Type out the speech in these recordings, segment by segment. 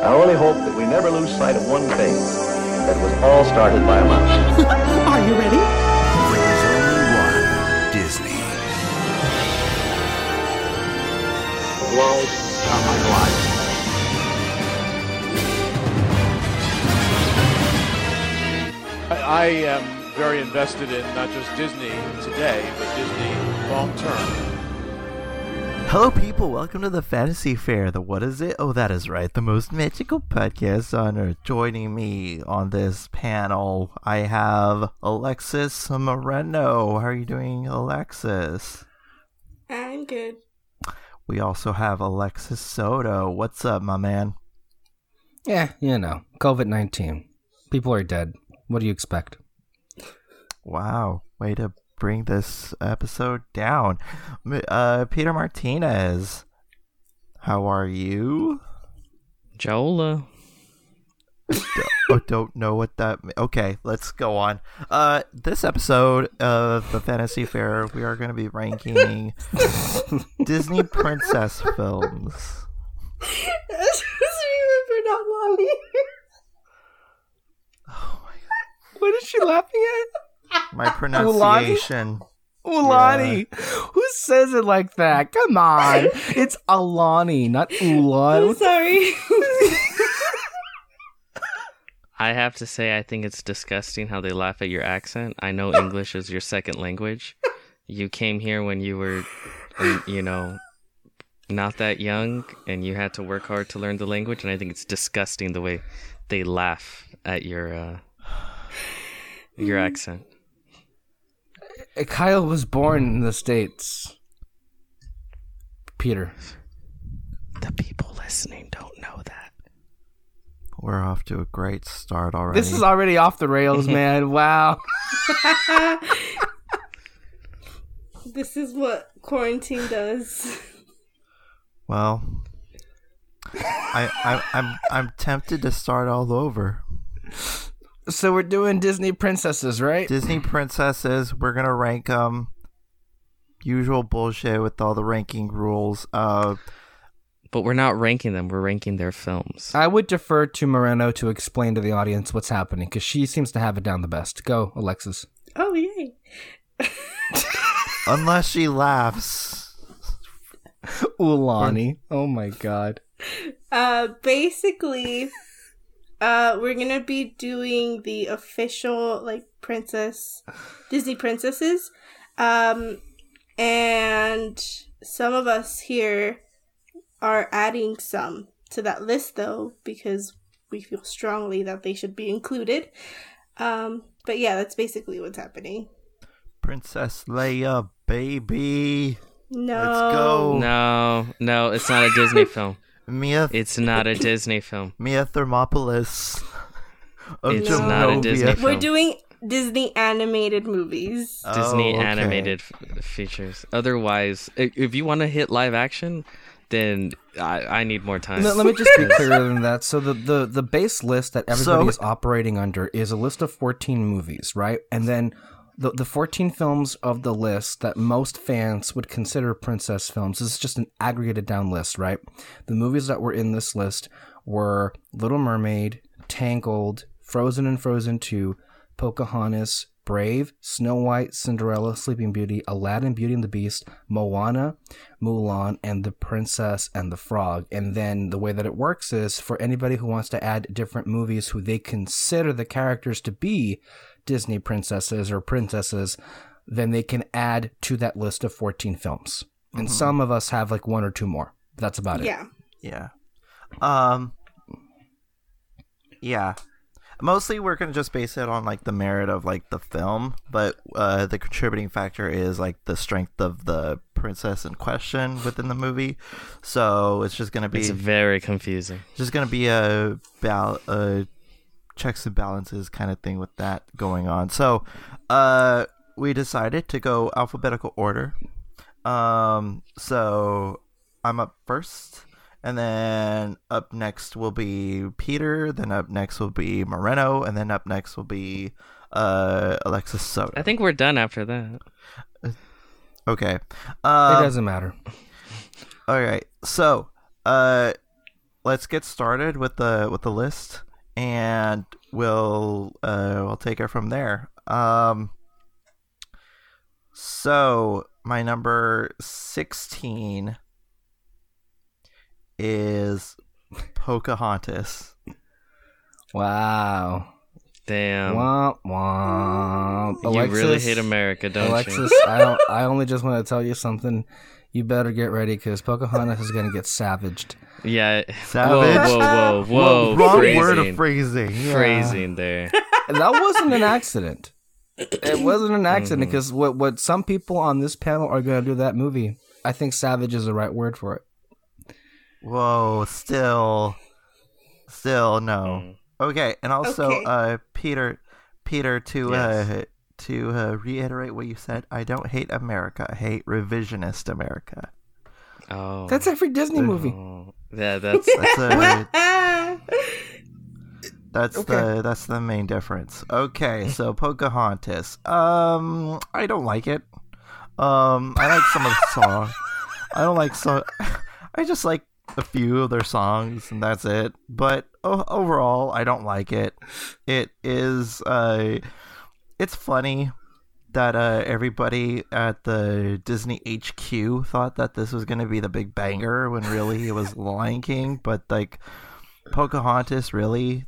I only hope that we never lose sight of one thing, that it was all started by a mouse. Are you ready? There's only one Disney. World, not my life. I, I am very invested in not just Disney today, but Disney long term. Hello, people. Welcome to the Fantasy Faire. The what is it? Oh, that is right. The most magical podcast on earth. Joining me on this panel, I have Alexys Moreno. How are you doing, Alexis? I'm good. We also have Alexis Soto. What's up, my man? Yeah, you know, COVID 19. People are dead. What do you expect? Wow, way to bring this episode down. Uh, Peter Martinez, how are you? Jola. D- oh, don't know what that. Okay, let's go on. Uh, this episode of the Fantasy Faire, we are going to be ranking Disney princess films. I just remember not Lolly. What is she laughing at? My pronunciation. Ulani. Who says it like that? Come on. it's Alani, not I'm Ulan. sorry. I have to say, I think it's disgusting how they laugh at your accent. I know English is your second language. You came here when you were, you know, not that young, and you had to work hard to learn the language. And I think it's disgusting the way they laugh at your uh, your accent. Eh, Kyle was born in the States. Peter. The people listening don't know that. We're off to a great start already. This is already off the rails, man. Wow. this is what quarantine does. well. I, I, I'm I'm tempted to start all over. So we're doing Disney princesses, right? Disney princesses. We're gonna rank them. Usual bullshit with all the ranking rules. Uh, But we're not ranking them. We're ranking their films. I would defer to Moreno to explain to the audience what's happening because she seems to have it down the best. Go, Alexis. Oh yay! unless she laughs. Ulani. Oh my god. Uh, basically, uh, we're gonna be doing the official like princess Disney princesses, um, and some of us here are adding some to that list though because we feel strongly that they should be included. Um, but yeah, that's basically what's happening. Princess Leia, baby. No, Let's go. No, no, it's not a Disney film. Mia It's not a Disney film. Mia Thermopolis. Of It's No. not a Disney film. We're doing Disney animated movies. Disney Oh, okay. animated f- features. Otherwise, if you want to hit live action, then I, I need more time. No, let me just be clearer than that. So the, the, the base list that everybody So- is operating under is a list of 14 movies, right? And then the, the 14 films of the list that most fans would consider princess films this is just an aggregated down list, right? The movies that were in this list were Little Mermaid, Tangled, Frozen and Frozen 2, Pocahontas, Brave, Snow White, Cinderella, Sleeping Beauty, Aladdin, Beauty and the Beast, Moana, Mulan, and The Princess and the Frog. And then the way that it works is for anybody who wants to add different movies who they consider the characters to be Disney princesses or princesses, then they can add to that list of 14 films. And some of us have like one or two more. That's about it. Yeah. Yeah. Um. Yeah. Mostly, we're gonna just base it on like the merit of like the film, but uh, the contributing factor is like the strength of the princess in question within the movie. So it's just gonna be it's very confusing. just gonna be a bal- a checks and balances kind of thing with that going on. So, uh, we decided to go alphabetical order. Um, so I'm up first, and then up next will be Peter. Then up next will be Moreno, and then up next will be uh Alexis Soto. I think we're done after that. Okay. It Um, doesn't matter. All right. So, uh, let's get started with the with the list, and we'll uh, we'll take it from there. Um, so my number sixteen is Pocahontas. Wow. Damn. Womp womp. you really hate America, don't Alexis, you? I I only just want to tell you something. You better get ready because Pocahontas is gonna get savaged. Yeah. Savage. Whoa, whoa, whoa, whoa. wrong phrasing. word of phrasing. Yeah. Phrasing there. that wasn't an accident. It wasn't an accident Mm-hmm. because what what some people on this panel are gonna do that movie. I think savage is the right word for it. Whoa, still, still no. Mm. Okay, and also, Okay. uh, Peter, Peter, to uh, Yes. To uh, reiterate what you said, I don't hate America. I hate revisionist America. Oh. That's every Disney movie. Oh. Yeah, that's That's uh, Ah. that's Okay. the that's the main difference. Okay, so Pocahontas. Um, I don't like it. Um, I like some of the songs. I don't like so. I just like a few of their songs, and that's it. But o- overall, I don't like it. It is uh, it's funny that uh everybody at the Disney HQ thought that this was gonna be the big banger when really it was Lion King, but like Pocahontas really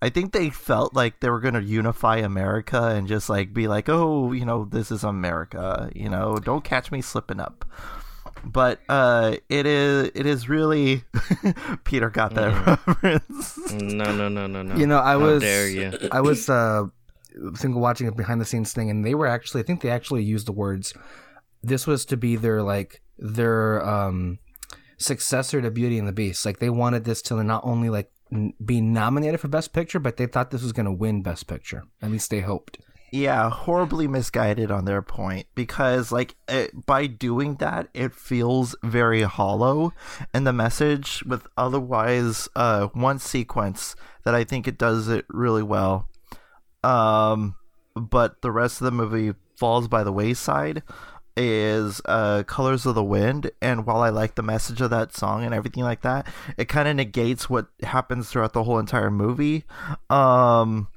I think they felt like they were going to unify America and just like be like, "Oh, you know, this is America, you know, don't catch me slipping up." But uh it is it is really Peter got that reference. no, no, no, no, no. You know, I How was dare you? I was uh single watching a behind the scenes thing and they were actually I think they actually used the words this was to be their like their um successor to Beauty and the Beast. Like they wanted this to not only like be nominated for best picture, but they thought this was going to win best picture. At least they hoped. yeah, horribly misguided on their point because like it, by doing that it feels very hollow and the message with otherwise uh one sequence that I think it does it really well. Um but the rest of the movie falls by the wayside is uh colors of the wind. And while i like the message of that song and everything like that it kind of negates what happens throughout the whole entire movie. Um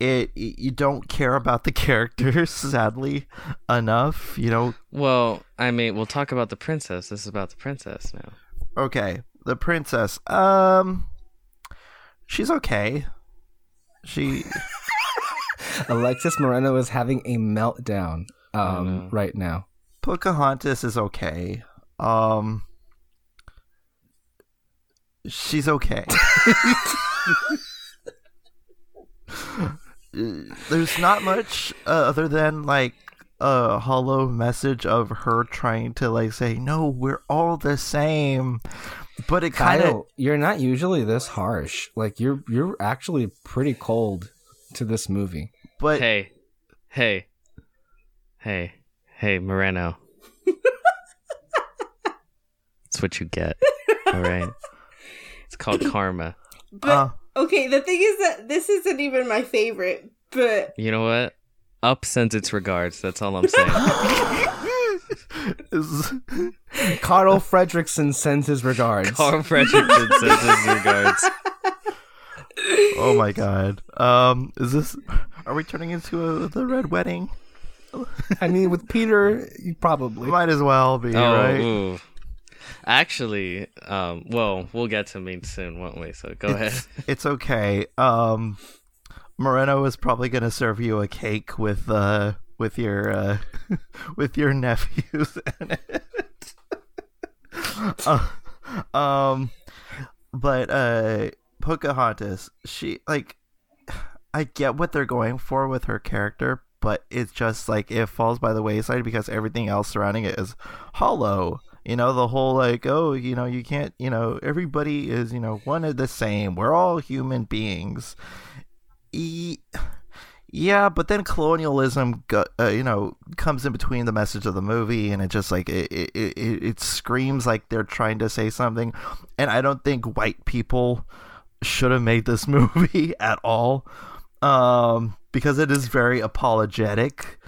it you don't care about the characters sadly enough you know? Well, I mean, we'll talk about the princess. This is about the princess now. okay the princess. Um she's okay she Alexys Moreno is having a meltdown um right now. pocahontas is okay. Um she's okay. There's not much uh, other than like a hollow message of her trying to like say no we're all the same but it kind of you're not usually this harsh. Like you're you're actually pretty cold to this movie. but Hey, hey, hey, hey, Moreno. That's what you get. All right. It's called karma. But uh, okay, the thing is that this isn't even my favorite. But You know what? Up sends its regards. That's all I'm saying. is- Carl Fredricksen sends his regards. Carl Fredricksen sends his regards. oh my god um is this are we turning into a, the red wedding I mean, with Peter, you probably. might as well be Oh, right ooh. Actually, um, well, we'll get to me soon, won't we? So go ahead. it's okay. Um, Moreno is probably gonna serve you a cake with uh with your uh with your nephews in it. Uh, um, but uh, Pocahontas, she like, I get what they're going for with her character, but it's just like it falls by the wayside because everything else surrounding it is hollow. You know, the whole like, oh, you know, you can't, you know, everybody is, you know, one of the same. We're all human beings. E- yeah, but then colonialism, go, uh, you know, comes in between the message of the movie, and it just like it, it, it, it screams like they're trying to say something, and I don't think white people should have made this movie at all, um, because it is very apologetic.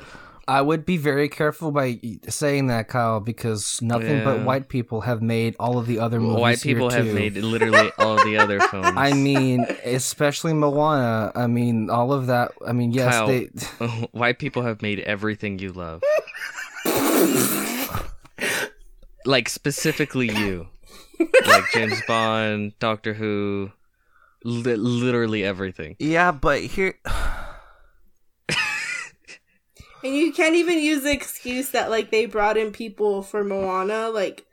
I would be very careful by saying that, Kyle, because nothing but white people have made all of the other movies. White here, people have too. made literally all of the other films. I mean, especially Moana. I mean, all of that. I mean, yes, Kyle, they. white people have made everything you love. like specifically you, like James Bond, Doctor Who, li- literally everything. Yeah, but here, And you can't even use the excuse that like they brought in people for Moana, like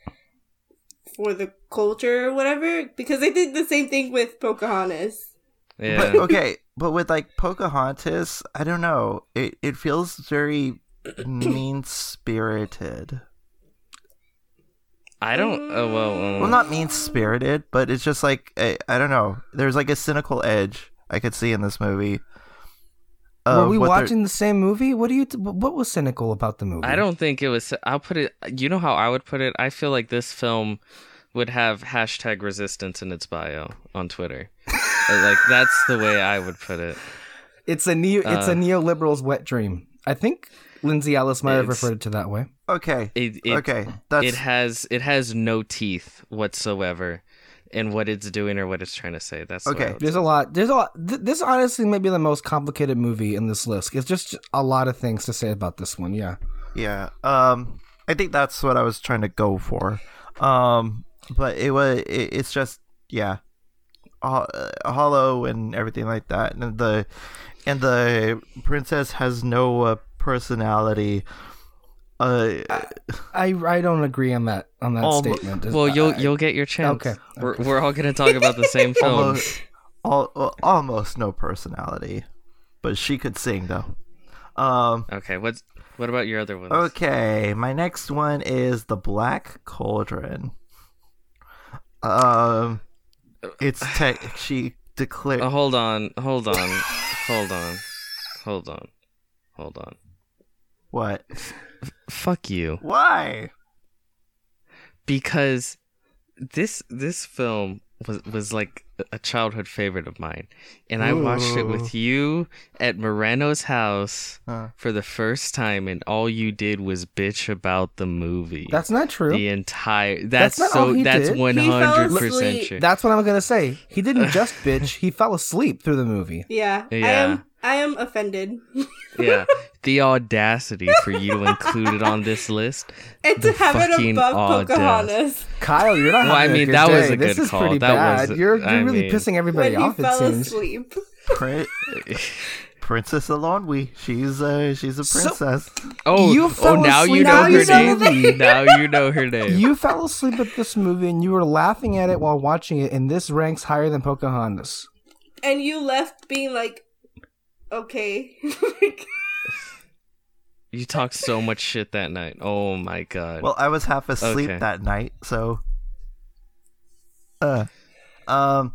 for the culture or whatever, because they did the same thing with Pocahontas. Yeah. but okay, but with like Pocahontas, I don't know. It it feels very mean spirited. I don't. Oh well. um, Well, not mean spirited, but it's just like I, I don't know. There's like a cynical edge I could see in this movie. Were we what they're- watching the same movie? What do you? What was cynical about the movie? I don't think it was. I'll put it. You know how I would put it. I feel like this film would have hashtag resistance in its bio on Twitter. Uh, like that's the way I would put it. It's a neo. it's a Uh, neoliberal's wet dream. I think Lindsay Ellis might have referred it to that way. Okay, It, it okay, that's it has it has no teeth whatsoever in what it's doing or what it's trying to say. That's Okay. I would There's a lot. There's a lot. Th- this honestly may be the most complicated movie in this list. It's just a lot of things to say about this one. Yeah. yeah. Um, I think that's what I was trying to go for. Um, but it was it, it's just yeah, uh, hollow and everything like that, and the and the princess has no uh, personality. Uh, I I don't agree on that on that Almo- statement. Well, you'll I- you'll get your chance. Okay, We're we're all gonna talk about the same film. almost, al- al- almost no personality, but she could sing though. Um, Okay, what's what about your other ones? okay, my next one is the Black Cauldron. Um, it's te- she declared. Uh, hold on, hold on, hold on, hold on, hold on. what? Fuck you. Why? because this this film was was like a childhood favorite of mine and i watched it with you at moreno's house Huh. for the first time and all you did was bitch about the movie That's not true. the entire that's, not all so he that's did. He one fell hundred percent true That's what I'm gonna say. He didn't just bitch. He fell asleep through the movie. Yeah, I Yeah. am. I am offended, yeah the audacity for you to include it on this list and to have it fucking above audacity. Pocahontas Kyle, you're not. Well, I having a mean, good that was day. a This good is call. pretty That bad. was- you're you're I really mean- pissing everybody when he off. It fell seems. asleep. Princess Eilonwy. She's uh she's a So- princess. oh You oh fell now you asleep know Now her you know name the name. now you know her name You fell asleep at this movie and you were laughing at it while watching it, and this ranks higher than Pocahontas. and you left being like, okay. You talked so much shit that night. Oh my god. Well, I was half asleep Okay. that night, so. Uh, um,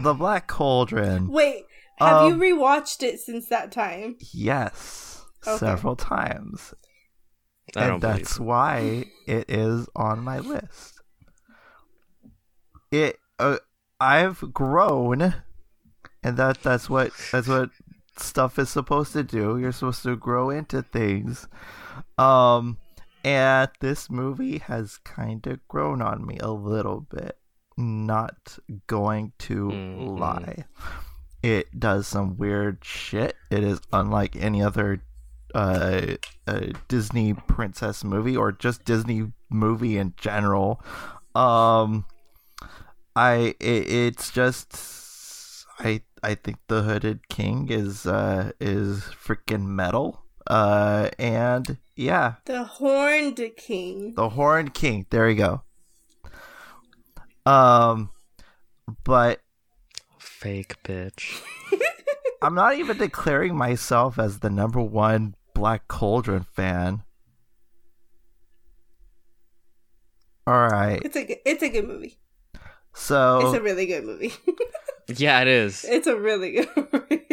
the Black Cauldron. Wait, have Um, you rewatched it since that time? Yes, Okay. several times, I don't and believe that's it. why it is on my list. It. Uh, I've grown, and that that's what that's what stuff is supposed to do. You're supposed to grow into things. Um, and this movie has kind of grown on me a little bit. Not going to Mhm. lie. It does some weird shit. It is unlike any other uh, uh, Disney princess movie or just Disney movie in general. Um, I it, it's just I I think the Hooded King is uh is freaking metal. Uh, and yeah, The Horned King. the Horned King. There you go. Um, but Fake bitch. I'm not even declaring myself as the number one Black Cauldron fan. All right, It's a good, it's a good movie. so It's a really good movie. Yeah, it is. it's a really good movie.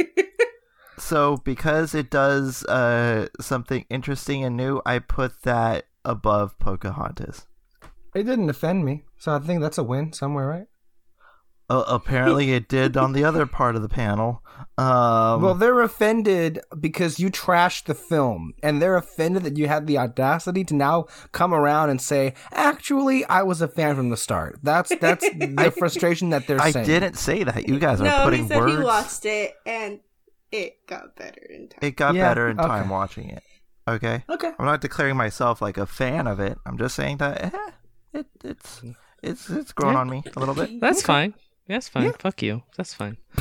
so because it does uh something interesting and new, I put that above Pocahontas. It didn't offend me, so I think that's a win somewhere, right? Uh, apparently, it did on the other part of the panel. Um, well, they're offended because you trashed the film, and they're offended that you had the audacity to now come around and say, "Actually, I was a fan from the start." That's that's the frustration that they're saying. I saying. didn't say that. You guys are no, putting he said words. he watched it and it got better in time. It got Yeah, better in time watching it. Okay. Okay. I'm not declaring myself like a fan of it. I'm just saying that eh, it it's it's it's grown Yeah. on me a little bit. That's fine. That's fine. Fuck you. That's fine.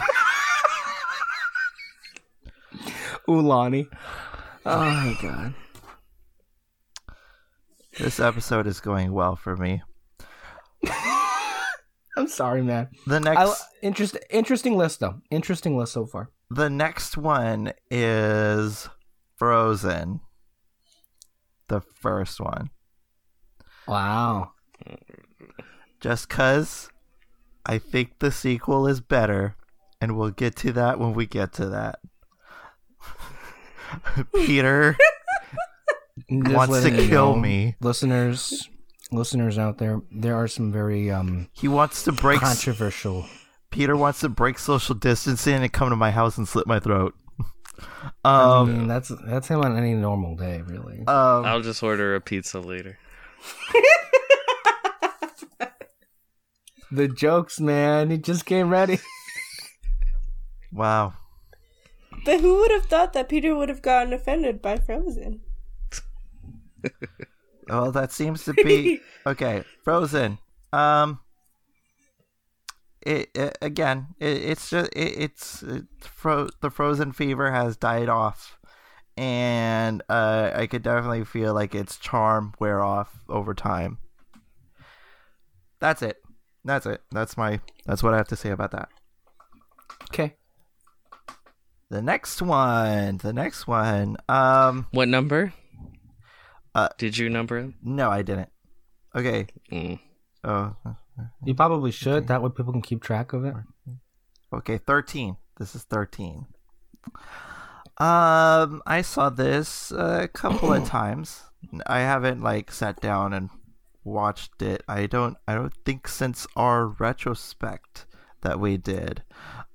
Ulani. Oh my god. This episode is going well for me. I'm sorry, man. The next I, interest, interesting list though. Interesting list so far. the next one is Frozen. The first one. Wow. Just cuz I think the sequel is better and we'll get to that when we get to that. Peter wants to kill know, me. listeners. Listeners out there, there are some very um He wants to break controversial. Peter wants to break social distancing and come to my house and slit my throat. I um, mean, that's that's him on any normal day, really. um, I'll just order a pizza later. the jokes, man. He just came ready. wow. But who would have thought that Peter would have gotten offended by Frozen? Well, that seems to be okay. Frozen. Um. It, it again. It, it's just it, it's it, fro- the Frozen fever has died off, and uh, I could definitely feel like its charm wear off over time. That's it. That's it. That's my. That's what I have to say about that. Okay. The next one. The next one. Um. What number? Uh, Did you number it? No, I didn't. Okay. Mm. Oh. You probably should. That way people can keep track of it. Okay, 13. This is 13. Um, I saw this a couple of times. I haven't like sat down and watched it. I don't I don't think since our retrospect that we did.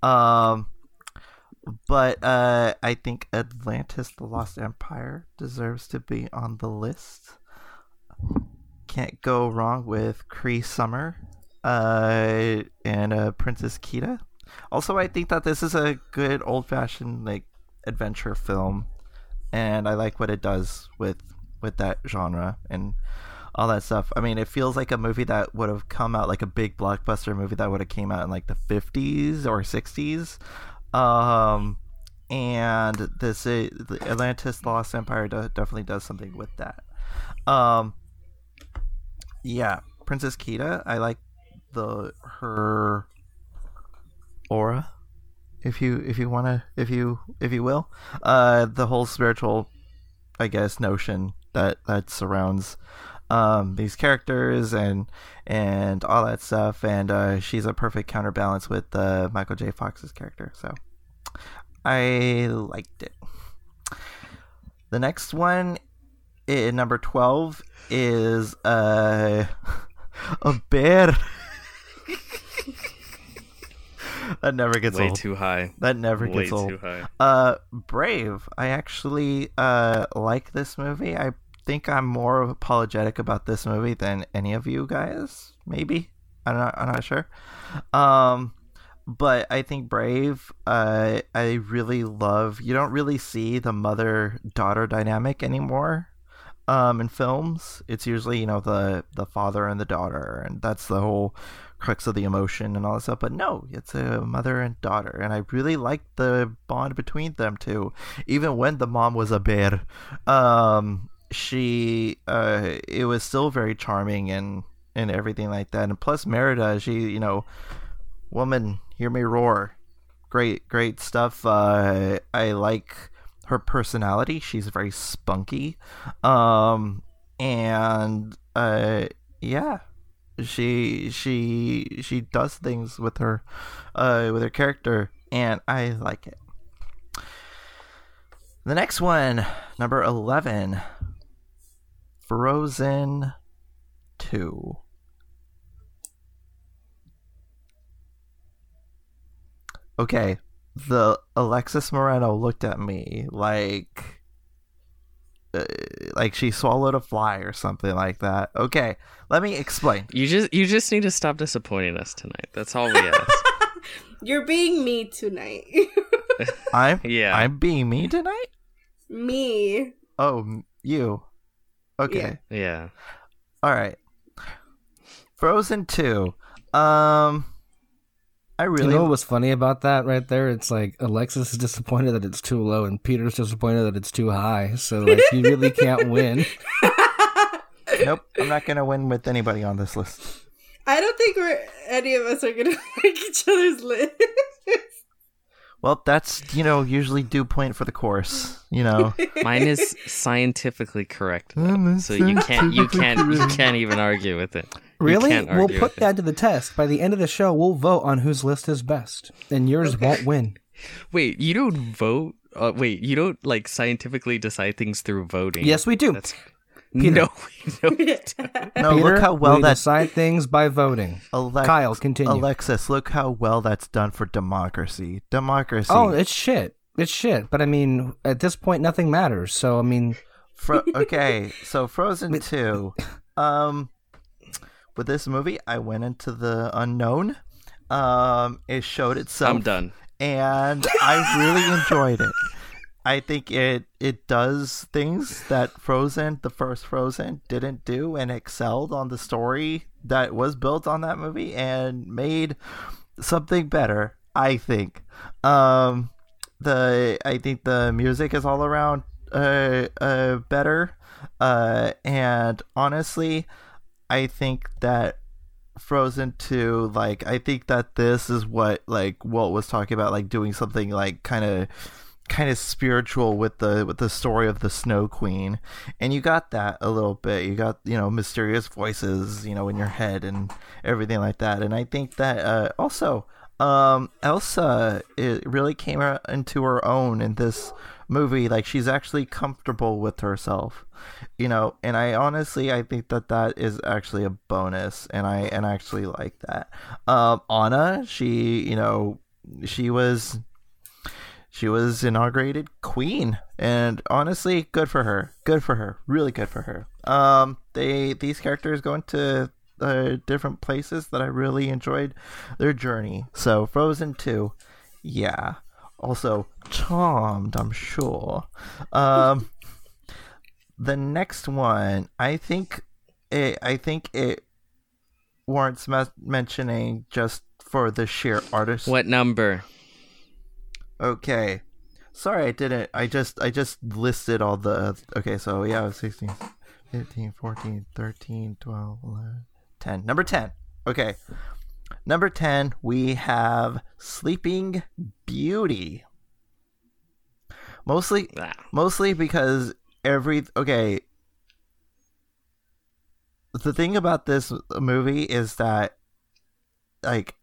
Um but uh I think Atlantis the Lost Empire deserves to be on the list. Can't go wrong with Cree Summer uh and uh Princess Kida. Also, I think that this is a good old fashioned like adventure film, and I like what it does with with that genre and all that stuff. I mean, it feels like a movie that would have come out like a big blockbuster movie that would have came out in like the fifties or sixties. Um, and this uh, the Atlantis: Lost Empire definitely does something with that. Um, yeah, Princess Kida. I like the her aura if you if you want to if you if you will uh the whole spiritual i guess notion that that surrounds um these characters and and all that stuff and uh she's a perfect counterbalance with uh michael j fox's character so i liked it the next one i number 12 is uh a bear that never gets Way old. too high. That never Way gets old. too high. Uh, Brave. I actually uh like this movie. I think I'm more apologetic about this movie than any of you guys. Maybe I'm not. I'm not sure. Um, but I think Brave. Uh, I really love. You don't really see the mother daughter dynamic anymore. Um, in films, it's usually you know the the father and the daughter, and that's the whole crux of the emotion and all that stuff. But no, it's a mother and daughter, and I really like the bond between them two. Even when the mom was a bear, um, she uh, it was still very charming and and everything like that. And plus Merida, she you know, woman, hear me roar, great great stuff. Uh, I like her personality. She's very spunky, um, and uh, yeah she she she does things with her uh with her character and i like it the next one number 11 frozen 2 okay, the Alexys Moreno looked at me like uh, like she swallowed a fly or something like that. Okay, let me explain. You just you just need to stop disappointing us tonight. That's all we ask. You're being me tonight. I'm Yeah. I'm being me tonight. me. Oh, you. Okay. yeah. All right. Frozen 2. Um I really You really know what was funny about that right there? It's like Alexis is disappointed that it's too low, and Peter's disappointed that it's too high. So like, you really can't win. Nope, I'm not going to win with anybody on this list. I don't think we're any of us are gonna like each other's list. Well, that's, you know, usually due point for the course, you know. Mine is scientifically correct, though. So you can't you can't you can't even argue with it. Really? We'll put with it. that to the test. By the end of the show, we'll vote on whose list is best, and yours won't win. Wait, you don't vote? Uh, wait, you don't like scientifically decide things through voting? Yes, we do. That's Peter. no, no. you don't. No, Peter, look how well we that decide things by voting. Alex- Kyle, continue. Alexis, look how well that's done for democracy. Democracy. Oh, it's shit. It's shit. But I mean, at this point, nothing matters. So I mean, Fro- okay, so Frozen 2. Um with this movie, I went into the unknown. Um it showed itself I'm done. and I really enjoyed it. I think it it does things that Frozen, the first Frozen, didn't do and excelled on the story that was built on that movie and made something better, I think. Um the I think the music is all around uh uh better. Uh and honestly, I think that Frozen 2 like I think that this is what like Walt was talking about like doing something like kind of kind of spiritual with the with the story of the Snow Queen. And you got that a little bit. You got, you know, mysterious voices, you know, in your head and everything like that. And I think that uh also um Elsa it really came into her own in this movie like she's actually comfortable with herself you know and i honestly i think that that is actually a bonus and i and I actually like that um anna she you know she was she was inaugurated queen and honestly good for her. Good for her. Really good for her. Um they these characters go into uh, different places that i really enjoyed their journey. So frozen 2 yeah. Also charmed i'm sure. Um the next one i think it i think it warrants me- mentioning just for the sheer artist What number? Okay. Sorry, I didn't. I just I just listed all the Okay, so yeah, it was 16, 15, 14, 13, 12, 11, 10. Number 10. Okay. Number 10, we have Sleeping Beauty. Mostly Ah, mostly because every okay the thing about this movie is that like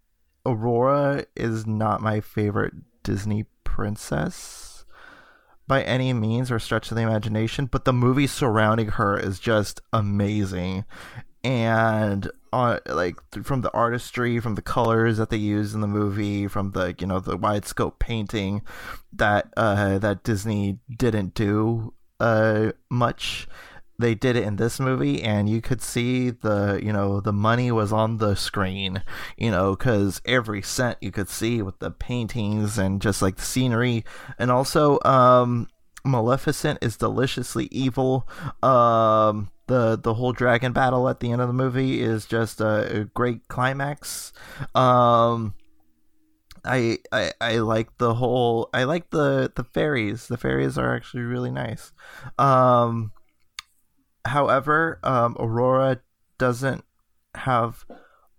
aurora is not my favorite disney princess by any means or stretch of the imagination but the movie surrounding her is just amazing. And uh, like from the artistry from the colors that they use in the movie from the you know the wide scope painting that uh that disney didn't do uh much they did it in this movie and you could see the you know the money was on the screen you know because every cent you could see with the paintings and just like the scenery and also um maleficent is deliciously evil um the the whole dragon battle at the end of the movie is just a, a great climax um I, I I like the whole I like the the fairies. The fairies are actually really nice. Um however, um Aurora doesn't have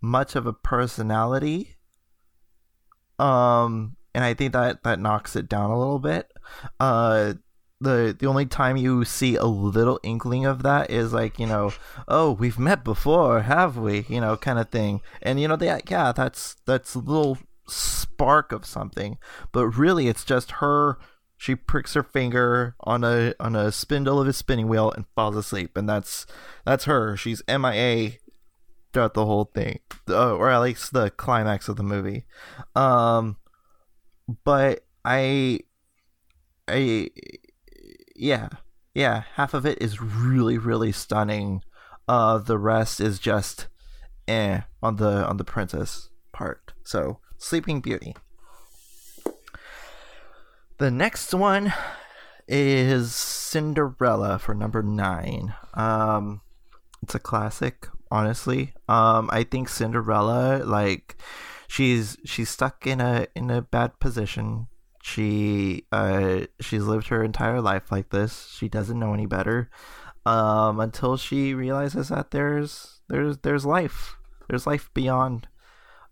much of a personality. Um and I think that that knocks it down a little bit. Uh the the only time you see a little inkling of that is like you know oh we've met before have we you know kind of thing and you know that yeah that's that's a little spark of something but really it's just her she pricks her finger on a on a spindle of a spinning wheel and falls asleep and that's that's her she's mia throughout the whole thing or at least the climax of the movie um but I, I, yeah, yeah, half of it is really, really stunning. Uh, the rest is just, eh, on the on the princess part. So, Sleeping Beauty. The next one is Cinderella for number nine. Um, it's a classic, honestly. Um, I think Cinderella, like, she's she's stuck in a in a bad position. She uh she's lived her entire life like this. She doesn't know any better. Um, until she realizes that there's there's there's life. There's life beyond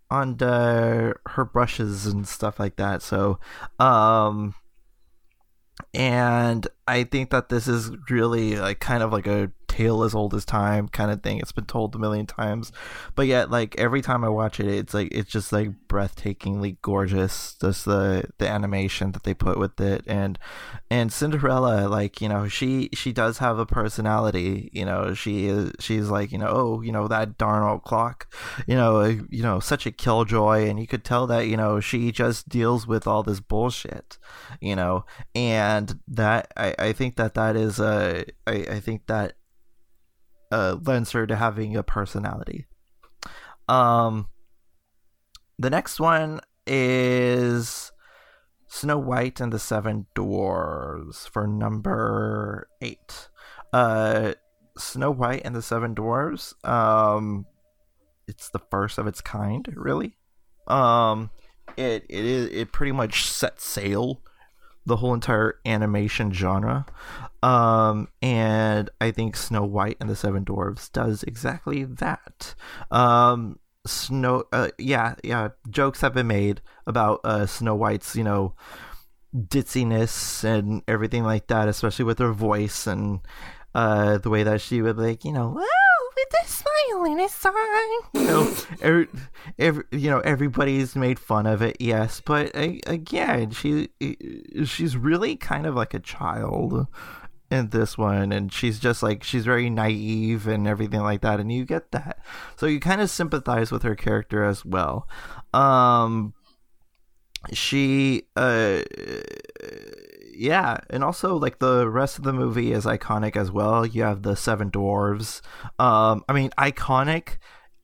on uh, her brushes and stuff like that. So, um, and I think that this is really like kind of like a tale as old as time kind of thing. It's been told a million times, but yet like every time I watch it, it's like it's just like breathtakingly gorgeous. Just the the animation that they put with it, and and Cinderella, like you know, she she does have a personality. You know, she is she's like you know, oh you know that darn old clock, you know, uh, you know such a killjoy, and you could tell that you know she just deals with all this bullshit, you know, and that I I think that that is a I I think that uh, lends her to having a personality. Um, the next one is Snow White and the Seven Dwarves for number eight. Uh, Snow White and the Seven Dwarves. Um, it's the first of its kind, really. Um, it it is it pretty much set sail the whole entire animation genre. Um, and I think Snow White and the Seven Dwarfs does exactly that. Um, Snow, uh, yeah, yeah, jokes have been made about uh, Snow White's, you know, ditziness and everything like that, especially with her voice and uh, the way that she would, like, you know, with a smile in his eye. You know, every, every, you know, everybody's made fun of it, yes, but again, she she's really kind of like a child in this one and she's just like she's very naive and everything like that and you get that so you kind of sympathize with her character as well um she uh yeah and also like the rest of the movie is iconic as well you have the seven dwarves um i mean iconic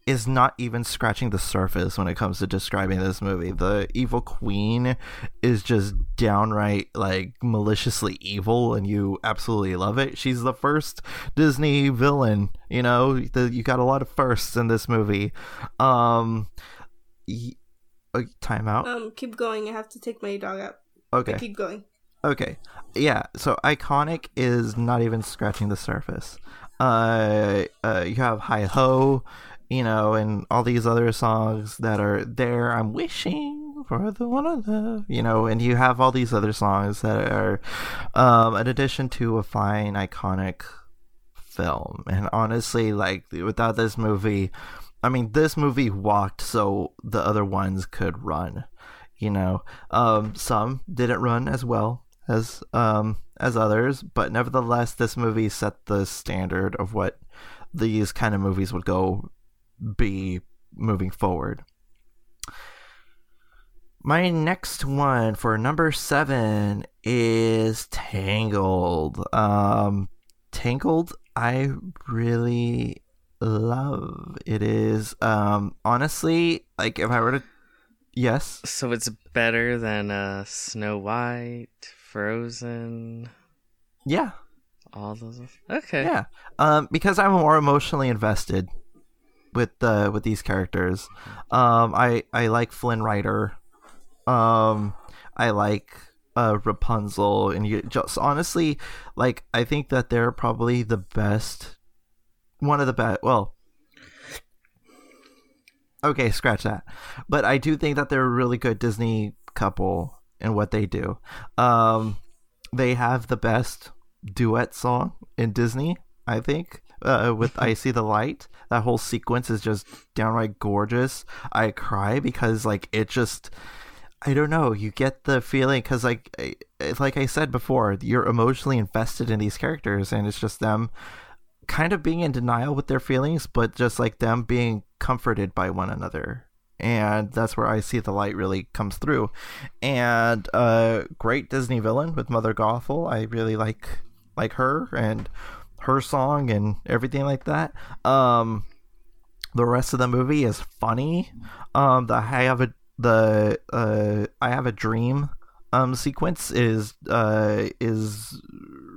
is not even scratching the surface when it comes to describing this movie. The evil queen is just downright like maliciously evil, and you absolutely love it. She's the first Disney villain. You know, the, you got a lot of firsts in this movie. Um, y- uh, time out. Um, keep going. I have to take my dog out. Okay. But keep going. Okay. Yeah. So iconic is not even scratching the surface. Uh, uh you have Hi Ho you know, and all these other songs that are there. I'm wishing for the one I love, you know, and you have all these other songs that are, um, in addition to a fine, iconic film. And honestly, like, without this movie, I mean, this movie walked so the other ones could run, you know. Um, some didn't run as well as um as others, but nevertheless, this movie set the standard of what these kind of movies would go be moving forward. My next one for number seven is Tangled. Um, Tangled, I really love. It is um honestly like if I were to yes. So it's better than uh Snow White, Frozen. Yeah. All those. Okay. Yeah. Um, because I'm more emotionally invested with uh, with these characters. Um, I I like Flynn Rider. Um, I like uh, Rapunzel, and you just honestly like I think that they're probably the best, one of the best. Well, okay, scratch that. But I do think that they're a really good Disney couple in what they do. Um, they have the best duet song in Disney, I think uh, with I See the Light. That whole sequence is just downright gorgeous. I cry because like it just I don't know. You get the feeling because like like I said before, you're emotionally invested in these characters, and it's just them kind of being in denial with their feelings, but just like them being comforted by one another. And that's where I see the light really comes through. And uh, great Disney villain with Mother Gothel. I really like like her and her song and everything like that. Um, the rest of the movie is funny. Um, the I have a the uh, I have a dream um sequence is uh is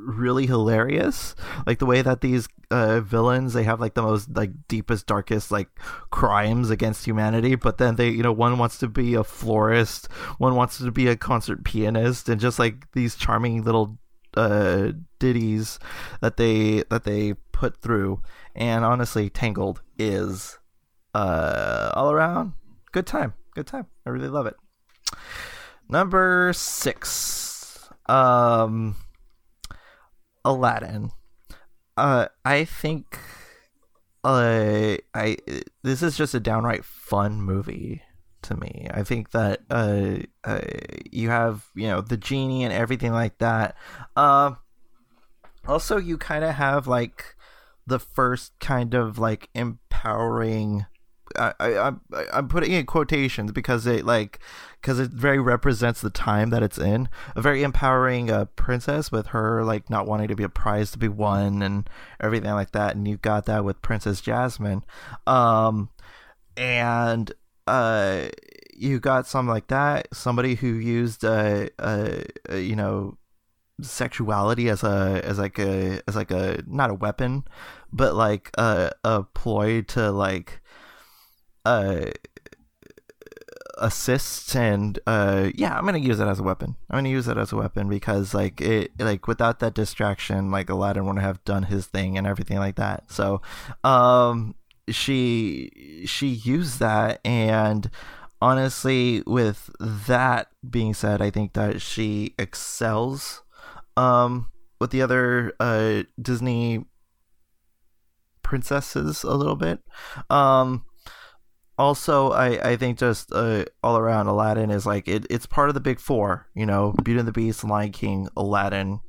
really hilarious. Like the way that these uh villains they have like the most like deepest darkest like crimes against humanity but then they you know one wants to be a florist one wants to be a concert pianist and just like these charming little uh ditties that they that they put through. And honestly tangled is uh all around good time good time. I really love it. Number six. Um aladdin. Uh i think uh i this is just a downright fun movie to me. I think that uh, uh you have you know the genie and everything like that. Um also you kind of have like the first kind of like empowering I, I I'm putting in quotations because it like because it very represents the time that it's in. A very empowering uh, princess with her like not wanting to be a prize to be won and everything like that. And you got that with Princess Jasmine, um, and uh, you got something like that. Somebody who used uh, uh, uh you know sexuality as a as like a as like a not a weapon but like a a ploy to like uh assist and uh yeah i'm gonna use it as a weapon. I'm gonna use it as a weapon because like it like without that distraction like aladdin wouldn't have done his thing and everything like that. So um she she used that and honestly with that being said i think that she excels. Um with the other uh disney princesses a little bit. Um also I, I think just uh, all around aladdin is like it, it's part of the big four you know beauty and the beast lion king aladdin.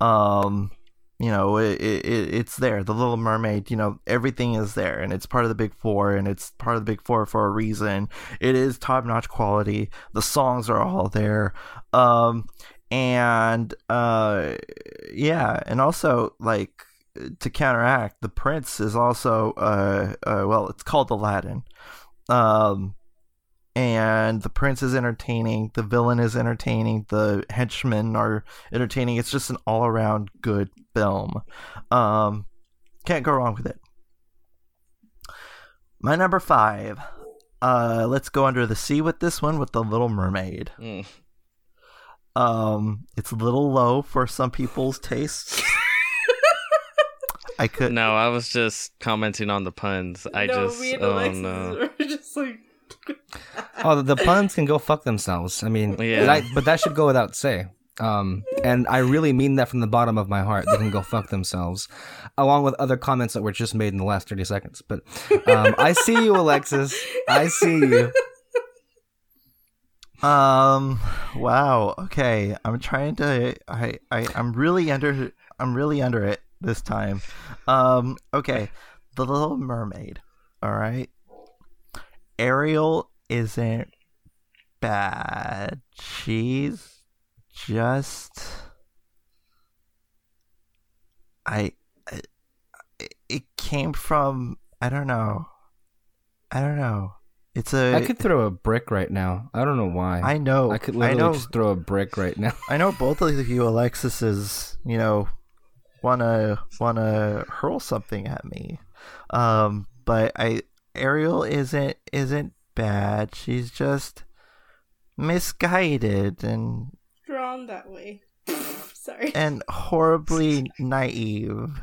Um you know it, it, it's there. The little mermaid you know everything is there and it's part of the big four and it's part of the big four for a reason. It is top-notch quality. The songs are all there. Um and uh yeah and also like to counteract the prince is also uh, uh well it's called aladdin um, and the prince is entertaining, the villain is entertaining, the henchmen are entertaining. It's just an all around good film. Um, can't go wrong with it. My number five. Uh, let's go under the sea with this one with the Little Mermaid. Mm. Um, it's a little low for some people's tastes. I could No, I was just commenting on the puns. I no, just me and oh no. Were just like Oh, the, the puns can go fuck themselves. I mean, Yeah. that- but that should go without say. Um, and I really mean that from the bottom of my heart. They can go fuck themselves, along with other comments that were just made in the last thirty seconds. But um, I see you, Alexis. I see you. Um. Wow. Okay. I'm trying to. I. I. I'm really under. I'm really under it this time. Um. Okay. The Little Mermaid. All right. Ariel isn't bad. She's just. I. I- It came from. I don't know. I don't know. It's a. I could throw a brick right now. I don't know why. I know. I could I literally know. just throw a brick right now. I know both of you Alexis's, you know, wanna wanna hurl something at me. Um, but I Ariel isn't isn't bad. She's just misguided and drawn that way. Sorry. and horribly naive.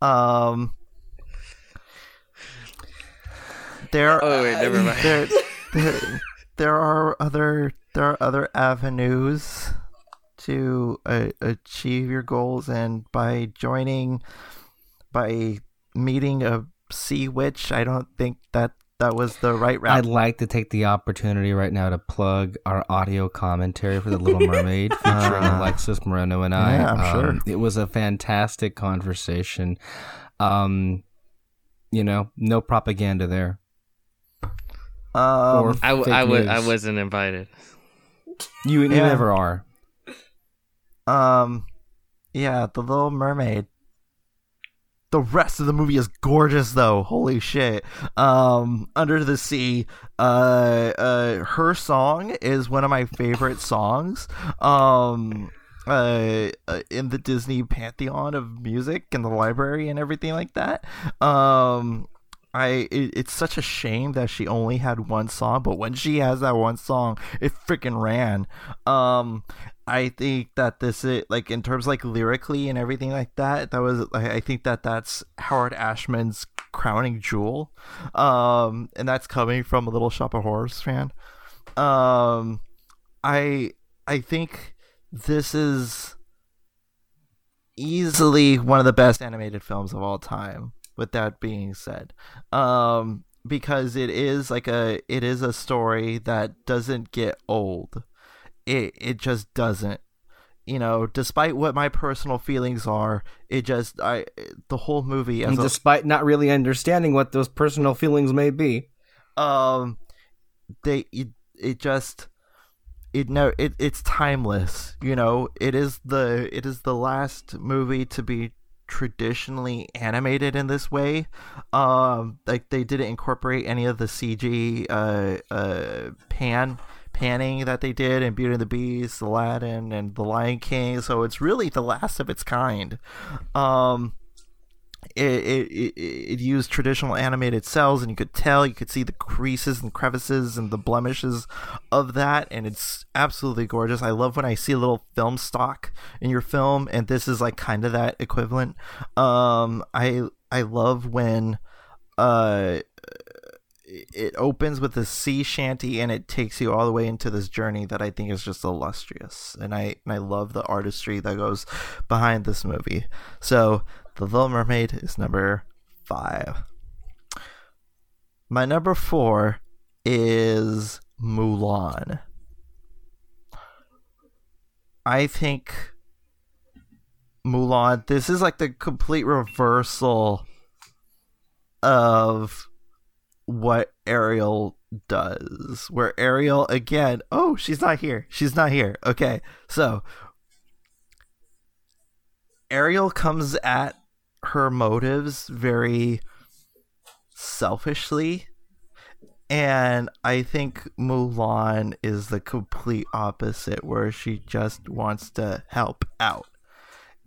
Um there Oh, wait, never mind. There, there, there are other there are other avenues to uh, achieve your goals and by joining by meeting a sea witch i don't think that that was the right route I'd like to take the opportunity right now to plug our audio commentary for The Little Mermaid featuring Ah. Alexis Moreno and I. Yeah, I'm Um, It was a fantastic conversation. Um, you know, no propaganda there. Um, Or- I, w- Fake I, w- I news. wasn't invited. You, you Yeah. never are. Um, yeah, The Little Mermaid. The rest of the movie is gorgeous, though. Holy shit! Um, Under the Sea. Uh, uh, her song is one of my favorite songs. Um, uh, uh, in the Disney pantheon of music and the library and everything like that. Um, I it, it's such a shame that she only had one song, but when she has that one song, it freaking ran. Um, I think that this is like in terms like lyrically and everything like that. That was I I think that that's Howard Ashman's crowning jewel. Um, and that's coming from a Little Shop of Horrors fan. Um, I I think this is easily one of the best animated films of all time. With that being said, um, because it is like a it is a story that doesn't get old. It it just doesn't. You know, despite what my personal feelings are, it just I the whole movie And a, despite not really understanding what those personal feelings may be. um they it, it just it no it it's timeless you know it is the it is the last movie to be traditionally animated in this way. Um like they didn't incorporate any of the cg uh uh pan panning that they did in beauty and the beast aladdin and the lion king. So it's really the last of its kind. Um it, it, it, used traditional animated cels and you could tell you could see the creases and crevices and the blemishes of that and it's absolutely gorgeous i love when i see a little film stock in your film and this is like kind of that equivalent um i i love when uh it opens with a sea shanty and it takes you all the way into this journey that I think is just illustrious. And I and I love the artistry that goes behind this movie. So The Little Mermaid is number five. My number four is Mulan. I think Mulan, this is like the complete reversal of what Ariel does. Where Ariel again, oh, she's not here. She's not here. Okay. So Ariel comes at her motives very selfishly. And I think Mulan is the complete opposite, where she just wants to help out,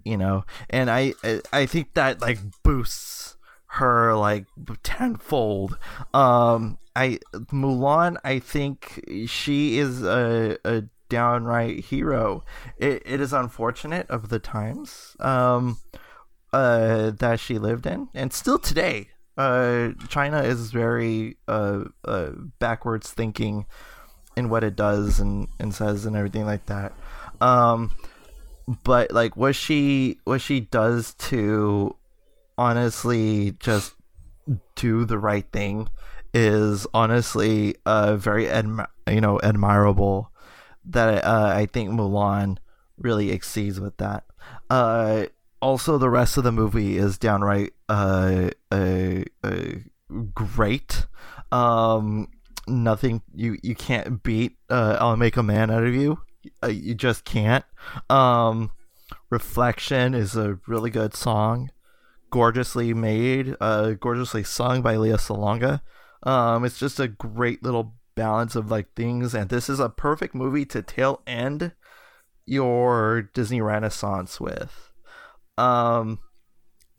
you know. And I, I- think that like boosts her like tenfold. Um, I Mulan, I think she is a, a downright hero. It, it is unfortunate of the times um, uh, that she lived in, and still today, uh, China is very uh, uh, backwards thinking in what it does and, and says and everything like that. Um, but like what she what she does to honestly just do the right thing is honestly uh very admi- you know admirable that uh, I think Mulan really exceeds with that. Uh, also, the rest of the movie is downright uh, uh, uh, great. Um, nothing you you can't beat. Uh, I'll make a man out of you. Uh, you just can't. Um, Reflection is a really good song, gorgeously made, uh, gorgeously sung by Lea Salonga. Um, it's just a great little balance of like things, and this is a perfect movie to tail end your Disney Renaissance with. Um,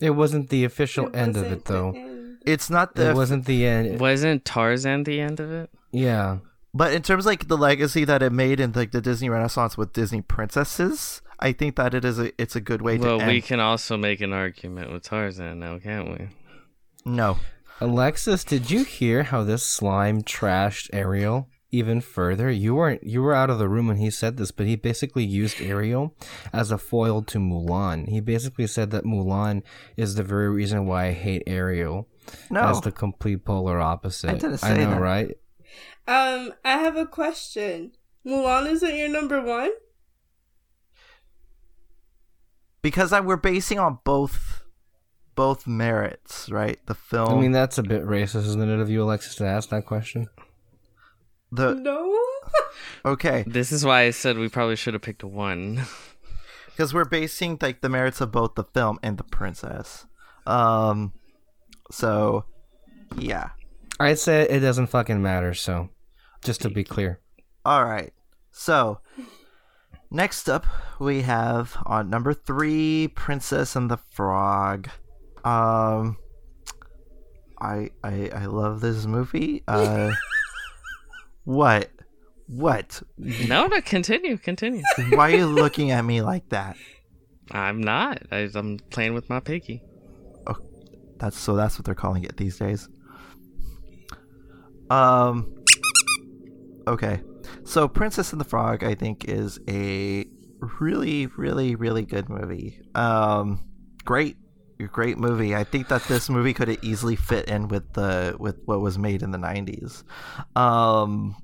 It wasn't the official It end of it though. end. it's not the It wasn't the end. Wasn't Tarzan the end of it? Yeah. But in terms of, like the legacy that it made in like the Disney Renaissance with Disney princesses, I think that it is a it's a good way Well, to end. we can also make an argument with Tarzan now, can't we? No, Alexis, did you hear how this slime trashed Ariel even further? You weren't you were out of the room when he said this, but he basically used Ariel as a foil to Mulan. He basically said that Mulan is the very reason why I hate Ariel. no. As the complete polar opposite. I didn't say know, that. right? Um, I have a question. Mulan isn't your number one? because I we're basing on both both merits, right? The film. I mean, that's a bit racist, isn't it, of you, Alexis, to ask that question? The No. okay This is why I said we probably should have picked one. because we're basing like the merits of both the film and the princess. Um, so yeah. I'd say it doesn't fucking matter. So, just to be clear, All right. So next up we have on number three, Princess and the Frog. Um, I I I love this movie. Uh, what? What? No, no, continue, continue. Why are you looking at me like that? I'm not. I, I'm playing with my piggy. Oh, that's so. That's what they're calling it these days. Um. Okay, so Princess and the Frog, I think, is a really, really, really good movie. Um, great, great movie. I think that this movie could have easily fit in with the with what was made in the '90s. Um,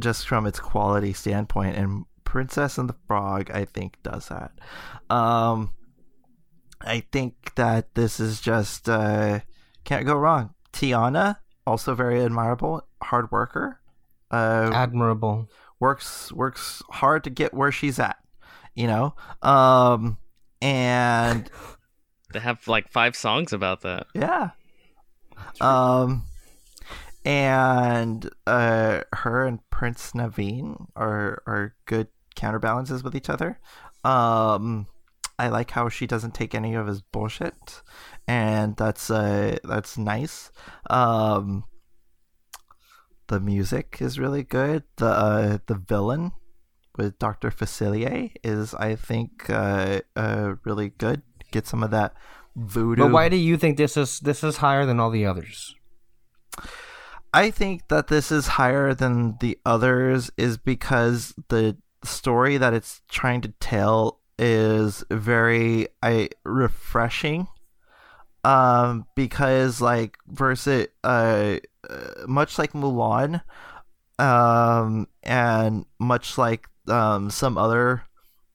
just from its quality standpoint, and Princess and the Frog, I think, does that. Um, I think that this is just uh, can't go wrong. Tiana, also very admirable, hard worker. Uh, admirable. works works hard to get where she's at. You know, um, and They have like five songs about that. yeah, um, and uh, her and Prince Naveen are are good counterbalances with each other. Um, I like how she doesn't take any of his bullshit, and that's uh that's nice. Um, the music is really good. The uh, the villain with Doctor Facilier is, I think, uh, uh, really good. Get some of that voodoo. But why do you think this is this is higher than all the others? I think that this is higher than the others is because the story that it's trying to tell is very I refreshing. Um, because like versus uh, uh, much like Mulan, um, and much like um some other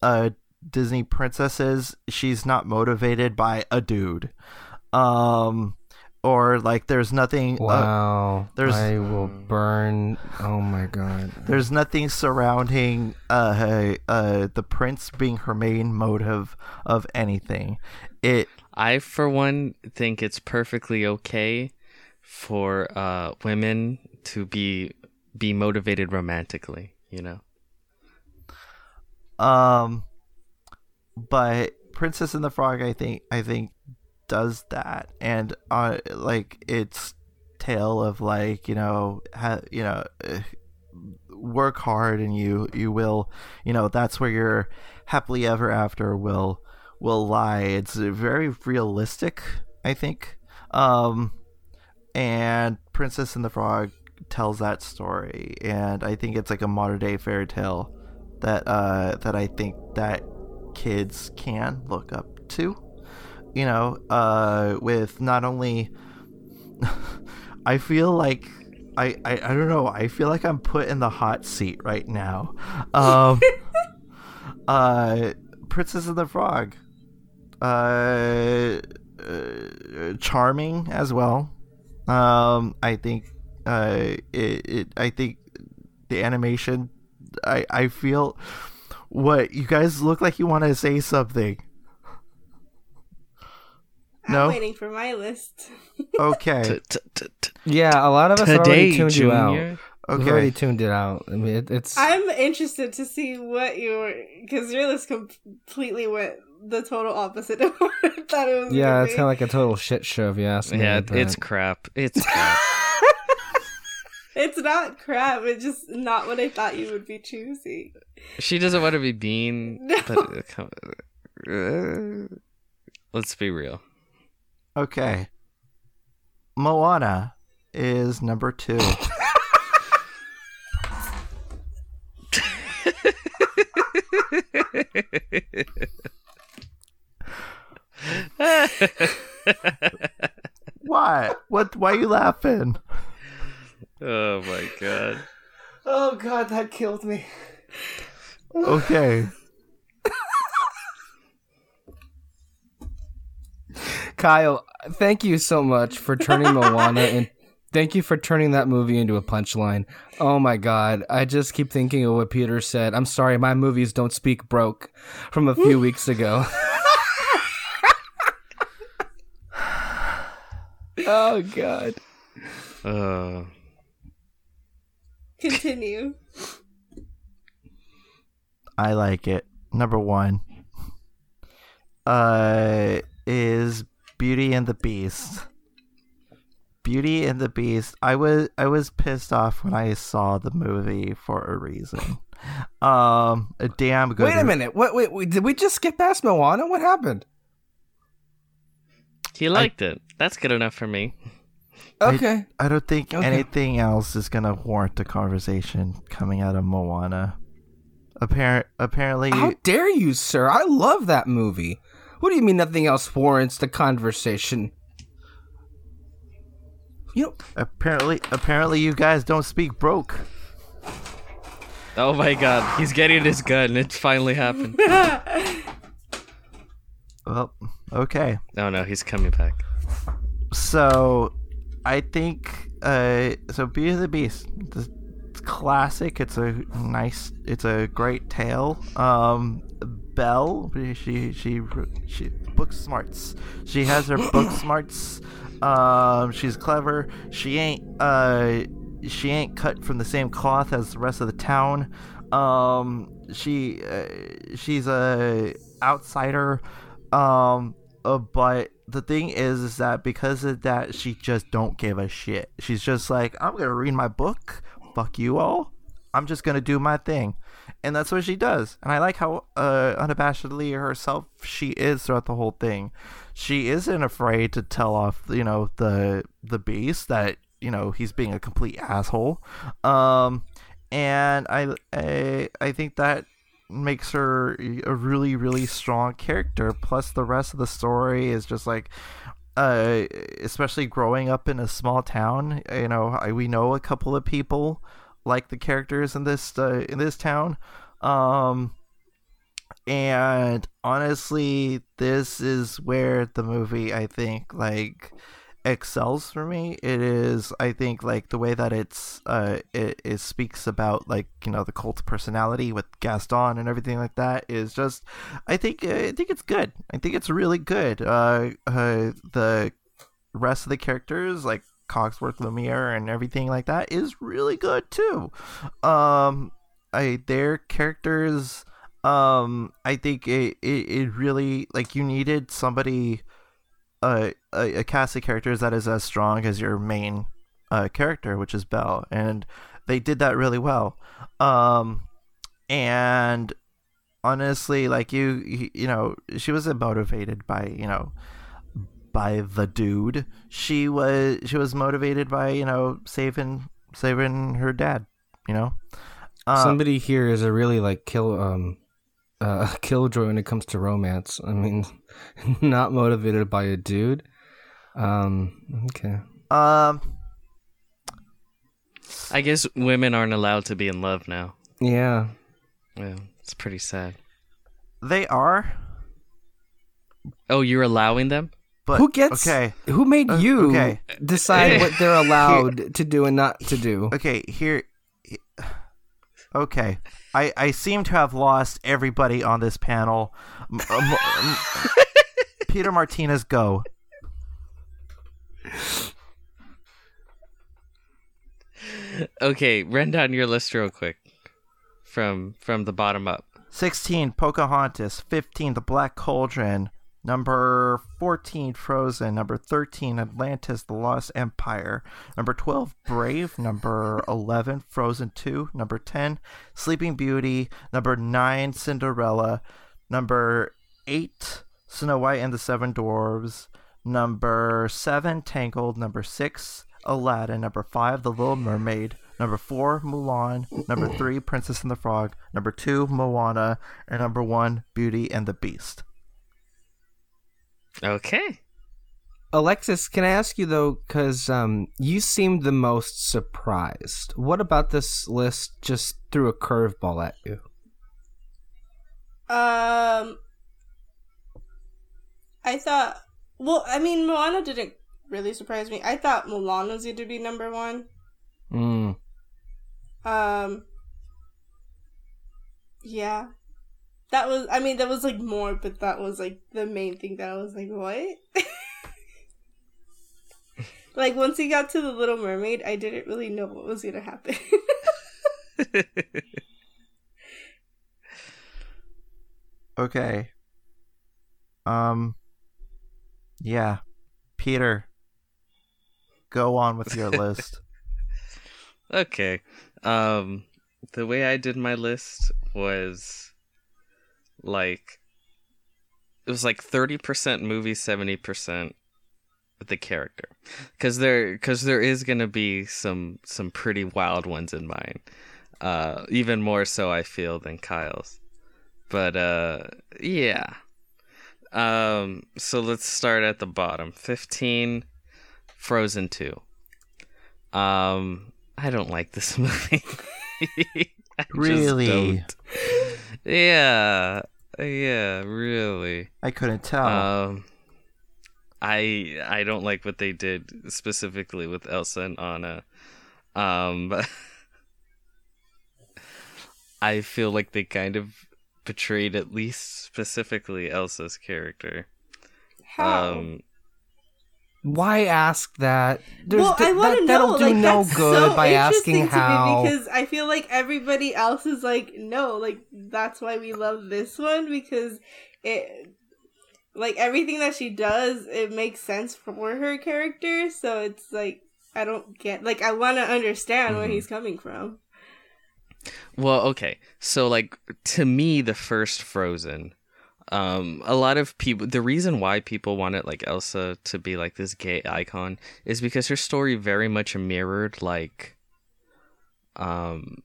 uh Disney princesses, she's not motivated by a dude. Um, or like there's nothing. Uh, Wow. there's- I will burn. Oh my god. there's nothing surrounding uh, uh the prince being her main motive of anything. It I, for one, think it's perfectly okay for uh, women to be be motivated romantically. You know, um, but Princess and the Frog, I think, I think does that, and uh, like its tale of like you know, ha- you know. Uh, work hard and you you will you know that's where your happily ever after will will lie. It's very realistic i think. Um and princess and the frog tells that story. And i think it's like a modern day fairy tale that uh that i think that kids can look up to you know uh with not only i feel like I, I I don't know. I feel like I'm put in the hot seat right now. Um, uh, Princess and the Frog, uh, uh, charming as well. Um, I think uh, it, it I think the animation. I I feel what you guys look like you want to say something. No. I'm waiting for my list. Okay. Yeah, a lot of us already tuned you out. Okay. We've already tuned it out. I mean, it, it's I'm interested to see what your because your list completely went the total opposite of what I thought it was. yeah, it's kind of like a total shit show if you ask me. Yeah, it's crap. It's crap. It's not crap. It's just not what I thought you would be choosing. she doesn't want to be Bean. No. but uh, uh, let's be real. Okay. Moana is number two. what? What? Why are you laughing? Oh my god. Oh god, that killed me. Okay. Kyle, thank you so much for turning Moana in, Thank you for turning that movie into a punchline. Oh my god, I just keep thinking of what Peter said. I'm sorry, my movies don't speak broke from a few weeks ago. oh god. Uh, Continue. I like it. Number one uh, is Beauty and the Beast. Beauty and the Beast. I was I was pissed off when I saw the movie for a reason. Um, a damn good. Wait a minute. What wait, wait, did we just skip past Moana? What happened? he liked it. That's good enough for me. Okay. I don't think Okay. anything else is gonna warrant a conversation coming out of Moana. Appar- apparently, How dare you, sir? I love that movie. What do you mean nothing else warrants the conversation? You know, apparently, apparently, you guys don't speak broke. Oh my god, he's getting his gun. It finally happened. Well, okay. Oh no, he's coming back. So, I think uh, so. Beauty and the Beast, it's it's classic. It's a nice. It's a great tale. Um, Belle, she she she book smarts. She has her book smarts. Um, she's clever. She ain't uh, she ain't cut from the same cloth as the rest of the town. Um, she uh, she's a outsider. Um, uh, but the thing is, is that because of that, she just don't give a shit. She's just like, I'm gonna read my book. Fuck you all. I'm just gonna do my thing, and that's what she does. And I like how uh, unabashedly herself she is throughout the whole thing. She isn't afraid to tell off, you know, the the beast that you know he's being a complete asshole. Um, and I I, I think that makes her a really really strong character. Plus the rest of the story is just like uh especially growing up in a small town you know I, we know a couple of people like the characters in this uh, in this town. Um and honestly this is where the movie i think like excels for me it is i think like the way that it's uh it, it speaks about like you know the cult personality with gaston and everything like that is just i think i think it's good. I think it's really good. Uh, uh the rest of the characters like cogsworth lumiere and everything like that is really good too. Um i their characters um i think it, it, it really like you needed somebody a, a, a cast of characters that is as strong as your main uh, character, which is Belle, and they did that really well. Um, and honestly, like you, you, know, she wasn't motivated by you know by the dude. She was she was motivated by you know saving saving her dad. You know, uh, somebody here is a really like kill um uh killjoy when it comes to romance. I mean, not motivated by a dude. Um. Okay. um, I guess women aren't allowed to be in love now. Yeah. Yeah, it's pretty sad. they are, Oh, you're allowing them? but who gets? okay. Who made Uh, you okay. decide what they're allowed to do and not to do? Okay, here. Okay, I I seem to have lost everybody on this panel. M- Peter Martinez, go. Okay, run down your list real quick. From from the bottom up. Sixteen, Pocahontas. Fifteen, The Black Cauldron. Number fourteen, Frozen. Number thirteen, Atlantis: The Lost Empire. Number twelve, Brave. Number eleven, Frozen Two. Number ten, Sleeping Beauty. Number nine, Cinderella. Number eight, Snow White and the Seven Dwarves. Number seven, Tangled. Number six, Aladdin. Number five, The Little Mermaid. Number four, Mulan. Number three, Princess and the Frog. Number two, Moana. And number one, Beauty and the Beast. Okay. Alexis, can I ask you though, because um, you seemed the most surprised. What about this list just threw a curveball at you? Um, I thought. Well, I mean, Moana didn't really surprise me. I thought Mulan was going to be number one. Mm. Um, yeah, that was. I mean, that was like more, but that was like the main thing that I was like, what? like once he got to the Little Mermaid, I didn't really know what was gonna happen. Okay. Um. Yeah, Peter. Go on with your list. Okay. Um the way I did my list was like it was like 30% movie, 70% the character. Cuz there cuz there is going to be some some pretty wild ones in mine. Uh even more so I feel than Kyle's. But uh yeah. Um so let's start at the bottom. 15 Frozen 2. Um I don't like this movie. Really? Yeah. Yeah, really. I couldn't tell. Um I I don't like what they did specifically with Elsa and Anna. Um I feel like they kind of betrayed at least specifically Elsa's character. How? Um Why ask that? There's well, th- I want to that, know. That'll do like, no that's good so by asking to how. me because I feel like everybody else is like, no, like that's why we love this one because it, like everything that she does, it makes sense for her character. So it's like I don't get, like I want to understand where Mhm. he's coming from. Well, okay. So like to me the first Frozen um a lot of people the reason why people wanted like Elsa to be like this gay icon is because her story very much mirrored like um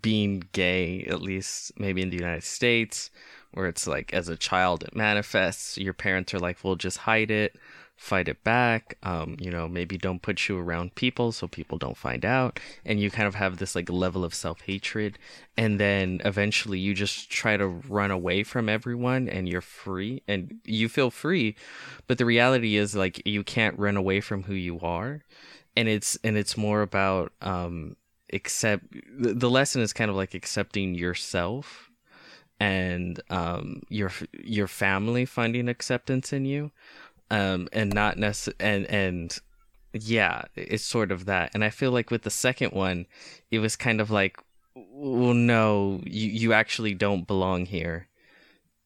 being gay at least maybe in the United States where it's like as a child it manifests your parents are like we'll just hide it fight it back um you know maybe don't put you around people so people don't find out and you kind of have this like level of self-hatred and then eventually you just try to run away from everyone and you're free and you feel free but the reality is like you can't run away from who you are and it's and it's more about um accept the lesson is kind of like accepting yourself and um your your family finding acceptance in you um and not necess- and and yeah it's sort of that. And i feel like with the second one it was kind of like well no you you actually don't belong here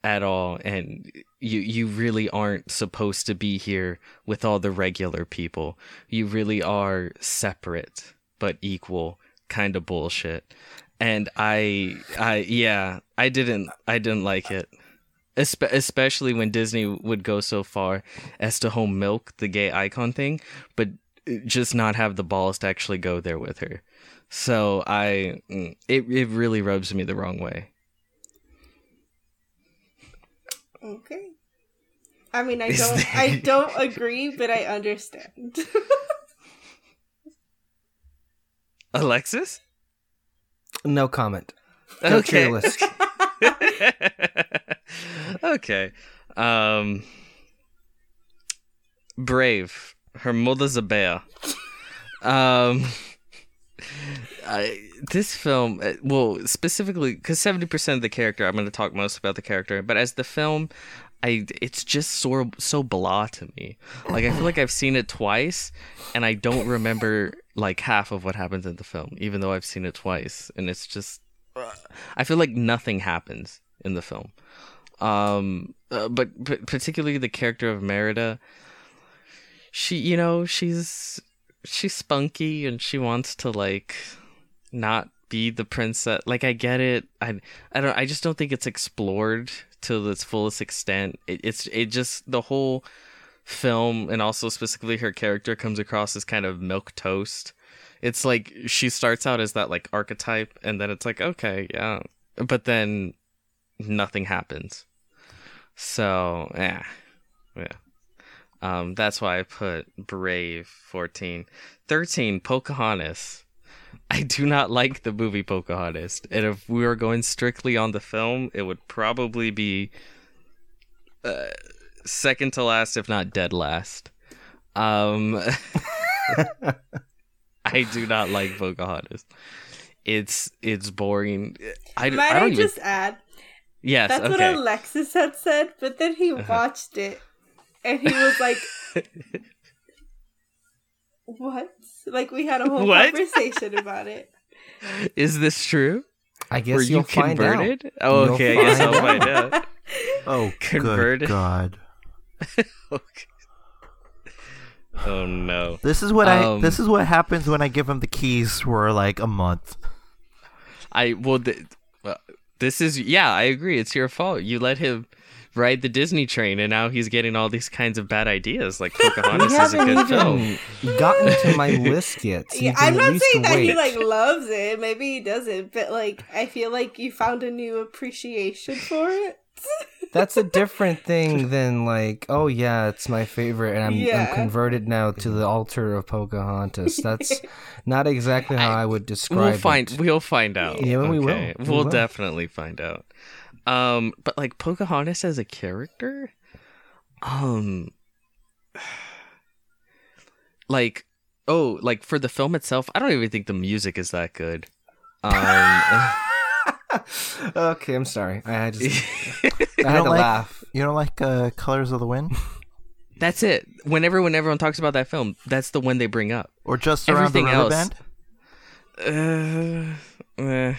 at all. And you you really aren't supposed to be here with all the regular people. You really are separate but equal kind of bullshit. And i i yeah i didn't i didn't like it especially when disney would go so far as to home milk the gay icon thing but just not have the balls to actually go there with her so i mm, it, it really rubs me the wrong way Okay. I mean, I don't, there- I don't agree, but I understand. alexis no comment. Go to your list. okay. Um Brave. Her mother's a bear. Um I, this film, uh, well, specifically because seventy percent of the character, I'm going to talk most about the character, but as the film, I it's just so so blah to me. Like I feel like I've seen it twice, and I don't remember like half of what happens in the film, even though I've seen it twice, and it's just I feel like nothing happens in the film. Um, uh, but, but particularly the character of Merida, she, you know, she's she's spunky and she wants to like not be the princess. Like I get it. I I don't. I just don't think it's explored to its fullest extent. It, it's it just the whole film and also specifically her character comes across as kind of milk toast it's like she starts out as that like archetype and then it's like okay yeah but then nothing happens so yeah yeah um that's why i put brave 14 13 pocahontas i do not like the movie pocahontas and if we were going strictly on the film it would probably be uh, second to last if not dead last Um, I do not like Pocahontas. It's it's boring. I, Might I I, don't even. just add? Yes. That's what. Alexis had said, but then he Uh-huh. watched it and he was like, "What?" Like we had a whole What? conversation about it. Is this true? I guess Were you'll you find out. converted? Oh, You'll okay. I guess I'll find out. Oh, Converted. good God! Okay. Oh no. This is what Um, I. This is what happens when I give him the keys for like a month. I well, th- well, this is yeah. I agree. It's your fault. You let him ride the Disney train, and now he's getting all these kinds of bad ideas. Like We Pocahontas is a haven't good film. even gotten to my list yet. So Yeah, I'm not least saying that he like loves it. Maybe he doesn't, but like I feel like you found a new appreciation for it. That's a different thing than like, oh yeah, it's my favorite, and I'm, Yeah. I'm converted now to the altar of Pocahontas. That's not exactly how I, would describe We'll find. it. We'll find out. Yeah, we will. okay? We We'll will. definitely find out. Um, but like Pocahontas as a character, um, like oh, like for the film itself, I don't even think the music is that good. Um. okay, I'm sorry. I just I had don't to like- laugh. You don't like uh, Colors of the Wind, That's it. Whenever when everyone talks about that film, that's the one they bring up. or just around the Everything else- bend? Uh, eh.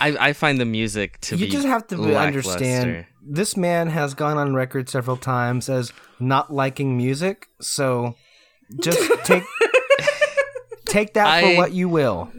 I I find the music to be You just have to lackluster. understand this man has gone on record several times as not liking music, so just take take that I- for what you will.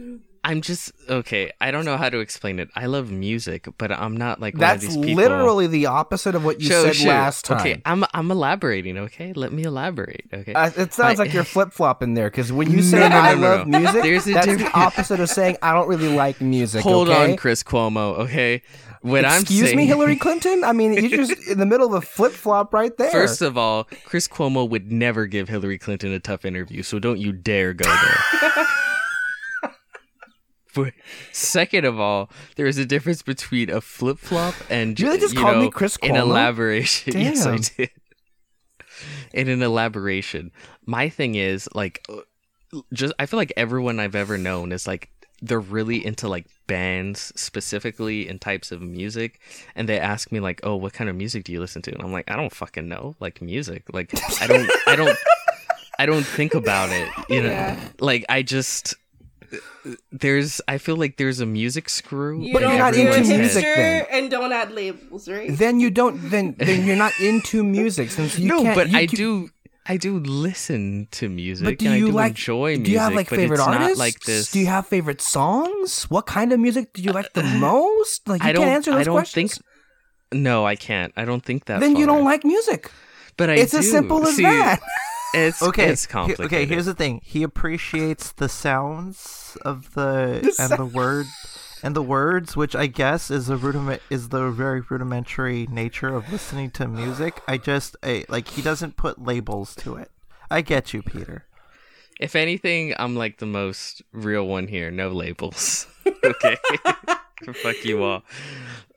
I'm just okay. I don't know how to explain it. I love music, but I'm not like That's of these people. literally the opposite of what you Show, said shoot. last time. Okay, I'm I'm elaborating. Okay, let me elaborate. Okay, Uh, it sounds I- like you're flip flopping there because when you say No, I no, love no. music, There's a that's the opposite of saying I don't really like music. hold okay? on, Chris Cuomo. Okay, what I'm Excuse me, Hillary Clinton. I mean, you're just in the middle of a flip flop right there. First of all, Chris Cuomo would never give Hillary Clinton a tough interview, so don't you dare go there. But second of all, there is a difference between a flip flop and You really just you called me know, Chris an Cuomo? elaboration. Yes, I Damn. did. In an elaboration, my thing is like, uh, just I feel like everyone I've ever known is like they're really into like bands specifically and types of music and they ask me like oh what kind of music do you listen to and i'm like i don't fucking know like music like i don't i don't i don't think about it you know Yeah. like i just there's i feel like there's a music screw You But don't you're not into music then. and don't add labels, right? then you don't. Then then you're not into music since you no can't. but you i can- do i do listen to music But do and you i do like? enjoy music do you have like favorite it's artists? like this Do you have favorite songs? What kind of music do you like the uh, most? Like you I don't can't answer those I don't questions. think no I can't I don't think that then you don't like music. but I it's as simple as See, that. It's Okay. It's complicated. okay. Here's the thing. He appreciates the sounds of the, The and the word and the words, which I guess is a rudiment is the very rudimentary nature of listening to music. I just I, like he doesn't put labels to it. I get you, Peter. If anything, I'm like the most real one here. No labels. okay. Fuck you all.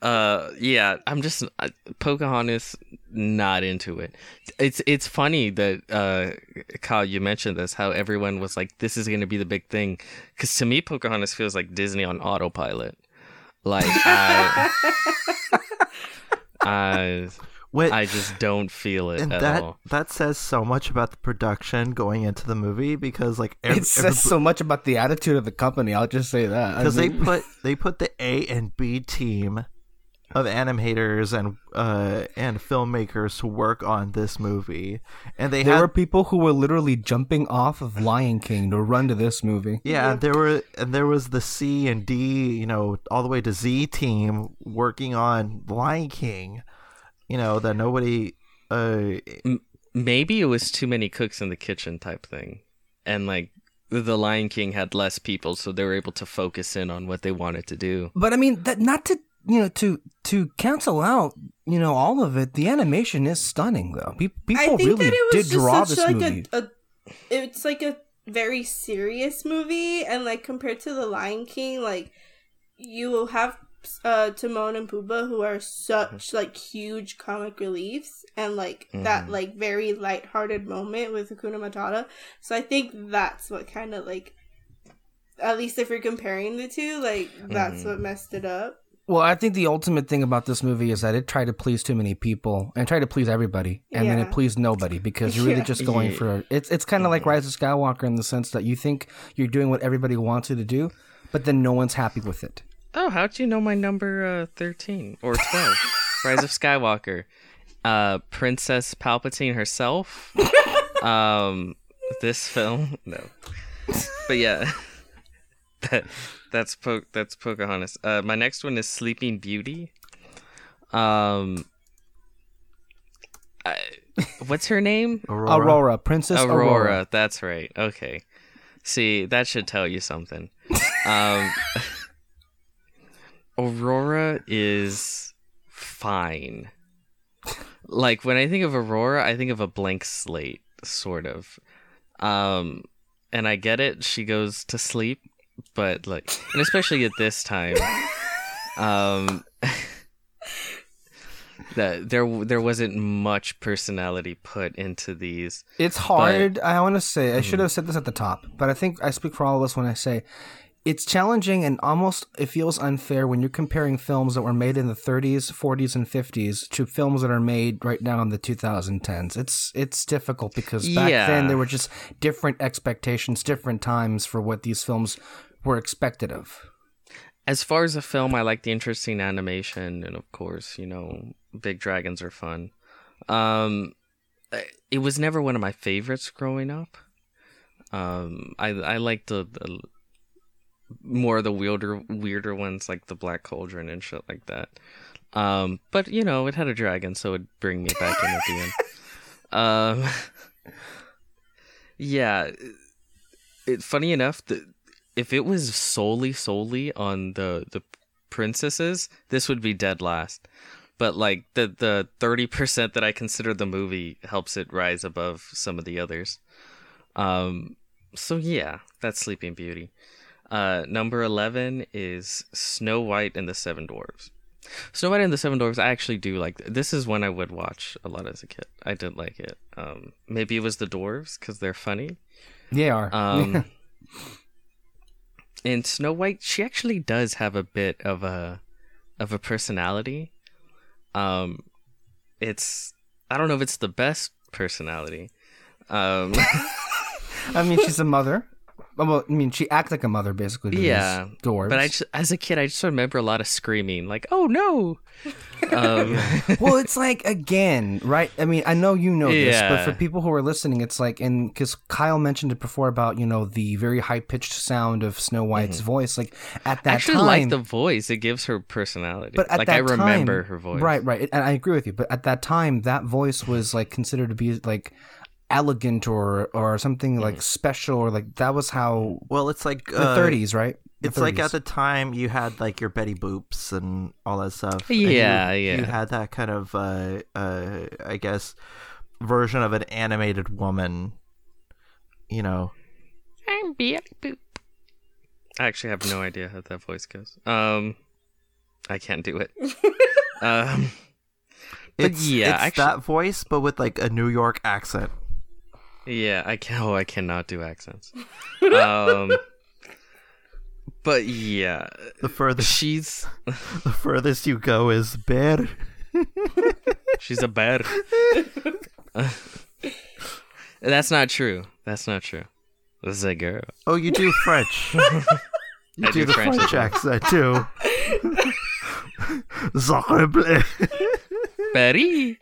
Uh, yeah, I'm just uh, Pocahontas. Not into it. It's it's funny that uh, Kyle, you mentioned this. How everyone was like, "This is going to be the big thing," because to me, Pocahontas feels like Disney on autopilot. Like I, I, What I just don't feel it and at that all. that says so much about the production going into the movie because like ev- It says so much about the attitude of the company. I'll just say that. I because they put they put the A and B team of animators and uh and filmmakers to work on this movie, and they there had were people who were literally jumping off of Lion King to run to this movie. yeah there were and there was the C and D you know all the way to Z team working on Lion King, you know that nobody uh maybe it was too many cooks in the kitchen type thing and like the lion king had less people so they were able to focus in on what they wanted to do But I mean, that not to you know to to cancel out you know all of it. The animation is stunning though. Pe- I People think really that it was did draw just this like movie. a, a it's like a very serious movie and like compared to the Lion King, like you will have uh Timon and Pumbaa who are such mm-hmm. like huge comic reliefs and like that mm-hmm. like very light-hearted moment with Hakuna Matata. So I think that's what kind of like at least if you're comparing the two, like that's mm-hmm. what messed it up. Well, I think the ultimate thing about this movie is that it tried to please too many people and tried to please everybody, and then it pleased nobody because you're really Yeah. just going Yeah. for it's. It's kind of like Rise of Skywalker in the sense that you think you're doing what everybody wants you to do, but then no one's happy with it. Oh, how'd you know my number uh, 13 or 12? Rise of Skywalker. Uh, Princess Palpatine herself. um, this film, no. But yeah, that that's po- that's Pocahontas. Uh, my next one is Sleeping Beauty. Um, I, what's her name? Aurora, Aurora. Princess Aurora. Aurora. That's right. Okay. See, that should tell you something. Um, Aurora is fine. Like when I think of Aurora, I think of a blank slate, sort of. Um, and I get it. She goes to sleep, but like, and especially at this time, um, that there there wasn't much personality put into these. It's hard. I want to say I should have said this at the top, but I think I speak for all of us when I say it's challenging and almost it feels unfair when you're comparing films that were made in the 30s, 40s, and 50s to films that are made right now in the 2010s. It's it's difficult because back Yeah. then there were just different expectations, different times for what these films were expected of. As far as a film, I like the interesting animation, and of course, you know, big dragons are fun. Um, it was never one of my favorites growing up. Um, I I like the, the more of the weirder weirder ones, like the Black Cauldron and shit like that. Um, but you know, it had a dragon, so it'd bring me back in at the end. Um, yeah, it, funny enough, the, if it was solely solely on the the princesses, this would be dead last. But like the the thirty percent that I consider the movie helps it rise above some of the others. Um, so yeah, that's Sleeping Beauty. Uh, number eleven is Snow White and the Seven Dwarfs. Snow White and the Seven Dwarfs, I actually do like. This is one I would watch a lot as a kid. I did like it. Um, maybe it was the dwarves because they're funny. They are. Um, and Snow White, she actually does have a bit of a of a personality. Um, it's I don't know if it's the best personality. Um, I mean, she's a mother. Well, I mean, she acts like a mother basically. To yeah, these dwarves. but I just, as a kid, I just remember a lot of screaming, like "Oh no!" Um, well, it's like again, right? I mean, I know you know this, but for people who are listening, it's like, and because Kyle mentioned it before about you know the very high pitched sound of Snow White's voice, like at that I actually time, like the voice; it gives her personality. but at like that I remember time- her voice. right? Right, and I agree with you. But at that time, that voice was like considered to be like elegant or or something Mm-hmm. like special or like that was how Well, it's like the uh, 30s, right? The It's like at the time you had like your Betty Boops and all that stuff. yeah you- Yeah, You had that kind of, uh, uh, I guess, version of an animated woman. You know, I'm Betty Boop. I actually have no idea how that voice goes. Um, I can't do it. um, but it's yeah, it's actually, that voice, but with like a New York accent. Yeah, I can. Oh, I cannot do accents. um, but yeah, The furthest, she's the furthest you go is bear. she's a bear. That's not true. That's not true. This is a girl. Oh, you do French. you do, do the French French, as accent too. Sacre bleu. Betty.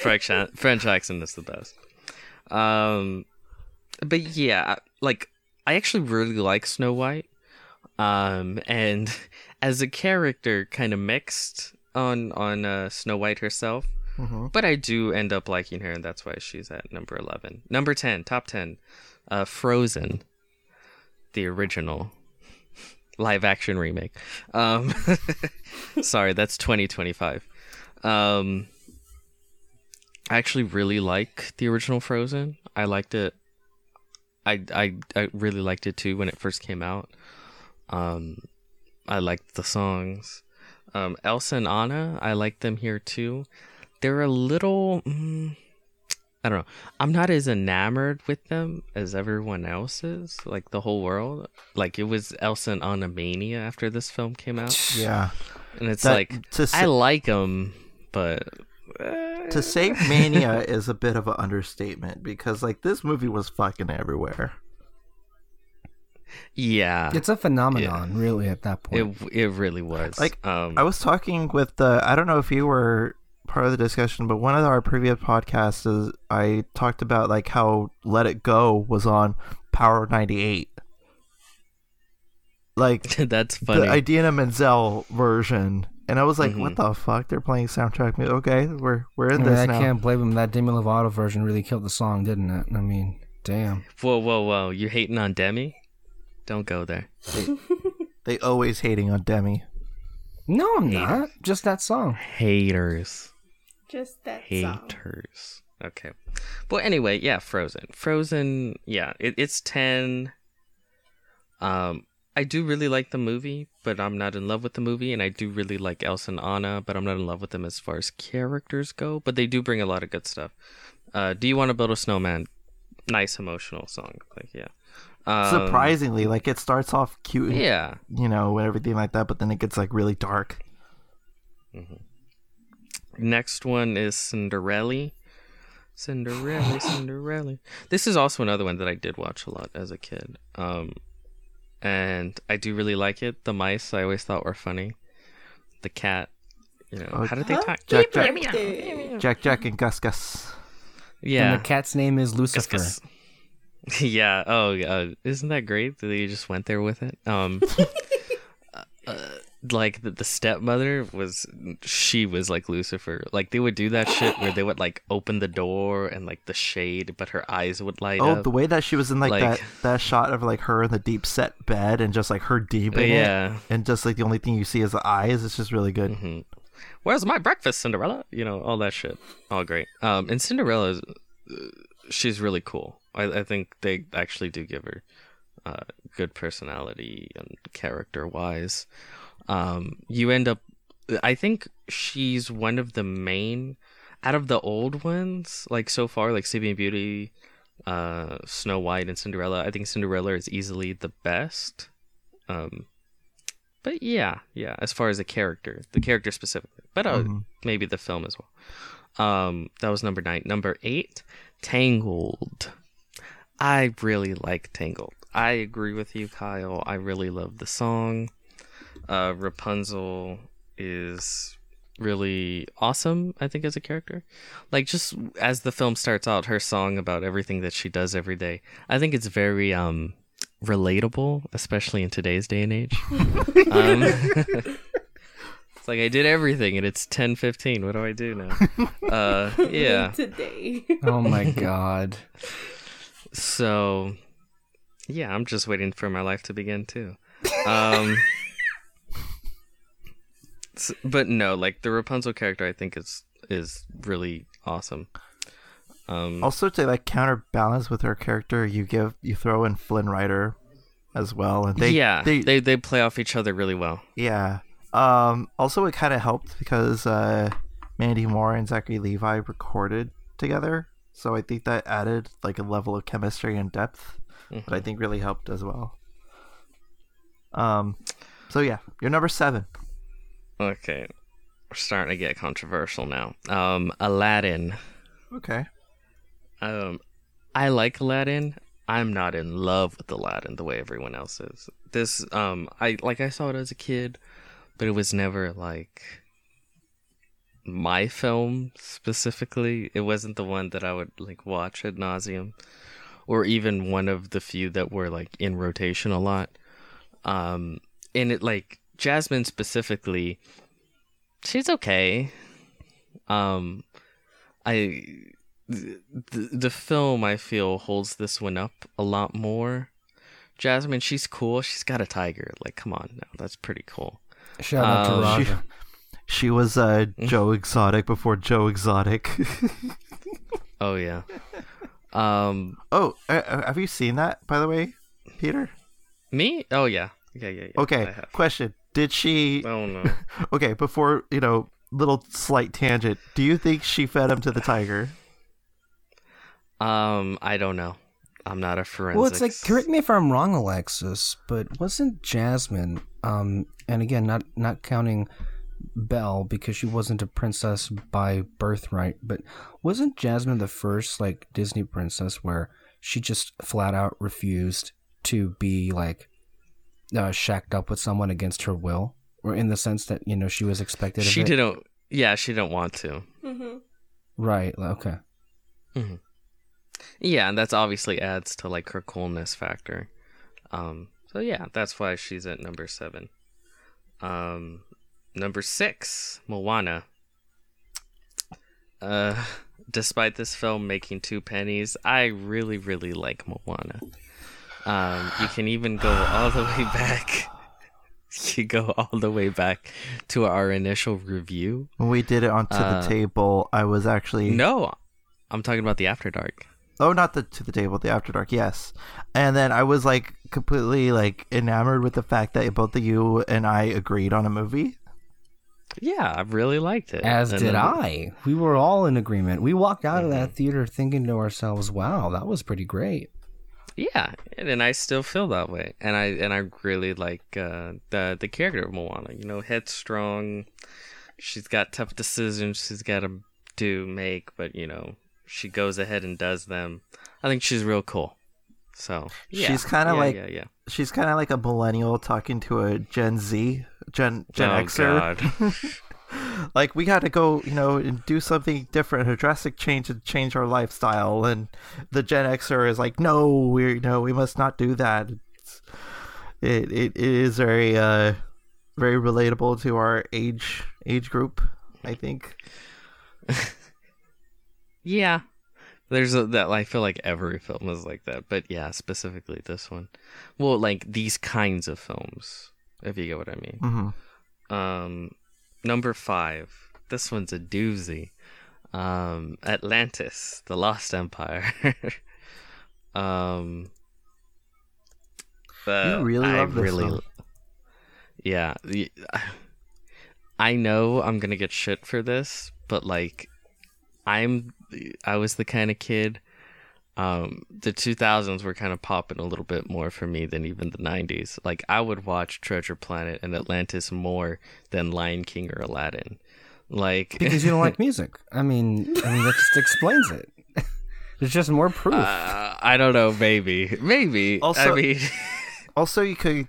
French French accent is the best. Um, but yeah, like I actually really like Snow White. Um, and as a character, kind of mixed on on uh, Snow White herself. Mhm. But I do end up liking her, and that's why she's at number eleven. Number ten, top ten, uh, Frozen, the original live action remake. Um, sorry, that's 2025. Um, I actually really like the original Frozen. I liked it I, I I really liked it too when it first came out. Um, I liked the songs. Um, Elsa and Anna, I like them here too. They're a little. Mm, I don't know. I'm not as enamored with them as everyone else is, like the whole world. Like it was Elsa and Anna mania after this film came out, Yeah. and it's That- like to I like them, but To say mania is a bit of an understatement because like this movie was fucking everywhere. yeah, It's a phenomenon, really, at that point. it it really was. Like, um, I was talking with the I don't know if you were part of the discussion, but one of our previous podcasts is I talked about like how Let It Go was on Power 98. Like that's funny. the Idina Menzel version. And I was like, Mhm. what the fuck? They're playing soundtrack music. Okay, we're we're in I, mean, this I now. can't blame them. That Demi Lovato version really killed the song, didn't it? I mean, damn. Whoa, whoa, whoa! You hating on Demi? Don't go there. They always hating on Demi. No, I'm not. Just that song. Haters. Just that song. Haters. Okay. But anyway, yeah, Frozen. Frozen, yeah, it, it's 10. Um, I do really like the movie, but I'm not in love with the movie. And I do really like Elsa and Anna, but I'm not in love with them as far as characters go. But they do bring a lot of good stuff. Uh, do you want to build a snowman? Nice emotional song. Like, yeah. Um, Surprisingly, like it starts off cute, and, Yeah. you know, and everything like that, but then it gets like really dark. Next one is Cinderella. Cinderella, Cinderella. This is also another one that I did watch a lot as a kid. Um, and I do really like it. The mice I always thought were funny. The cat, you know, Oh, how did they talk? Jack Jack Birthday. Jack Jack and Gus Gus. Yeah. And the cat's name is Gus, Lucifer. Gus. yeah. Oh, yeah. Isn't that great that you just went there with it? Um, uh, like the, the stepmother was, she was like Lucifer. Like they would do that shit where they would like open the door and like the shade, but her eyes would light Oh, up. Oh the way that she was in like, Like- that that shot of like her in the deep set bed and just like her deep in it, yeah. and just like the only thing you see is the eyes. It's just really good. hmm Where's my breakfast, Cinderella? You know, all that shit. All great. Um, and Cinderella uh, she's really cool. I, I think they actually do give her uh, good personality and character wise. Um, you end up, I think she's one of the main out of the old ones, like so far, like Sleeping Beauty, uh, Snow White, and Cinderella. I think Cinderella is easily the best. Um, but yeah, yeah, as far as the character, the character specifically, but uh, Mhm. maybe the film as well. Um, that was number nine. Number eight, Tangled. I really like Tangled. I agree with you, Kyle. I really love the song. Uh, Rapunzel is really awesome, I think, as a character. Like, just as the film starts out, her song about everything that she does every day, I think it's very um, relatable, especially in today's day and age. um, it's like I did everything and it's 10 15. What do I do now? Uh, yeah. Today. Oh my god. So, yeah, I'm just waiting for my life to begin too. Um, s- but no, like the Rapunzel character, I think is is really awesome. Um, Also, to like counterbalance with her character, you give you throw in Flynn Rider as well, and they yeah, they, they they play off each other really well. yeah. Um. Also, it kind of helped because uh, Mandy Moore and Zachary Levi recorded together, so I think that added like a level of chemistry and depth that I think really helped as well. Um. So yeah, you're number seven. Okay, we're starting to get controversial now. Um, Aladdin. Okay. Um, I like Aladdin. I'm not in love with Aladdin the way everyone else is. This, um, I like I saw it as a kid, but it was never like my film specifically. It wasn't the one that I would like watch at nauseum, or even one of the few that were like in rotation a lot. Um, and it like Jasmine specifically, she's okay. Um, I the, the film I feel holds this one up a lot more. Jasmine, she's cool. She's got a tiger. Like, come on, now that's pretty cool. Shout out to Um, Rajah. She was uh. Joe Exotic before Joe Exotic. Oh yeah. Um, Oh, uh, uh, have you seen that by the way, Peter? me? Oh yeah, yeah, yeah. yeah Okay. Question: Did she? Oh no. Okay, before you know, little slight tangent. Do you think she fed him to the tiger? um, I don't know. I'm not a forensic. Well, it's like correct me if I'm wrong, Alexis, but wasn't Jasmine, um, and again, not not counting Belle because she wasn't a princess by birthright, but wasn't Jasmine the first like Disney princess where she just flat out refused to be like uh, shacked up with someone against her will, or in the sense that you know she was expected. She of it? didn't. Yeah, she didn't want to. hmm right. Okay. Yeah, and that's obviously adds to like her coolness factor. Um, so yeah, that's why she's at number seven. Um, number six, Moana. Uh, despite this film making two pennies, I really, really like Moana. Um, you can even go all the way back. You go all the way back to our initial review. When we did it onto Uh, the table, I was actually No, I'm talking about the After Dark. Oh, not the to the table, the after dark, yes. And then I was like completely like enamored with the fact that both of you and I agreed on a movie. Yeah, I really liked it. As And did I. We were all in agreement. We walked out of Mm-hmm. that theater thinking to ourselves, "Wow, that was pretty great." Yeah, and, and I still feel that way, and I and I really like uh, the the character of Moana. You know, headstrong. She's got tough decisions she's got to do make, but you know she goes ahead and does them. I think she's real cool. So yeah, She's kinda yeah, like- yeah, yeah. She's kind of like a millennial talking to a Gen Z, Gen Gen oh Xer. God. like we got to go, you know, and do something different, a drastic change to change our lifestyle. And the Gen Xer is like, no, we, you know, we must not do that. It's, it, it it is very uh very relatable to our age age group. I think. Yeah. There's a, that I feel like every film is like that, but yeah, specifically this one. Well, like these kinds of films, if you get what I mean. hmm Um, number five. This one's a doozy. Um, Atlantis, the Lost Empire. um, You really I love this really, one. yeah. I know I'm gonna get shit for this, but like, I'm I was the kind of kid. Um, the 2000s were kind of popping a little bit more for me than even the 90s. Like I would watch Treasure Planet and Atlantis more than Lion King or Aladdin. Like Because you don't like music. I mean, I mean that just explains it. There's just more proof. uh, I don't know, maybe, maybe. Also- I mean, Also, you could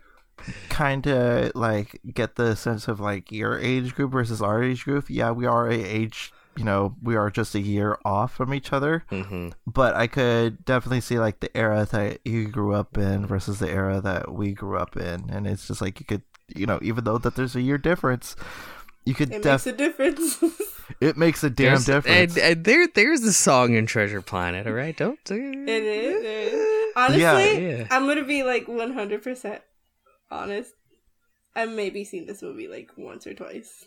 kind of like get the sense of like your age group versus our age group. Yeah, we are a age. You know, we are just a year off from each other. mhm. but I could definitely see like the era that you grew up in versus the era that we grew up in, and it's just like you could, you know, even though that there's a year difference, you could It def- makes a difference. it makes a damn There's- difference. And, and there, there's a song in Treasure Planet. All right, don't. do It is. It is. Honestly, Yeah. I'm gonna be like 100% honest. I've maybe seen this movie like once or twice.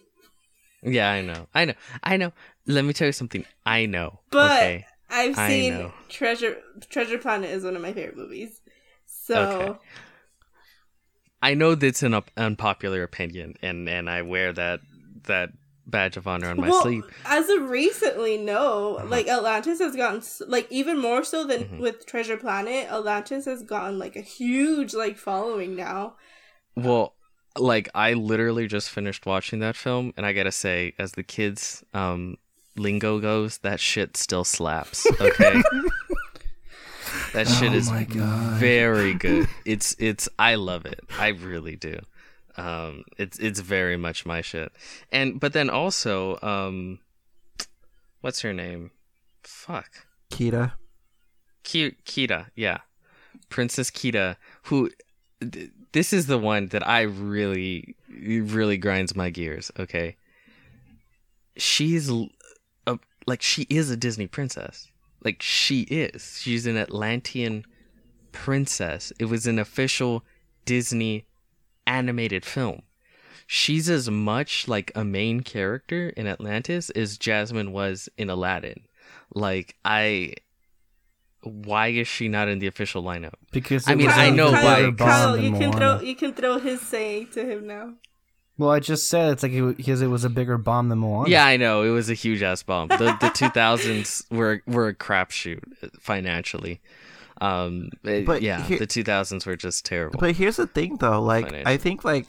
Yeah, I know, I know, I know. Let me tell you something. I know. But okay. I've I seen know. Treasure Treasure Planet is one of my favorite movies. So Okay. I know that's an up- unpopular opinion, and and I wear that that badge of honor on my well, sleeve. as of recently, no. Like Atlantis has gotten like even more so than Mhm. with Treasure Planet. Atlantis has gotten like a huge like following now. Well, like I literally just finished watching that film, and I gotta say, as the kids' um, lingo goes, that shit still slaps. Okay, that shit Oh is very good. It's it's I love it. I really do. Um, it's it's very much my shit. And but then also, um, what's her name? Fuck. Kida, Ki- Kida, yeah, Princess Kida, who th- this is the one that I really, really grinds my gears. Okay, she's like she is a Disney princess. Like she is. She's an Atlantean princess. It was an official Disney animated film. She's as much like a main character in Atlantis as Jasmine was in Aladdin. Like I why is she not in the official lineup? Because I mean, was I a know bigger why- Kyle, bomb Kyle, than you can Moana. throw you can throw his saying to him now. Well, I just said it's like it, because it was a bigger bomb than Moana. Yeah, I know it was a huge ass bomb. The the 2000s were were a crapshoot financially. Um, it- But yeah, here- the 2000s were just terrible. But here's the thing, though. Like, I think like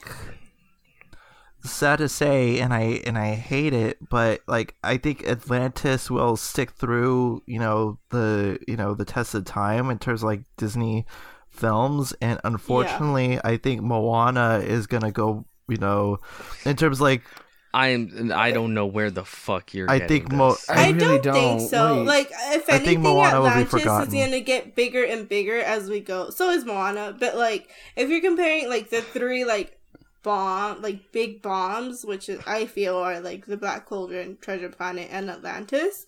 sad to say, and I and I hate it, but like I think Atlantis will stick through, you know, the you know the test of time in terms of like Disney films, and unfortunately, I think Moana is gonna go, you know, in terms of, like I'm I don't know where the fuck you're. I think mo- this. I I, really don't, think don't. so. Wait. Like, if I anything, Moana Atlantis is gonna get bigger and bigger as we go. So is Moana. But like, if you're comparing like the three like bomb, like big bombs, which is, I feel are like the Black Cauldron, Treasure Planet, and Atlantis,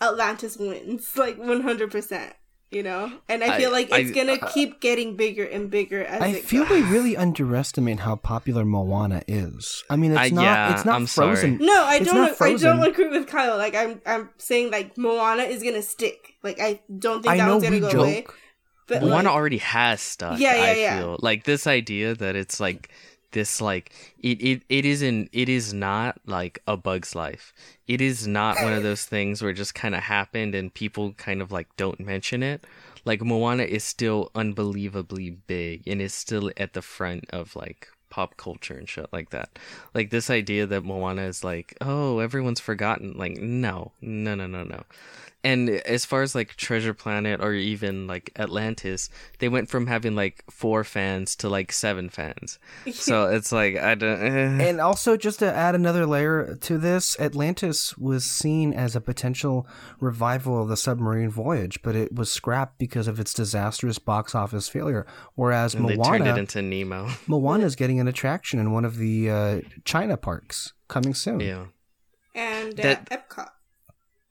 Atlantis wins like 100. percent You know, and I I- feel like it's I- gonna uh, keep getting bigger and bigger as I it feel goes. we really underestimate how popular Moana is. I mean, it's I- not. yeah, it's not I'm sorry. frozen. No, I It's don't. I don't agree with Kyle. Like I'm, I'm saying like Moana is gonna stick. Like I don't think I that know one's gonna we go joke. away. But Moana like, already has stuff. Yeah, yeah, I yeah. feel like this idea that it's like this like it, it it isn't it is not like a bug's life. It is not one of those things where it just kind of happened and people kind of like don't mention it. Like moana is still unbelievably big and is still at the front of like pop culture and shit like that. Like this idea that moana is like oh everyone's forgotten like no no no no no and as far as like treasure planet or even like atlantis they went from having like four fans to like seven fans so it's like i don't eh. And also, just to add another layer to this, Atlantis was seen as a potential revival of the submarine voyage, but it was scrapped because of its disastrous box office failure. Whereas and they turned it Moana, into nemo Moana is getting an attraction in one of the uh, China parks coming soon. yeah and uh, That- Epcot.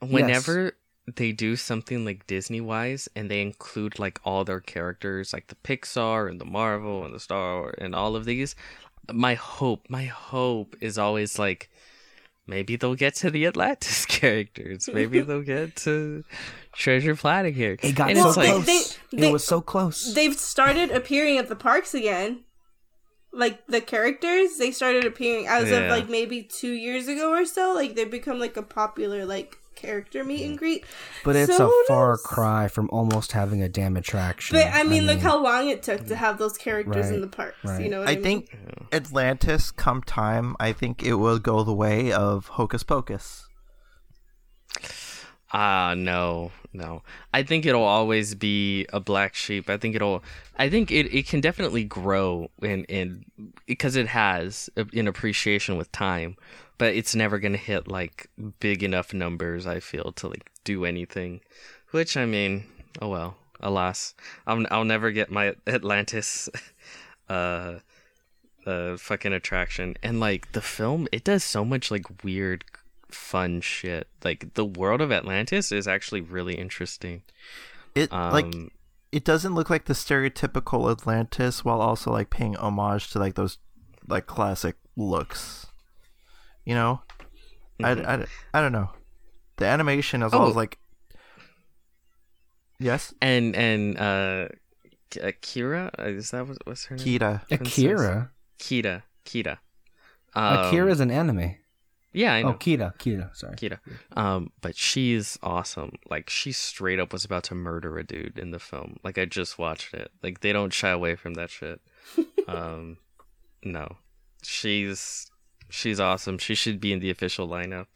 whenever they do something like Disney wise and they include like all their characters like the Pixar and the Marvel and the Star Wars and all of these my hope my hope is always like maybe they'll get to the Atlantis characters maybe they'll get to Treasure Planet here. It got and so it's like close. they- they- it was so close. They've started appearing at the parks again. Like the characters, they started appearing as of like maybe two years ago or so. Like they've become like a popular like character meet and greet. but it's So a far knows? cry from almost having a damn attraction. But I mean, look how long it took to have those characters in the parks. right. You know what I, I mean? think Atlantis, come time, I think it will go the way of Hocus Pocus. Ah, no, no. I think it'll always be a black sheep. I think it'll. I think it, it can definitely grow in in because it has in appreciation with time, but it's never gonna hit like big enough numbers. I feel to like do anything. Which I mean, oh well. Alas, I'll I'll never get my Atlantis, uh, uh, fucking attraction. And like the film, it does so much like weird fun shit. Like the world of Atlantis is actually really interesting. It Um, like it doesn't look like the stereotypical Atlantis, while also like paying homage to like those like classic looks. You know, Mhm. I, I, I don't know. The animation is Oh. always like yes, and and uh, Akira is that what, what's her name? Kida. Akira. Kida. Kida. Um, Akira's an anime. Yeah, I know. Oh, Kida. Kida. Sorry. Kida. Um, but she's awesome. Like she straight up was about to murder a dude in the film. Like I just watched it. Like they don't shy away from that shit. um, no, she's she's awesome. She should be in the official lineup.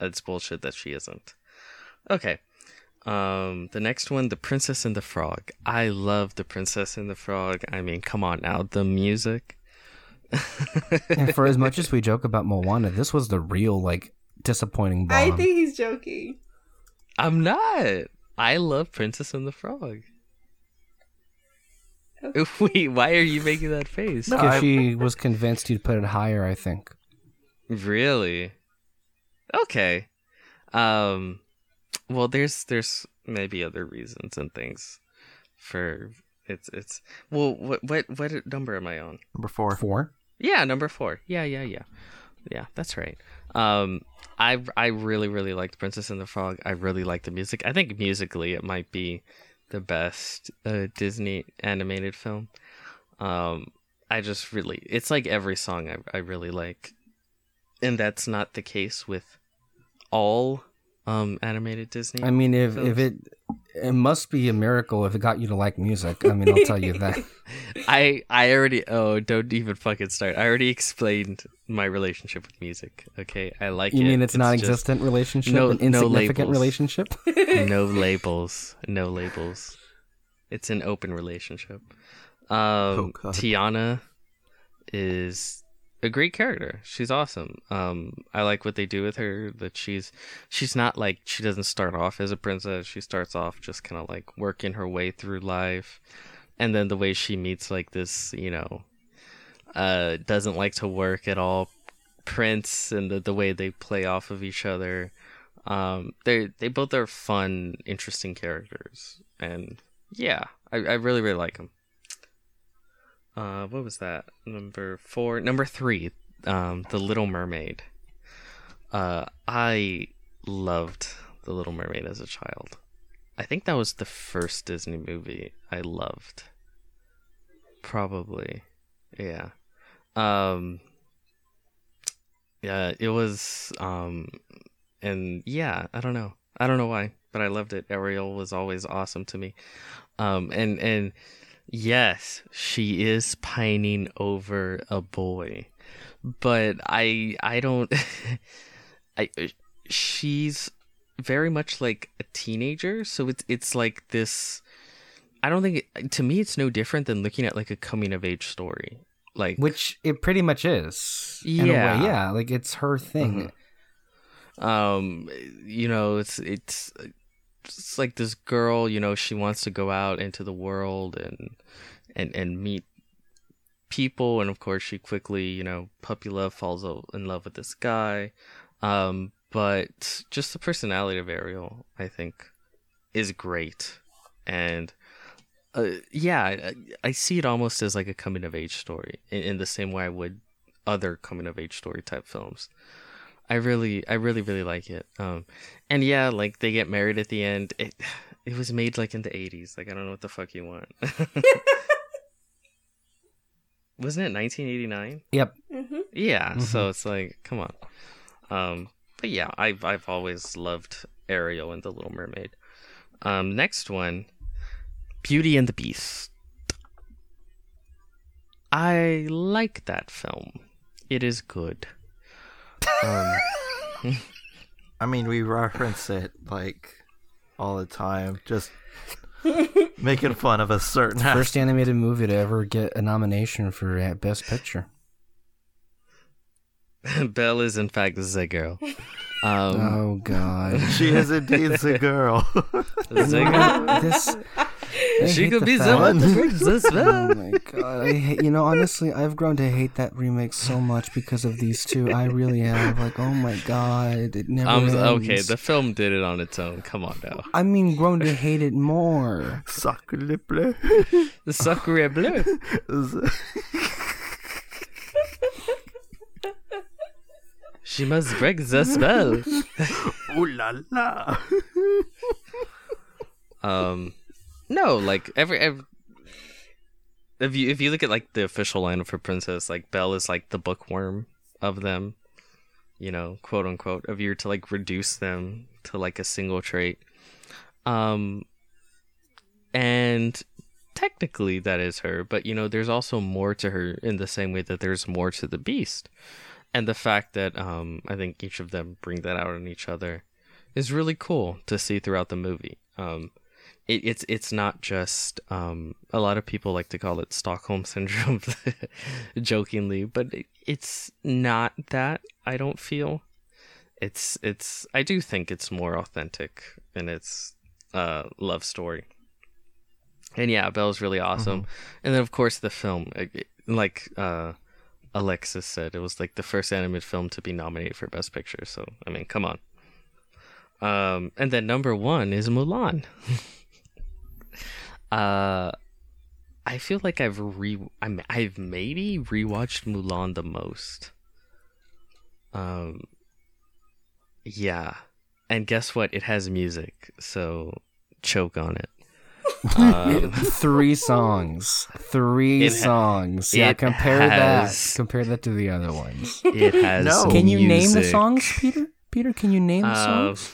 It's bullshit that she isn't. Okay. Um, the next one, The Princess and the Frog. I love The Princess and the Frog. I mean, come on now, the music. and for as much as we joke about Moana, this was the real like disappointing bomb. I think he's joking. I'm not. I love Princess and the Frog. Wait, why are you making that face? because I- she was convinced you'd put it higher. I think. Really? Okay. Um well there's there's maybe other reasons and things for it's it's well what what what number am I on? Number four. Four. Yeah, number 4. Yeah, yeah, yeah. Yeah, that's right. Um, I I really really liked Princess and the Frog. I really like the music. I think musically it might be the best uh, Disney animated film. Um, I just really it's like every song I I really like, and that's not the case with all um animated Disney. I mean, if films. if it it must be a miracle if it got you to like music. I mean, I'll tell you that. I I already oh don't even fucking start. I already explained my relationship with music. Okay, I like You it. mean it's, just non-existent relationship, no- an no insignificant labels. relationship? no labels, no labels. It's an open relationship. Um, God. Tiana is a great character. She's awesome. Um, I like what they do with her. That she's she's not like she doesn't start off as a princess. She starts off just kind of like working her way through life, and then the way she meets like this, you know, uh, doesn't like to work at all prince and the, the way they play off of each other um they they both are fun interesting characters and yeah i, I really really like them uh what was that? Number four number three um the little mermaid. Uh i loved the little mermaid as a child. I think that was the first disney movie i loved. Probably. Yeah. Um yeah it was um and yeah i don't know. I don't know why but i loved it. Ariel was always awesome to me. Um and and yes she is pining over a boy but i i don't i she's very much like a teenager so it's it's like this i don't think it, to me it's no different than looking at like a coming of age story like Which it pretty much is. In a way. Yeah. yeah. Like it's her thing. um you know it's it's it's like this girl you know she wants to go out into the world and and and meet people. And of course she quickly you know puppy love falls in love with this guy. Um but just the personality of ariel i think is great. And uh, yeah I, I see it almost as like a coming of age story in, in the same way i would other coming of age story type films I really, I really, really like it. Um, and yeah, like they get married at the end. It, it was made like in the eighties. Like I don't know what the fuck you want. Wasn't it nineteen eighty nine? Yep. hmm Yeah. So it's like, come on. Um, but yeah, I've I've always loved Ariel and the Little Mermaid. Um, next one, Beauty and the Beast. I like that film. It is good. Um, I mean, we reference it like all the time, just making fun of a certain. First animated movie to ever get a nomination for Best Picture. Belle is in fact the girl. Um, Oh God. She is indeed the girl. Zigger. this. I She hate could the be fact- someone that brings this Oh my god! I you know, honestly, I've grown to hate that remake so much because of these two. I really have. Like, oh my god, it never Um, ends. okay, the film did it on its own. Come on now. I mean, grown to hate it more. Sacre bleu. The Sacre Bleu. She must break the spell. Ooh la la. Um, no, like every, every if you if you look at like the official line for Princess, like Belle is like the bookworm of them, you know, quote unquote. If you're to like reduce them to like a single trait, um, and technically that is her, but you know, there's also more to her in the same way that there's more to the Beast, and the fact that um, I think each of them bring that out in each other is really cool to see throughout the movie. Um, it, it's it's not just um, a lot of people like to call it Stockholm syndrome, jokingly, but it, it's not that. I don't feel it's it's. I do think it's more authentic in its uh, love story. And yeah, Belle's really awesome. And then of course the film, like- like uh, Alexis said, it was like the first animated film to be nominated for Best Picture. So I mean, come on. Um, and then number one is Mulan. uh, I feel like I've re I'm, I've maybe rewatched Mulan the most. Um, yeah, and guess what? It has music, so choke on it. Um, Three songs. Three It ha- songs. Yeah, compare has- that. Compare that to the other ones. it has. No. Can you name the songs, Peter? Peter, can you name the Uh, songs?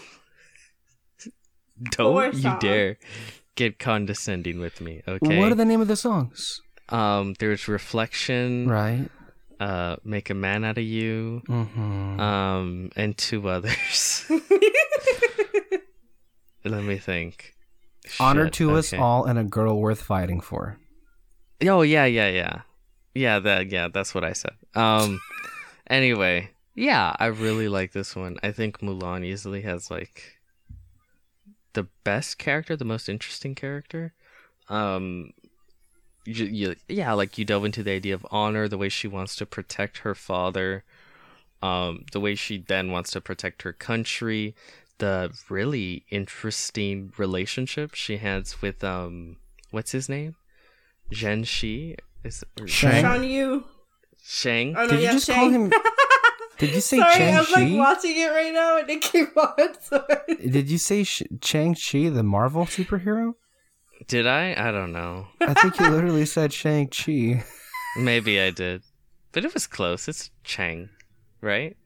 don't Four you songs. dare get condescending with me, okay? What are the name of the songs? Um, there's reflection. Right. Uh, make a man out of you. Mm-hmm. Um, and two others. Let me think. Honor Shit, to us all and a girl worth fighting for. Oh yeah, yeah, yeah, yeah. That yeah, that's what I said. Um, anyway, yeah, I really like this one. I think Mulan easily has like the best character, the most interesting character. Um, you, you, yeah, like you delve into the idea of honor, the way she wants to protect her father, um, the way she then wants to protect her country, the really interesting relationship she has with um, what's his name, Zhen Shi is or Shang? Yu. Shang. Oh no, Did you just Shang. call him? Did you say Sorry, Chang I'm like watching it right now and it came on. Sorry. Did you say Sh- Shang Chi, the Marvel superhero? Did I? I don't know. I think you literally said Shang Chi. Maybe I did, but it was close. It's Chang, right?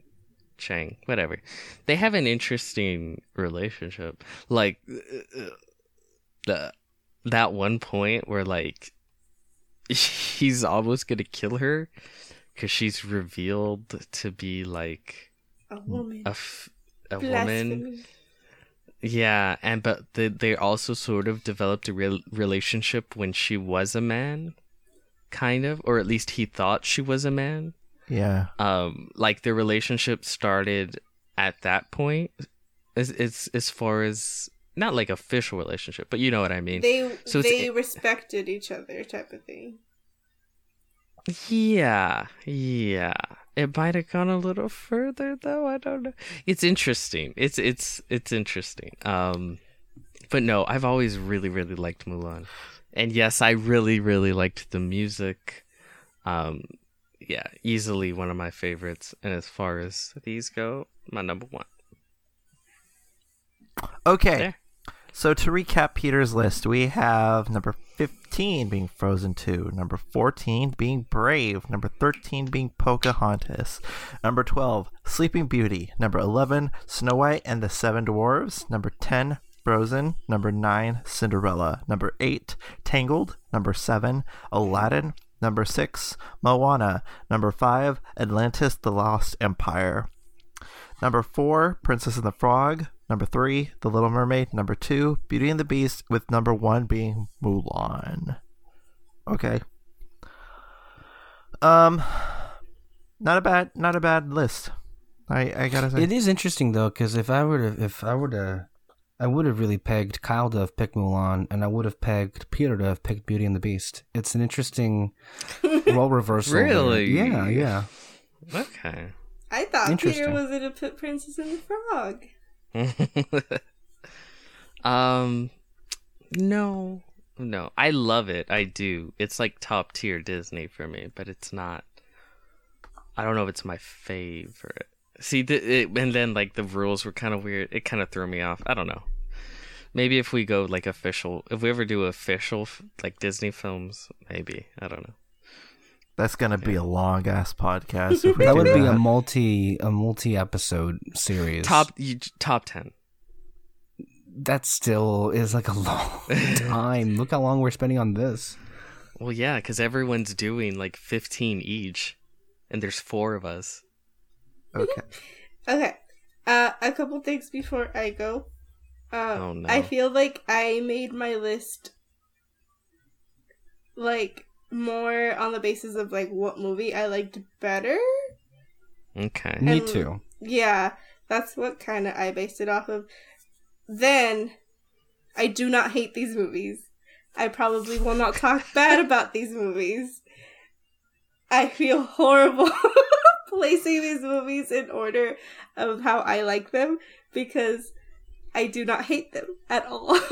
Chang, whatever. They have an interesting relationship. Like uh, the that one point where like he's almost gonna kill her because she's revealed to be like A woman. a f- a woman. Yeah, and but they they also sort of developed a real relationship when she was a man, kind of, or at least he thought she was a man. Yeah. Um, like their relationship started at that point. As it's as far as not like official relationship, but you know what I mean. They So it's- they respected each other, type of thing. Yeah, yeah. It might have gone a little further though. I don't know. It's interesting. It's it's it's interesting. Um, but no, I've always really really liked Mulan, and yes, I really really liked the music. Um, yeah, easily one of my favorites. And as far as these go, my number one. Okay. There. So to recap Peter's list, we have number 15 being Frozen 2, number 14 being Brave, number 13 being Pocahontas, number 12 Sleeping Beauty, number 11 Snow White and the Seven Dwarves, number 10 Frozen, number 9 Cinderella, number 8 Tangled, number 7 Aladdin, number 6 Moana, number 5 Atlantis the Lost Empire. Number four, Princess and the Frog. Number three, The Little Mermaid. Number two, Beauty and the Beast, with number one being Mulan. Okay. Um, not a bad, not a bad list. I I gotta say. It is interesting though, because if I were to, if I were to, I would have really pegged Kyle to have picked Mulan, and I would have pegged Peter to have picked Beauty and the Beast. It's an interesting role reversal. there. Really? Yeah, yeah. Okay. I thought Peter was gonna put Princess and the Frog. um, no, no. I love it. I do. It's like top tier Disney for me, but it's not. I don't know if it's my favorite. See, the, it, and then like the rules were kind of weird. It kind of threw me off. I don't know. Maybe if we go like official, if we ever do official like Disney films, maybe I don't know. That's gonna be a long ass podcast. If we That do would be a multi a multi episode series. Top you, top ten. That still is like a long time. Look how long we're spending on this. Well, yeah, because everyone's doing like fifteen each, and there's four of us. okay. Okay. Uh, a couple things before I go. Uh, Oh, no. I feel like I made my list like more on the basis of like what movie I liked better. Okay. Me too. Yeah, that's what kind of I based it off of. Then, I do not hate these movies. I probably will not talk bad about these movies. I feel horrible placing these movies in order of how I like them because I do not hate them at all.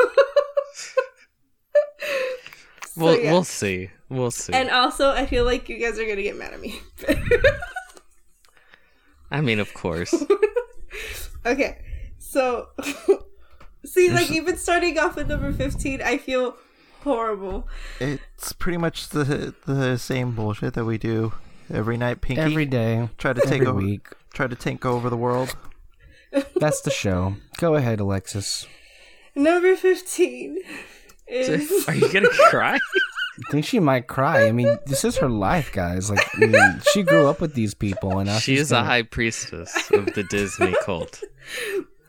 So, Well, yeah. we'll see. We'll see. And also, I feel like you guys are gonna get mad at me. I mean, of course. Okay, so see, like even starting off with number fifteen, I feel horrible. It's pretty much the the same bullshit that we do every night. Pinky Every day, try to take every over, week. try to take over the world. That's the show. Go ahead, Alexis. Number fifteen is Are you gonna cry? I think she might cry. I mean, this is her life, guys. Like, I mean, she grew up with these people, and now She she's is a gonna- high priestess of the Disney cult.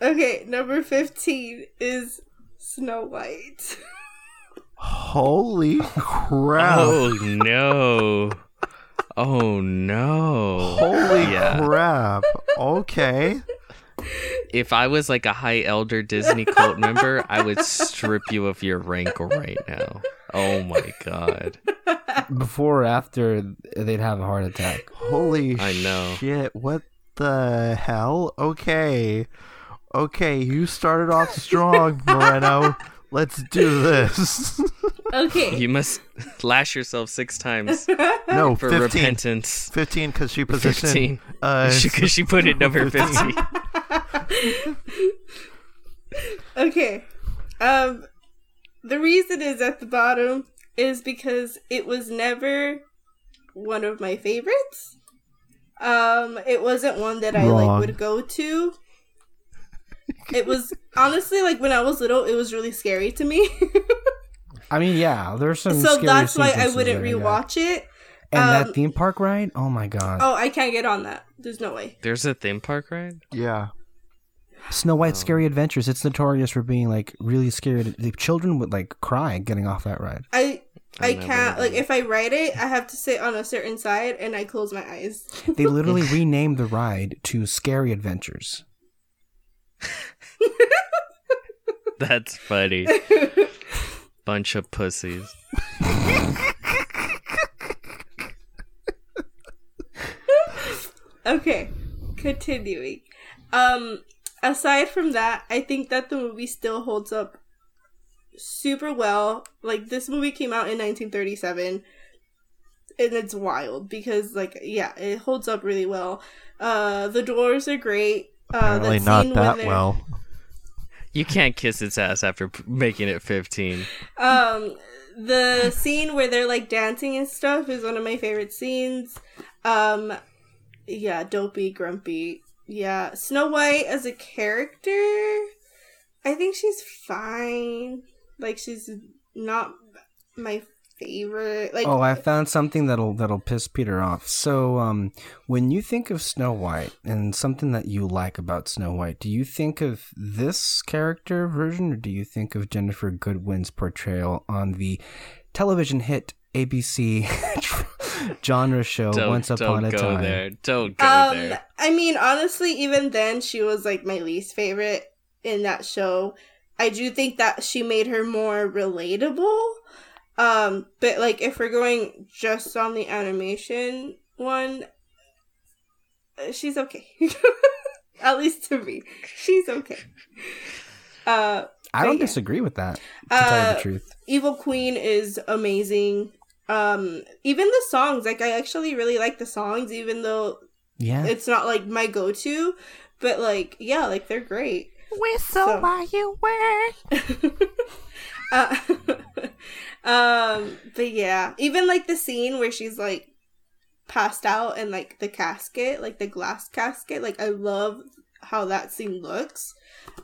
okay. Number fifteen is Snow White. Holy crap! Oh no! Oh no! Holy yeah. crap! Okay. If I was like a high elder Disney cult member, I would strip you of your rank right now. Oh my god! before or after they'd have a heart attack. Holy I know. shit! What the hell? Okay, okay. You started off strong, Moreno. Let's do this. Okay. You must lash yourself six times No, for 15. repentance. 15 because she positioned. Fifteen. Uh, Because she put it number 15. fifty. Okay. Um the reason is at the bottom is because it was never one of my favorites. Um it wasn't one that I Wrong. like would go to. It was honestly like when I was little it was really scary to me. I mean, yeah, there's some. so scary that's why I wouldn't there, yeah. rewatch it. And um, that theme park ride? Oh my god! Oh, I can't get on that. There's no way. There's a theme park ride. yeah. Snow White's Scary Adventures. It's notorious for being like really scary. The children would like cry getting off that ride. I I never can't like if I ride it, I have to sit on a certain side and I close my eyes. They literally renamed the ride to Scary Adventures. That's funny. Bunch of pussies. Okay, continuing. Um, aside from that, I think that the movie still holds up super well. Like this movie came out in 1937, and it's wild because, like, yeah, it holds up really well. Uh, the doors are great. Uh, Apparently that not scene that well. You can't kiss its ass after p- making it 15. Um, the scene where they're like dancing and stuff is one of my favorite scenes. Um, yeah, dopey, grumpy. Yeah, Snow White as a character, I think she's fine. Like she's not my favorite. Like Oh, I found something that'll that'll piss Peter off. So, um, when you think of Snow White and something that you like about Snow White, do you think of this character version, or do you think of Ginnifer Goodwin's portrayal on the television hit ABC genre show Don't, Once don't Upon a go Time? there. Don't go um, there. I mean, honestly, even then, she was like my least favorite in that show. I do think that she made her more relatable. Um, but like if we're going just on the animation one, uh, she's okay. At least to me, she's okay. Uh, I don't yeah. disagree with that. To tell you Uh, the truth, Evil Queen is amazing. Um, even the songs, like I actually really like the songs, even though yeah. it's not like my go-to, but like yeah, like they're great. Whistle So- while you work. uh, um, but yeah, even like the scene where she's like passed out and like the casket, like the glass casket, like I love how that scene looks.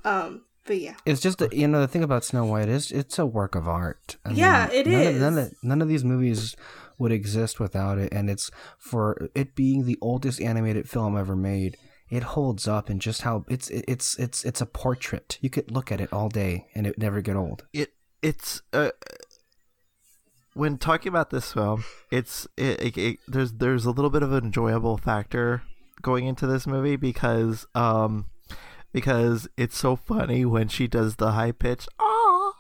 Um, but yeah, It's just that, you know the thing about Snow White is it's a work of art. I Yeah, it none is. Of, none, of, none of these movies would exist without it, and it's for it being the oldest animated film ever made. It holds up, and just how it's it's it's it's a portrait. You could look at it all day, and it would never get old. it it's uh when talking about this film it's it, it, it- there's there's a little bit of an enjoyable factor going into this movie because um because it's so funny when she does the high pitch. Oh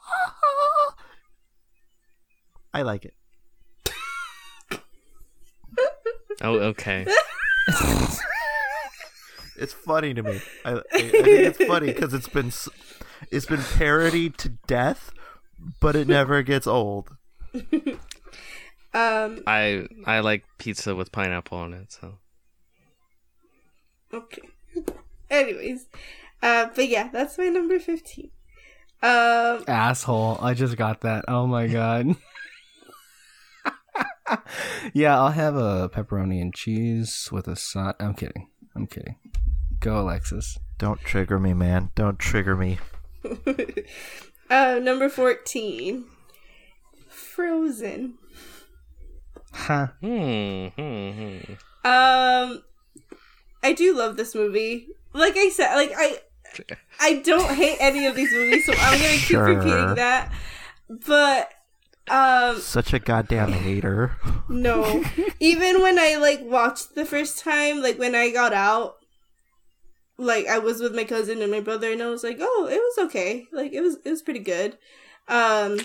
i like it. Oh, okay. it's funny to me. I, I, I think it's funny because it's been it's been parodied to death but it never gets old. Um, I I like pizza with pineapple on it, so. Okay. Anyways, uh, but yeah, that's my number fifteen. Um, Asshole. I just got that. Oh my god. yeah, I'll have a pepperoni and cheese with a side. I'm kidding. I'm kidding. Go, Alexis. Don't trigger me, man. Don't trigger me. uh, number fourteen, Frozen. Huh. Hmm, hmm, hmm. Um, I do love this movie. Like I said, like I, I don't hate any of these movies, so I'm gonna keep repeating that. But um, Such a goddamn hater. no, even when I like watched the first time, like when I got out, like I was with my cousin and my brother, and I was like, oh, it was okay. Like it was, it was pretty good. Um,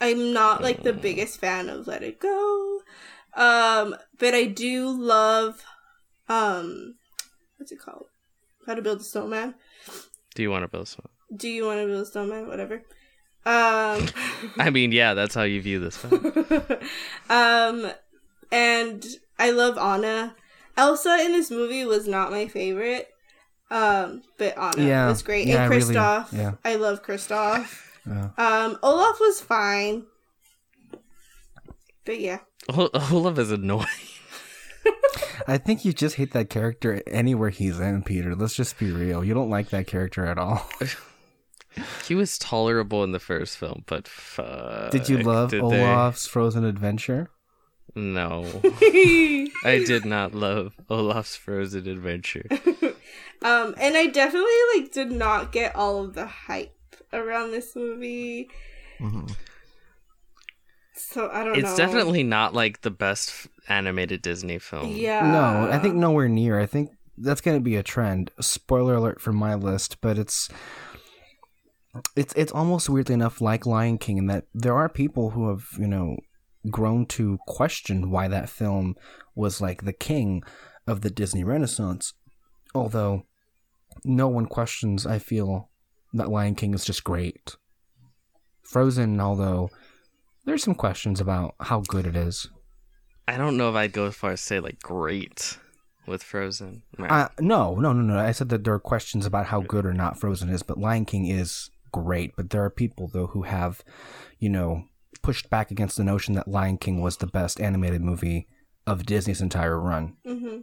I'm not like the biggest fan of Let It Go, um, but I do love, um, what's it called? How to Build a Snowman. Do you want to build some? Do you want to build a snowman? Whatever. Um. I mean, yeah, that's how you view this film. um, and I love Anna. Elsa in this movie was not my favorite. Um, but Anna Yeah. was great. Yeah, I and really- Kristoff. yeah. I love Kristoff. Yeah. Um, Olaf was fine. But yeah. Ol- Olaf is annoying. I think you just hate that character anywhere he's in, Peter. Let's just be real. You don't like that character at all. He was tolerable in the first film, but fuck. Did you love did they- Olaf's Frozen Adventure? No, I did not love Olaf's Frozen Adventure. Um, and I definitely like did not get all of the hype around this movie. Mhm. So I don't know. It's definitely not like the best animated Disney film. yeah. no, I think nowhere near. I think that's going to be a trend. Spoiler alert for my list, but it's it's it's almost weirdly enough like Lion King in that there are people who have you know grown to question why that film was like the king of the Disney Renaissance, although no one questions. I feel that Lion King is just great. Frozen, although there's some questions about how good it is. I don't know if I'd go as far as say like great with Frozen. Uh, no, no, no, no. I said that there are questions about how good or not Frozen is, but Lion King is great. But there are people though who have, you know, pushed back against the notion that Lion King was the best animated movie of Disney's entire run. hmm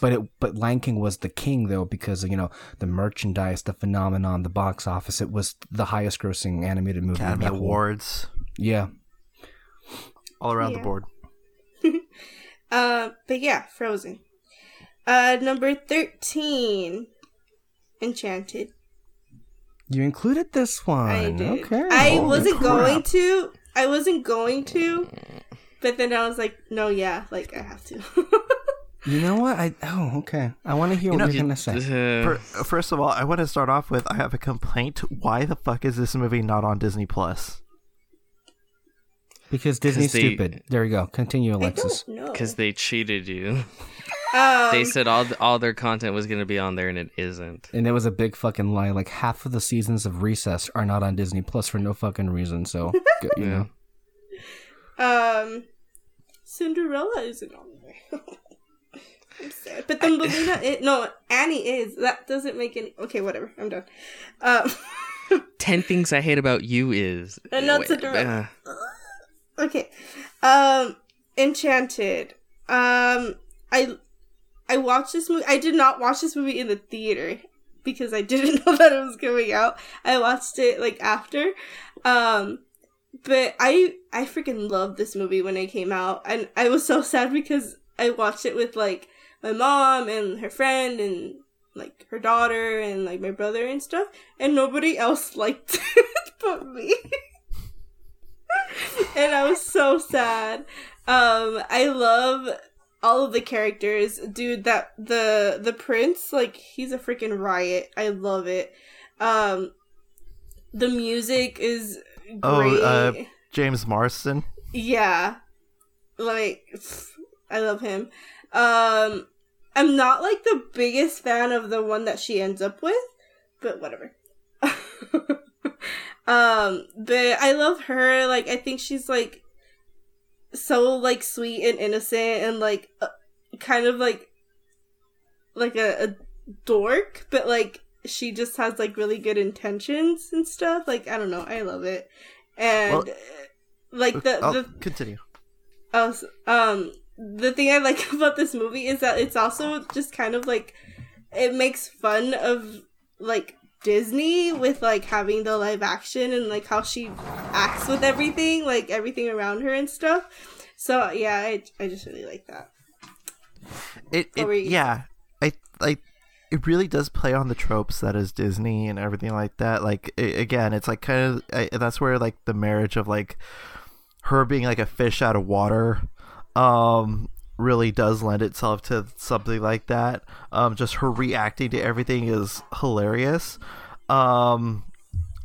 But it, but Lion King was the king though because you know the merchandise, the phenomenon, the box office. It was the highest grossing animated movie. Academy that whole- Awards. Yeah, All around Yeah. the board. Uh, but yeah, Frozen. Uh, number thirteen, Enchanted. you included this one. I did. Okay. I Holy wasn't crap. going to. I wasn't going to, but then I was like, no, yeah, like I have to. You know what? I oh okay. I want to hear what know, you're gonna say. Uh, Fir- First of all, I want to start off with I have a complaint. Why the fuck is this movie not on Disney Plus? Because Disney's they- stupid. There you go. Continue, Alexis. because they cheated you. um, They said all all their content was going to be on there, and it isn't. And it was a big fucking lie. Like half of the seasons of Recess are not on Disney Plus for no fucking reason. So you Yeah. know. um, Cinderella isn't on there. I'm sad, but then Melina, is, no, Annie is. That doesn't make any. Okay, whatever. I'm done. Um, Ten things I hate about you is And not Wait, Cinderella. uh, okay, um, Enchanted. Um, I I watched this movie. I did not watch this movie in the theater because I didn't know that it was coming out. I watched it like after. Um, but I I freaking loved this movie when it came out, and I was so sad because I watched it with like my mom and her friend and like her daughter and like my brother and stuff, and nobody else liked it but me. and I was so sad. Um, I love all of the characters, dude. That the the prince, like he's a freaking riot. I love it. Um, the music is great. Oh, uh, James Marsden. Yeah. Like I love him. Um I'm not like the biggest fan of the one that she ends up with, but whatever. um but I love her. Like I think she's like so like sweet and innocent and like uh, kind of like like a, a dork, but like she just has like really good intentions and stuff. Like I don't know, I love it. And Well- like the I'll the continue. Oh, um, the thing I like about this movie is that it's also just kind of like it makes fun of like Disney with like having the live action and like how she acts with everything, like everything around her and stuff. So yeah, I I just really like that. It, it yeah, I like it really does play on the tropes that is Disney and everything like that. Like i again, it's like kind of I, that's where like the marriage of like her being like a fish out of water, um, really does lend itself to something like that. Um, just her reacting to everything is hilarious. Um,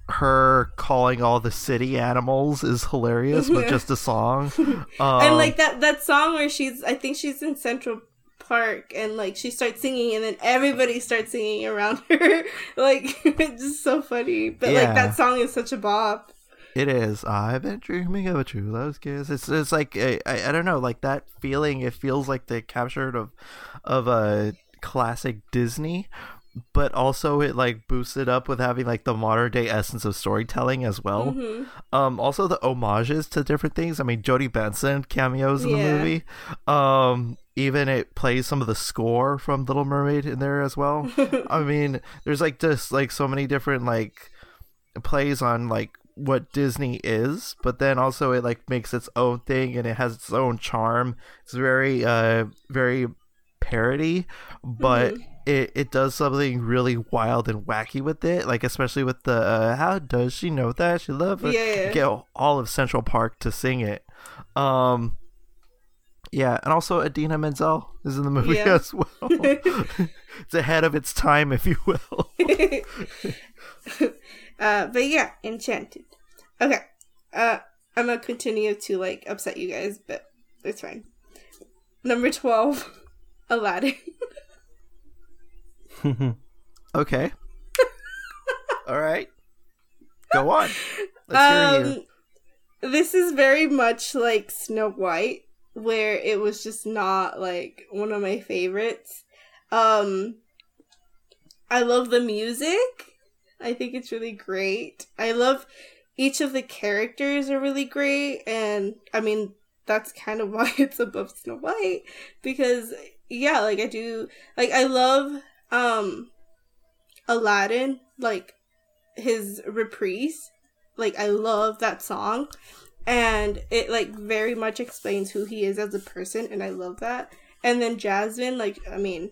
her calling all the city animals is hilarious with just a song. Um, and like that that song where she's I think she's in Central Park and like she starts singing and then everybody starts singing around her. like it's just so funny. But Yeah. like that song is such a bop. It is. I've been dreaming of a true love's kiss. It's it's like I, I I don't know, like that feeling. It feels like the captured of of a classic Disney, but also it like boosted up with having like the modern day essence of storytelling as well. Um, also the homages to different things. I mean, Jodi Benson cameos in the movie. Um, even it plays some of the score from Little Mermaid in there as well. I mean, there's like just like so many different like plays on like what Disney is, but then also it like makes its own thing and it has its own charm. It's very uh very parody, but it, it does something really wild and wacky with it. Like especially with the uh, how does she know that she loves it? Yeah, yeah. Get all of Central Park to sing it. Um yeah, and also Idina Menzel is in the movie Yeah. as well. it's ahead of its time, if you will. uh, but yeah, Enchanted. Okay. Uh, I'm gonna continue to like upset you guys, but it's fine. Number twelve, Aladdin. Okay. All right. Go on. Let's. Um, this is very much like Snow White, where it was just not like one of my favorites. Um, I love the music. I think it's really great. I love each of the characters are really great, and I mean that's kind of why it's above Snow White because yeah, like I do like I love um Aladdin like his reprise like I love that song and it like very much explains who he is as a person and I love that. And then Jasmine like I mean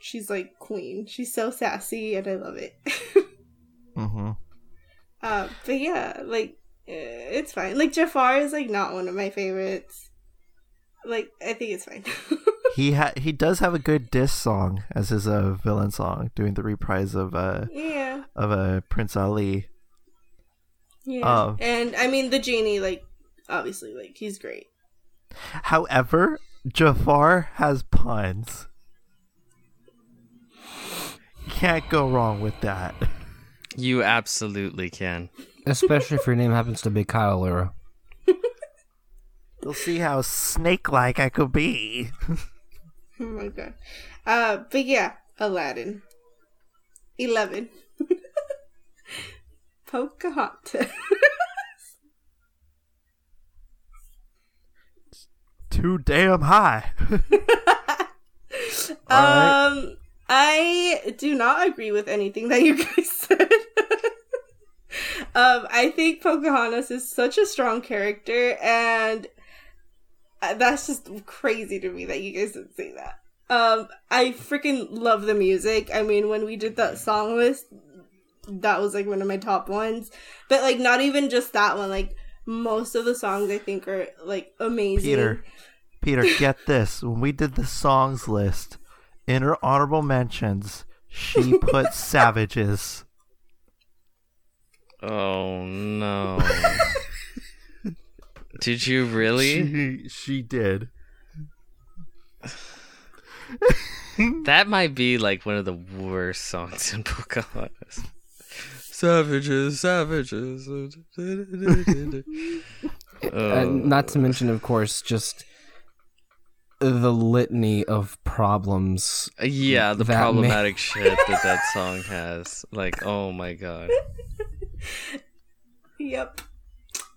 she's like queen. She's so sassy and I love it. Mm-hmm. uh but yeah, like it's fine. Like Jafar is like not one of my favorites. Like I think it's fine. He ha- he does have a good diss song as his uh, villain song, doing the reprise of uh yeah. of uh, Prince Ali. Yeah. Um, and I mean the genie like obviously like he's great. However, Jafar has puns. Can't go wrong with that. You absolutely can. Especially if your name happens to be Kyle Lira. You'll see how snake-like I could be. Oh my god. Uh, but yeah, Aladdin. 11. Pocahontas. Too damn high. Alright. Um, I do not agree with anything that you guys said. um, I think Pocahontas is such a strong character, and uh, that's just crazy to me that you guys didn't say that. Um, I freaking love the music. I mean, when we did that song list, that was like one of my top ones. But like, not even just that one. Like, most of the songs I think are like amazing. Peter, Peter, get this. When we did the songs list, in her honorable mentions, she put "Savages." Oh no. Did you really? She, she did. That might be like one of the worst songs in Pocahontas. Savages, savages. Uh, Oh. not to mention, of course, just the litany of problems. Yeah, the That ma- problematic shit that that song has. Like, oh my god. Yep.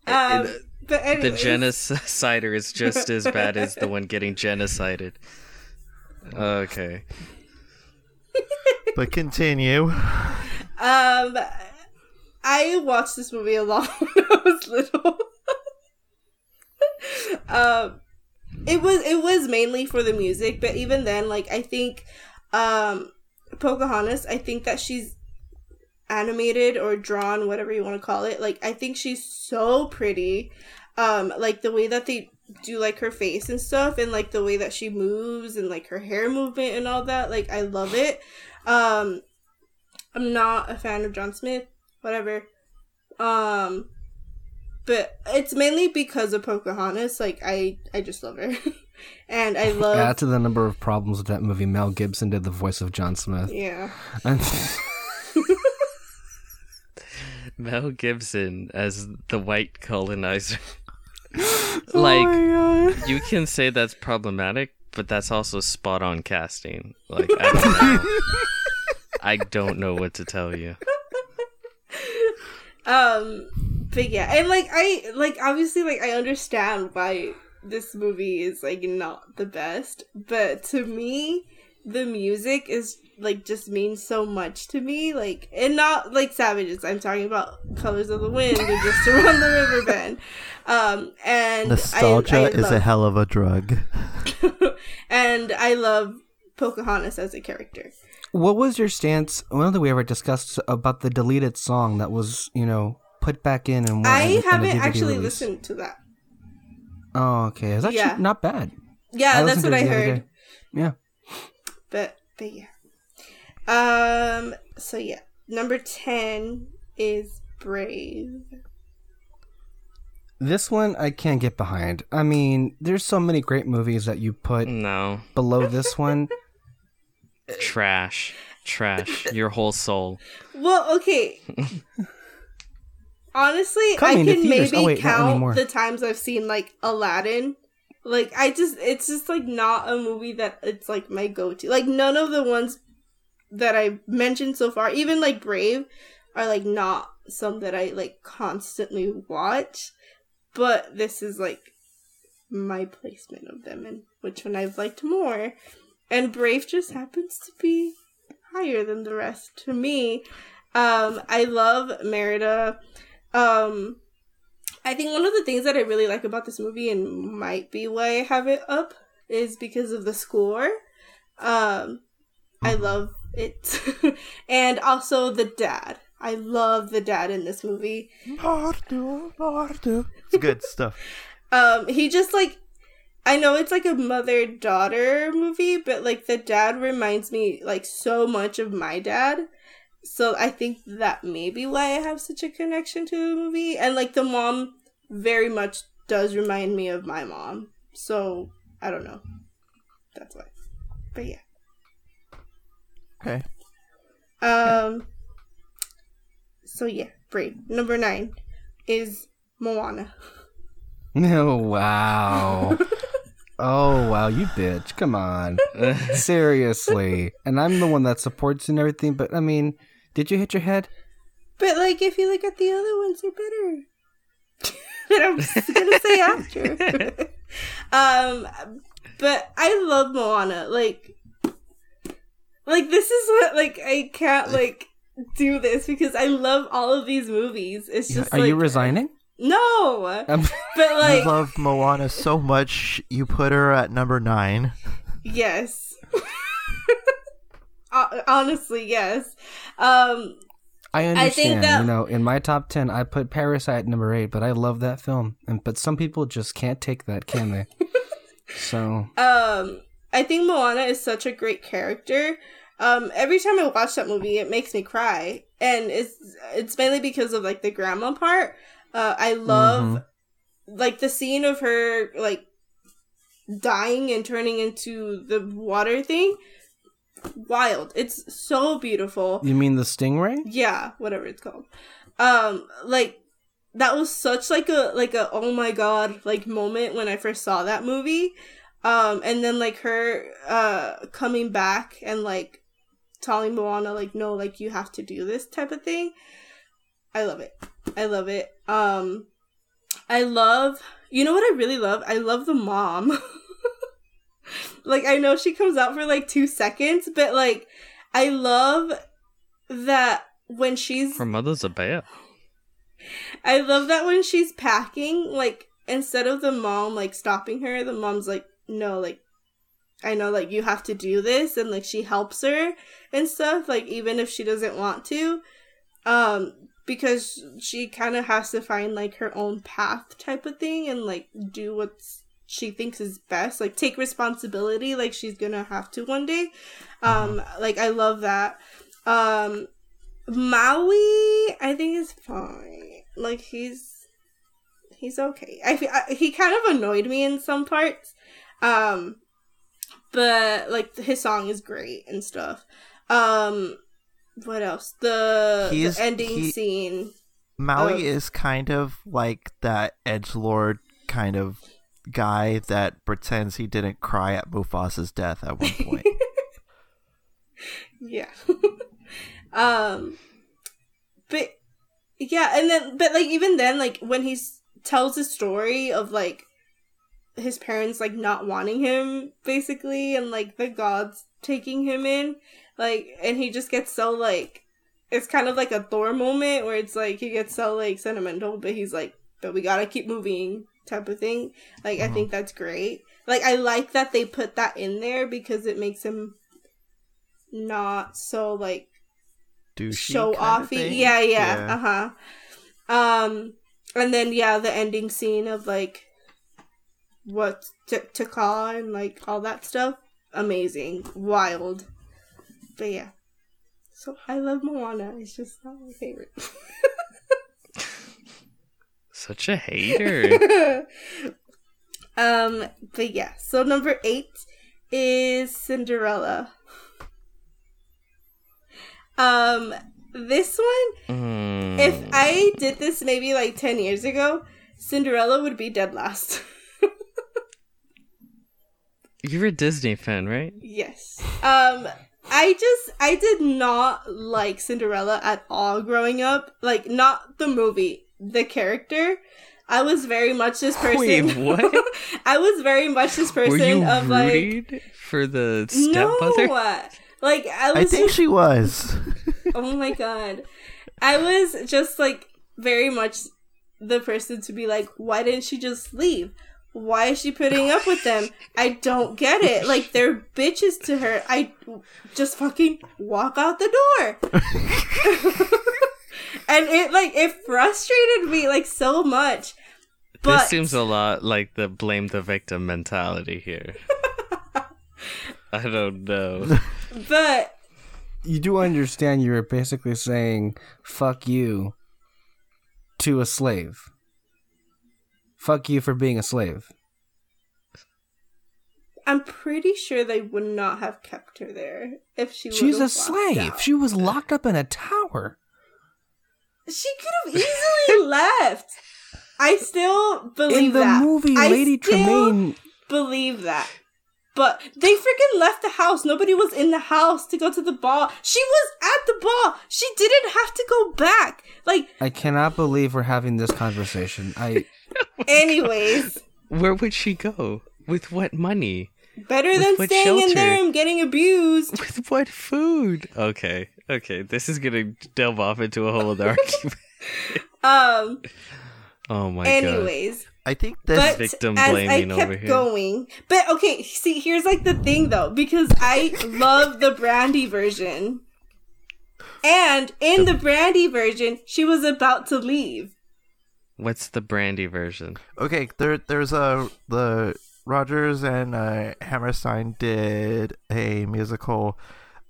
Um, but The anyways, genocider is just as bad as the one getting genocided. Okay. But continue. Um, I watched this movie a lot when I was little. um, it was it was mainly for the music, but even then, like I think, um, Pocahontas, I think that she's animated or drawn, whatever you want to call it. Like I think she's so pretty. Um, like the way that they do like her face and stuff, and like the way that she moves and like her hair movement and all that. Like I love it. Um, I'm not a fan of John Smith, whatever. Um but it's mainly because of Pocahontas. Like I I just love her. and I love Add to the number of problems with that movie. Mel Gibson did the voice of John Smith. Yeah. And Mel Gibson as the white colonizer. Oh like you can say that's problematic, but that's also spot on casting. Like I don't know. I don't know what to tell you. Um but yeah, and like I like obviously like I understand why this movie is like not the best, but to me the music is like just means so much to me like and not like savages i'm talking about colors of the wind and just around the river bend um and Nostalgia I is a hell of a drug. and i love pocahontas as a character what was your stance? I don't think we ever discussed about the deleted song that was, you know, put back in and. i in haven't DVD actually release. listened to that Oh, okay. It's actually Yeah. not bad. yeah that's what i it the other heard. Yeah. but but yeah um so yeah number 10 is brave This one I can't get behind. I mean, there's so many great movies that you put No. below this one. Trash. Trash. Your whole soul. Well, okay. Honestly, Coming I can maybe Oh, wait, count the times I've seen like Aladdin. Like I just it's just like not a movie that it's like my go-to. Like none of the ones that I mentioned so far, even like Brave, are like not some that I like constantly watch. But this is like my placement of them and which one I've liked more. And Brave just happens to be higher than the rest to me. Um, I love Merida. Um, I think one of the things that I really like about this movie and might be why I have it up is because of the score. Um, I love it, and also the dad. I love the dad in this movie. It's good stuff. Um, he just like I know it's like a mother daughter movie, but like the dad reminds me like so much of my dad. So I think that may be why I have such a connection to the movie. And like the mom very much does remind me of my mom. So I don't know. That's why. But yeah. Okay. Um so yeah, Brave. Number nine is Moana. Oh wow. Oh wow, you bitch. Come on. Seriously. And I'm the one that supports and everything, but I mean, did you hit your head? But like, if you look at the other ones, they're better. that I'm just gonna say after. um, but I love Moana. Like, like this is what like I can't like do this because I love all of these movies. It's just Are like you resigning? no, Um, but You like love Moana so much, you put her at number nine. yes. Hon- Honestly, yes. Um, I think understand. that- You know, in my top ten, I put Parasite number eight, but I love that film. And but some people just can't take that, can they? so um I think Moana is such a great character. Um every time I watch that movie it makes me cry and it's it's mainly because of like the grandma part. Uh I love like the scene of her like dying and turning into the water thing. Wild. It's so beautiful. you mean the Stingray? Yeah, whatever it's called. Um, like that was such like a like a oh my god like moment when I first saw that movie. Um, and then like her uh coming back and like telling Moana like no, like you have to do this type of thing. I love it. I love it. Um, I love. You know what I really love? I love the mom. like I know she comes out for like two seconds, but like I love that when she's Her mother's a bear. I love that when she's packing, like instead of the mom like stopping her, the mom's like, no, like I know like you have to do this and like she helps her and stuff, like even if she doesn't want to. Um because she kind of has to find like her own path type of thing and like do what's she thinks is best like take responsibility like she's gonna have to one day. Um like i love that. Um maui i think is fine. Like he's he's okay. I, I he kind of annoyed me in some parts um but like his song is great and stuff. Um what else? The, the ending he- scene Maui Oh. is kind of like that edge lord kind of guy that pretends he didn't cry at Mufasa's death at one point. yeah um but yeah and then but like even then like when he tells the story of like his parents like not wanting him basically and like the gods taking him in like and he just gets so like it's kind of like a thor moment where it's like he gets so like sentimental but he's like but we gotta keep moving type of thing like i think that's great like i like that they put that in there because it makes him not so like Douchey show kind of offy. Yeah, yeah, uh huh. Um, and then yeah, the ending scene of like what T- Taka and like all that stuff, amazing, wild. But yeah, so I love Moana. It's just not my favorite. Such a hater. um, but yeah, so number eight is Cinderella. Um, this one Mm. If I did this maybe like 10 years ago, Cinderella would be dead last. You're a Disney fan, right? yes. Um I just I did not like Cinderella at all growing up. Like not the movie, the character. I was very much this person. Wait, what? I was very much this person Were you of like rooting for the stepmother? No. Like I was I think just she was. oh my god. I was just like very much the person to be like, why didn't she just leave? Why is she putting up with them? I don't get it. Like they're bitches to her. I just fucking walk out the door. and it like it frustrated me like so much. But This seems a lot like the blame the victim mentality here. I don't know. but You do understand you're basically saying fuck you to a slave. Fuck you for being a slave. I'm pretty sure they would not have kept her there if she was. She's a would've walked slave. out. She was locked up in a tower. She could have easily left. I still believe that. in the that. movie, I Lady still Tremaine. believe that. But they freaking left the house. Nobody was in the house to go to the ball. She was at the ball. She didn't have to go back. Like, I cannot believe we're having this conversation. I anyways, Where would she go? With what money? better With than what staying in shelter? there and getting abused. With what food? Okay, okay. This is gonna delve off into a whole other argument. Um. Oh my god. anyways, I think this. but victim as I blaming kept over here. going, but okay. See, here's like the thing though, because I love the Brandy version, and in the Brandy version, she was about to leave. What's the brandy version? okay, there, there's a the Rodgers and uh, Hammerstein did a musical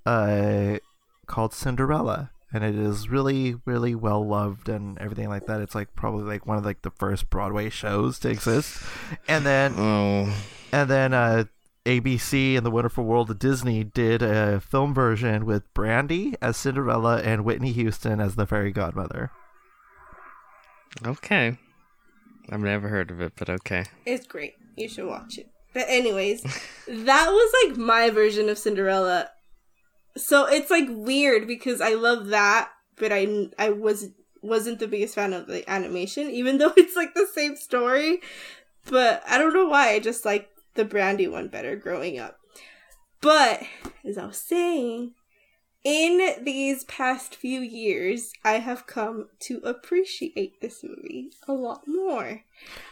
uh, called Cinderella, and it is really, really well loved and everything like that. It's like probably like one of like the first Broadway shows to exist, and then Oh, and then uh, ABC and the Wonderful World of Disney did a film version with Brandy as Cinderella and Whitney Houston as the fairy godmother. okay. I've never heard of it, but okay. It's great. You should watch it. But anyways, that was like my version of Cinderella. So it's like weird because I love that, but I I was wasn't the biggest fan of the animation, even though it's like the same story. But I don't know why I just like the Brandy one better growing up. But as I was saying, in these past few years, I have come to appreciate this movie a lot more.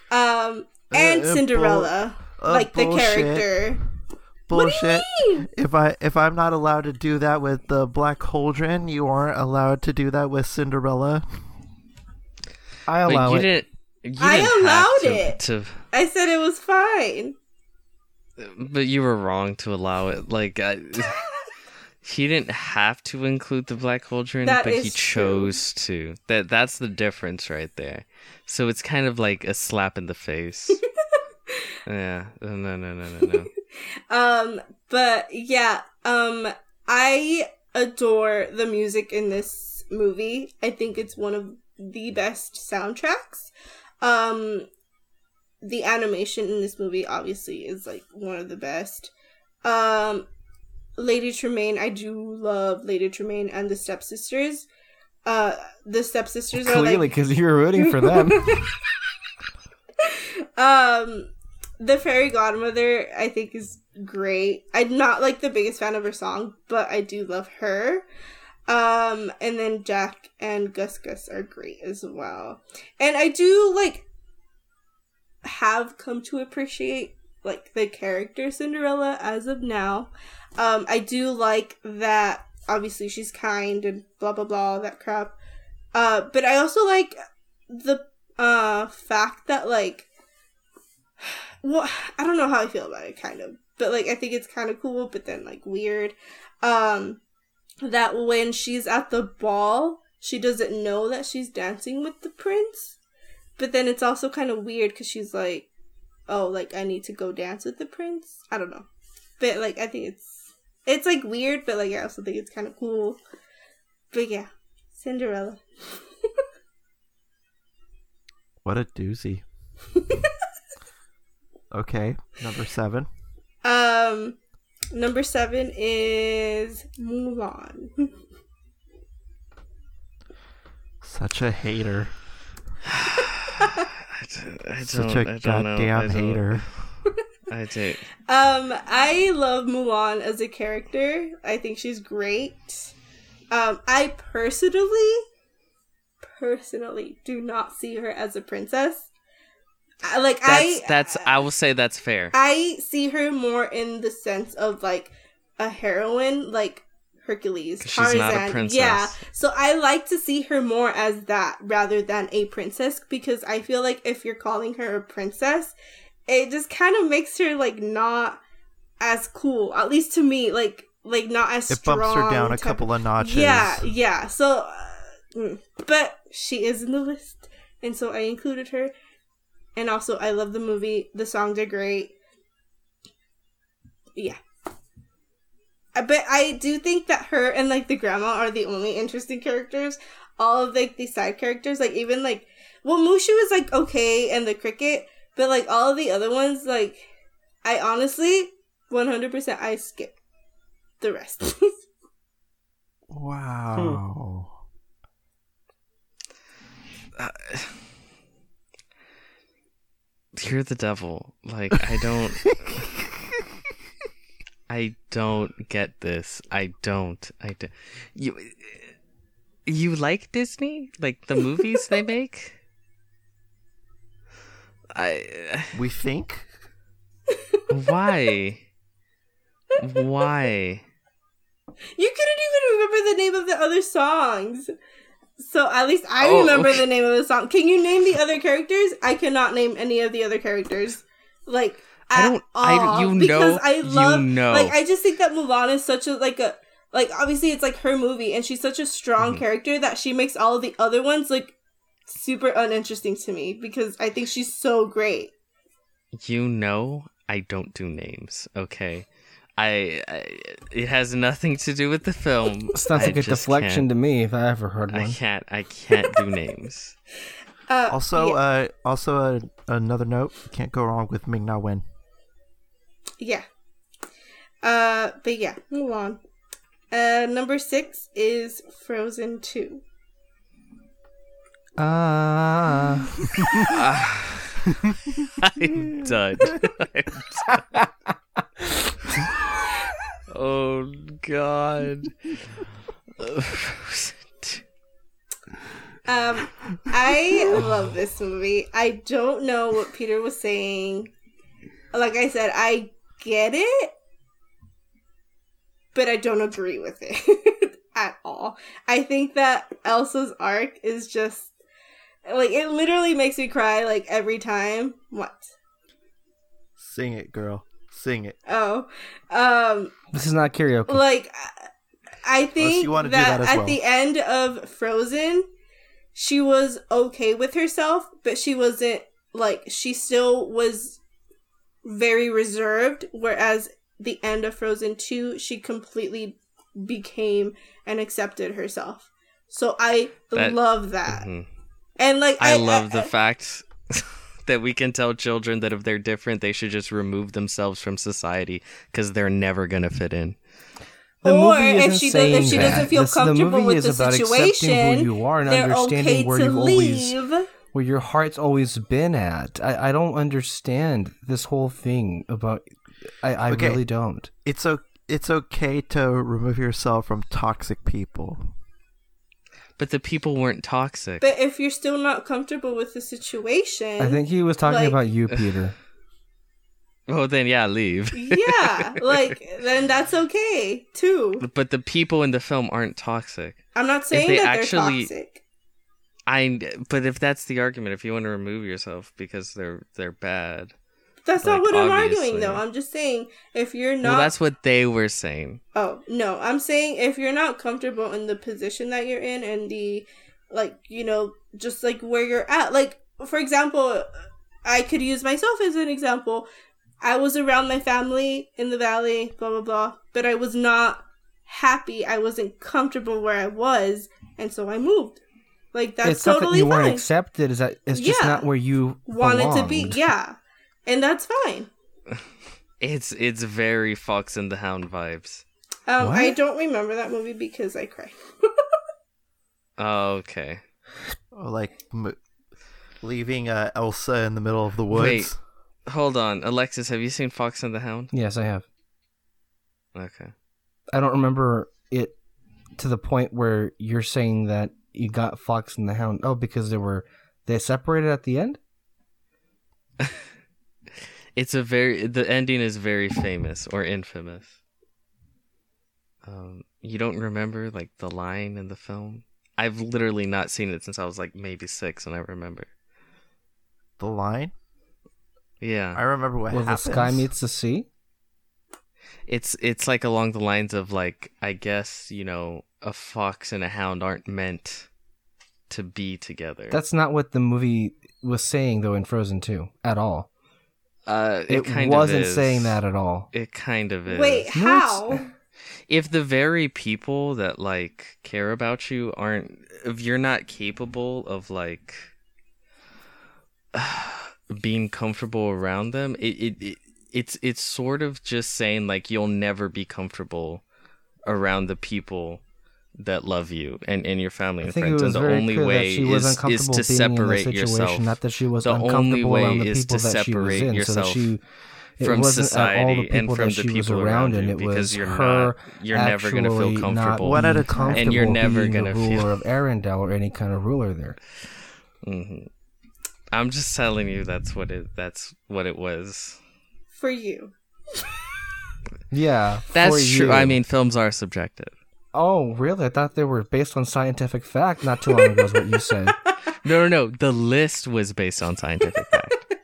Um, and Uh, uh, Cinderella, uh, like the bullshit. character. Bullshit. mean? If I if I'm not allowed to do that with the Black Cauldron, you aren't allowed to do that with Cinderella. I But allow you it. didn't. You I didn't have allowed to- it. to I said it was fine. But you were wrong to allow it. Like, I, he didn't have to include the Black Cauldron, That but he is true. chose to. That that's the difference right there. So it's kind of like a slap in the face. yeah. No, no, no, no, no, no. Um, but yeah, um, I adore the music in this movie. I think it's one of the best soundtracks. Um, the animation in this movie obviously is like one of the best. Um, Lady Tremaine, I do love Lady Tremaine and the stepsisters. Uh, the stepsisters are Clearly, like because you were rooting for them. um the fairy godmother i think is great. I'm not like the biggest fan of her song but i do love her. Um and then Jaq and gus gus are great as well. And i do like have come to appreciate like the character cinderella as of now. Um i do like that obviously she's kind and blah blah blah that crap. Uh but i also like the uh fact that like well i don't know how i feel about it kind of. But like i think it's kind of cool but then like weird. Um that when she's at the ball she doesn't know that she's dancing with the prince. But then it's also kind of weird because she's like oh like i need to go dance with the prince? I don't know. But like i think it's it's like weird but like i also think it's kind of cool. But yeah. Cinderella. What a doozy. okay, number seven. Um, number seven is Mulan. Such a hater. I, d- I Such don't- a I don't know. I goddamn don't- hater. I do. um, I love Mulan as a character. I think she's great. Um, I personally, personally do not see her as a princess. I, like That's I, that's. I will say that's fair. I see her more in the sense of like a heroine, like Hercules, she's not a Tarzan. princess. Yeah, so I like to see her more as that rather than a princess because I feel like if you're calling her a princess, it just kind of makes her like not as cool. At least to me, like like not as It bumps her strong down a type- couple of notches. Yeah, yeah. So, uh, but she is in the list, and so I included her. And also, I love the movie. The songs are great. Yeah. Uh, But I do think that her and like the grandma are the only interesting characters. All of like the side characters, like even like well, Mushu is like okay, and the cricket, but like all of the other ones, like I honestly, one hundred percent, I skip the rest. Wow. You're the devil. Like I don't. I don't get this. I don't. I do. You. You like Disney? Like the movies they make? I. We think. Why? Why? You couldn't even remember the name of the other songs. So at least I Oh, remember okay. the name of the song. Can you name the other characters? I cannot name any of the other characters. Like I don't- I- you know because know- I you love know. like I just think that Mulan is such a like a like obviously it's like her movie and she's such a strong Mm-hmm. character that she makes all of the other ones like super uninteresting to me because I think she's so great. You know I don't do names. Okay. I, I it has nothing to do with the film. Sounds I like a just Deflection to me if I ever heard one. I can't. I can't do names. Uh, Also, yeah. uh, also uh, another note: can't go wrong with Ming Na Wen. Yeah. Uh, but yeah, move on. Uh, number six is Frozen Two. Ah. I'm done. Oh God. Um, I love this movie. I don't know what Peter was saying. Like I said, I get it, but I don't agree with it at all. I think that Elsa's arc is just like it literally makes me cry like every time. What? Sing it, girl. Sing it. Oh, um, This is not karaoke. like I- I think you wanna do that, that as at well. the end of Frozen, she was okay with herself, but she wasn't like she still was very reserved. Whereas the end of Frozen two, she completely became and accepted herself. So I That- love that, Mhm. and like I love the fact that we can tell children that if they're different, they should just remove themselves from society because they're never gonna fit in. The or movie if isn't she does, if she doesn't feel This- the comfortable movie with is the about situation, who you are and they're understanding okay where to you've always leave. where your heart's always been at. I, I don't understand this whole thing about. I, I Okay. really don't. It's o- it's okay to remove yourself from toxic people. But the people weren't toxic. But if you're still not comfortable with the situation, I think he was talking like- about you, Peter. oh, then yeah, leave. yeah, like then that's okay too. But the people in the film aren't toxic. I'm not saying they that actually- they're toxic. I. But if that's the argument, if you want to remove yourself because they're they're bad, That's not like, what I'm arguing though. I'm just saying if you're not well, that's what they were saying. Oh, no. I'm saying if you're not comfortable in the position that you're in and the like, you know, just like where you're at. Like for example, I could use myself as an example. I was around my family in the valley, blah blah blah, but I was not happy. I wasn't comfortable where I was, and so I moved. Like that's it's not that totally you weren't fine. accepted. Is that it's just Yeah. not where you Wanted to be, yeah. And that's fine. It's it's very Fox and the Hound vibes. Um, I don't remember that movie because I cried. Oh, okay. Or like m- leaving uh, Elsa in the middle of the woods. Wait. Hold on, Alexis. Have you seen Fox and the Hound? Yes, I have. Okay. I don't remember it to the point where you're saying that you got Fox and the Hound. Oh, because they were they separated at the end. It's a very the ending is very famous or infamous. Um, you don't remember like the line in the film? I've literally not seen it since I was like maybe six, and I remember. The line. Yeah, I remember what Where the sky meets the sea. it's it's like along the lines of like I guess you know a fox and a hound aren't meant to be together. That's not what the movie was saying though in Frozen 2 at all. Uh, it, It, kind wasn't of is. saying that at all. It kind of is. Wait, No, how? if the very people that like care about you aren't if you're not capable of like being comfortable around them it, it, it it's it's sort of just saying like you'll never be comfortable around the people that love you and, and your family I and think it friends was and the very only clear way that she was is, is uncomfortable to being separate in the situation, yourself not that she was The only uncomfortable way around the is people to that she was separate in, so she it from wasn't at all the society people and from that the she was people around, around and you it because was you're her not you're never gonna feel actually not comfortable One at a comfortable And you're never gonna the ruler feel- of Arendelle or any kind of ruler there. hmm I'm just telling you that's what it that's what it was. For you. Yeah, for That's true. you. I mean, films are subjective. Oh really? I thought they were based on scientific fact. Not too long ago is what you said. No, no, no. The list was based on scientific fact.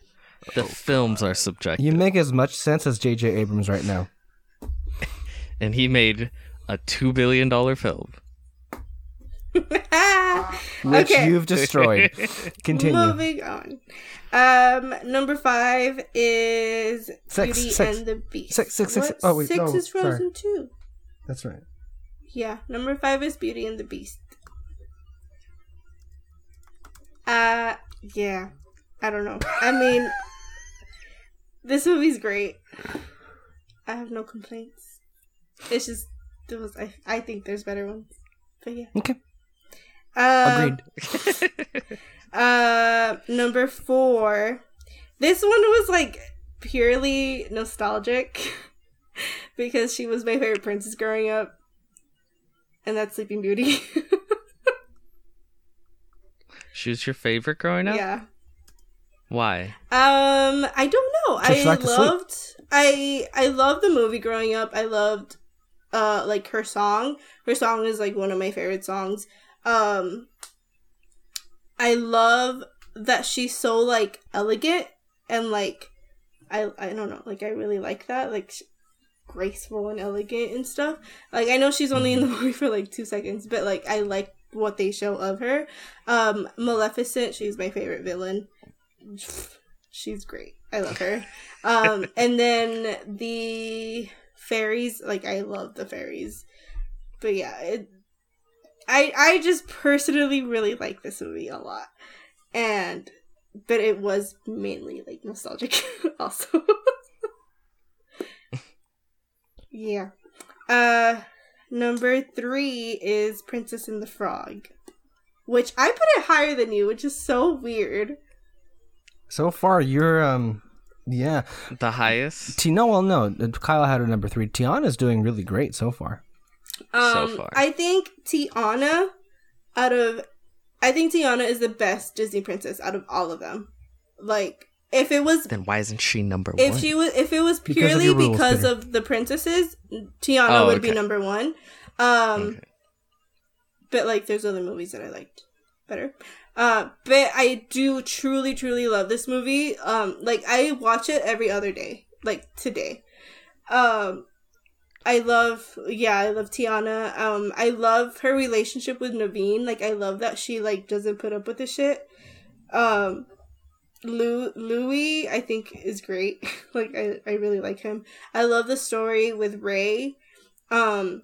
The films are subjective, You make as much sense as J.J. Abrams right now. and he made a two billion dollar film. Which okay. you've destroyed. Continue. Moving on. Um, number five is Six, Beauty six. and the Beast. Six, six, six. What? Oh, wait, six no, is sorry. Frozen too. That's right. Yeah, number five is Beauty and the Beast. Uh, yeah. I don't know. I mean, this movie's great. I have no complaints. It's just there was I I think there's better ones. But yeah. Okay, Uh, agreed. Uh, number four. This one was like purely nostalgic because she was my favorite princess growing up, and that's Sleeping Beauty. She was your favorite growing up? yeah. Why? Um, I don't know. So I liked to sleep. loved. I I loved the movie growing up. I loved, uh, like her song. Her song is like one of my favorite songs. Um, I love that she's so like elegant and like, I I don't know. Like I really like that. Like. Graceful and elegant and stuff like i know she's only in the movie for like two seconds but like i like what they show of her um maleficent she's my favorite villain she's great. I love her. Um, and then the fairies, like I love the fairies. But yeah, it, I I just personally really like this movie a lot, and but it was mainly like nostalgic also. Yeah. Uh, number three is Princess and the Frog, which I put it higher than you, which is so weird. So far, you're um, yeah. The highest? T- no, well, no. uh, Kyle had her number three. Tiana's doing really great so far. So Um, far. I think Tiana, out of, I think Tiana is the best Disney princess out of all of them. Like, if it was, Then why isn't she number if one? she was, if it was Because of purely because of the princesses, Tiana Oh, would be number one. Um, Okay. but like, there's other movies that I liked better. Uh, but I do truly, truly love this movie. Um, like I watch it every other day, like today. Um, I love, yeah, I love Tiana. Um, I love her relationship with Naveen. Like, I love that she like doesn't put up with the shit. Um, Lou Louis, I think, is great. like, I I really like him. I love the story with Ray. Um.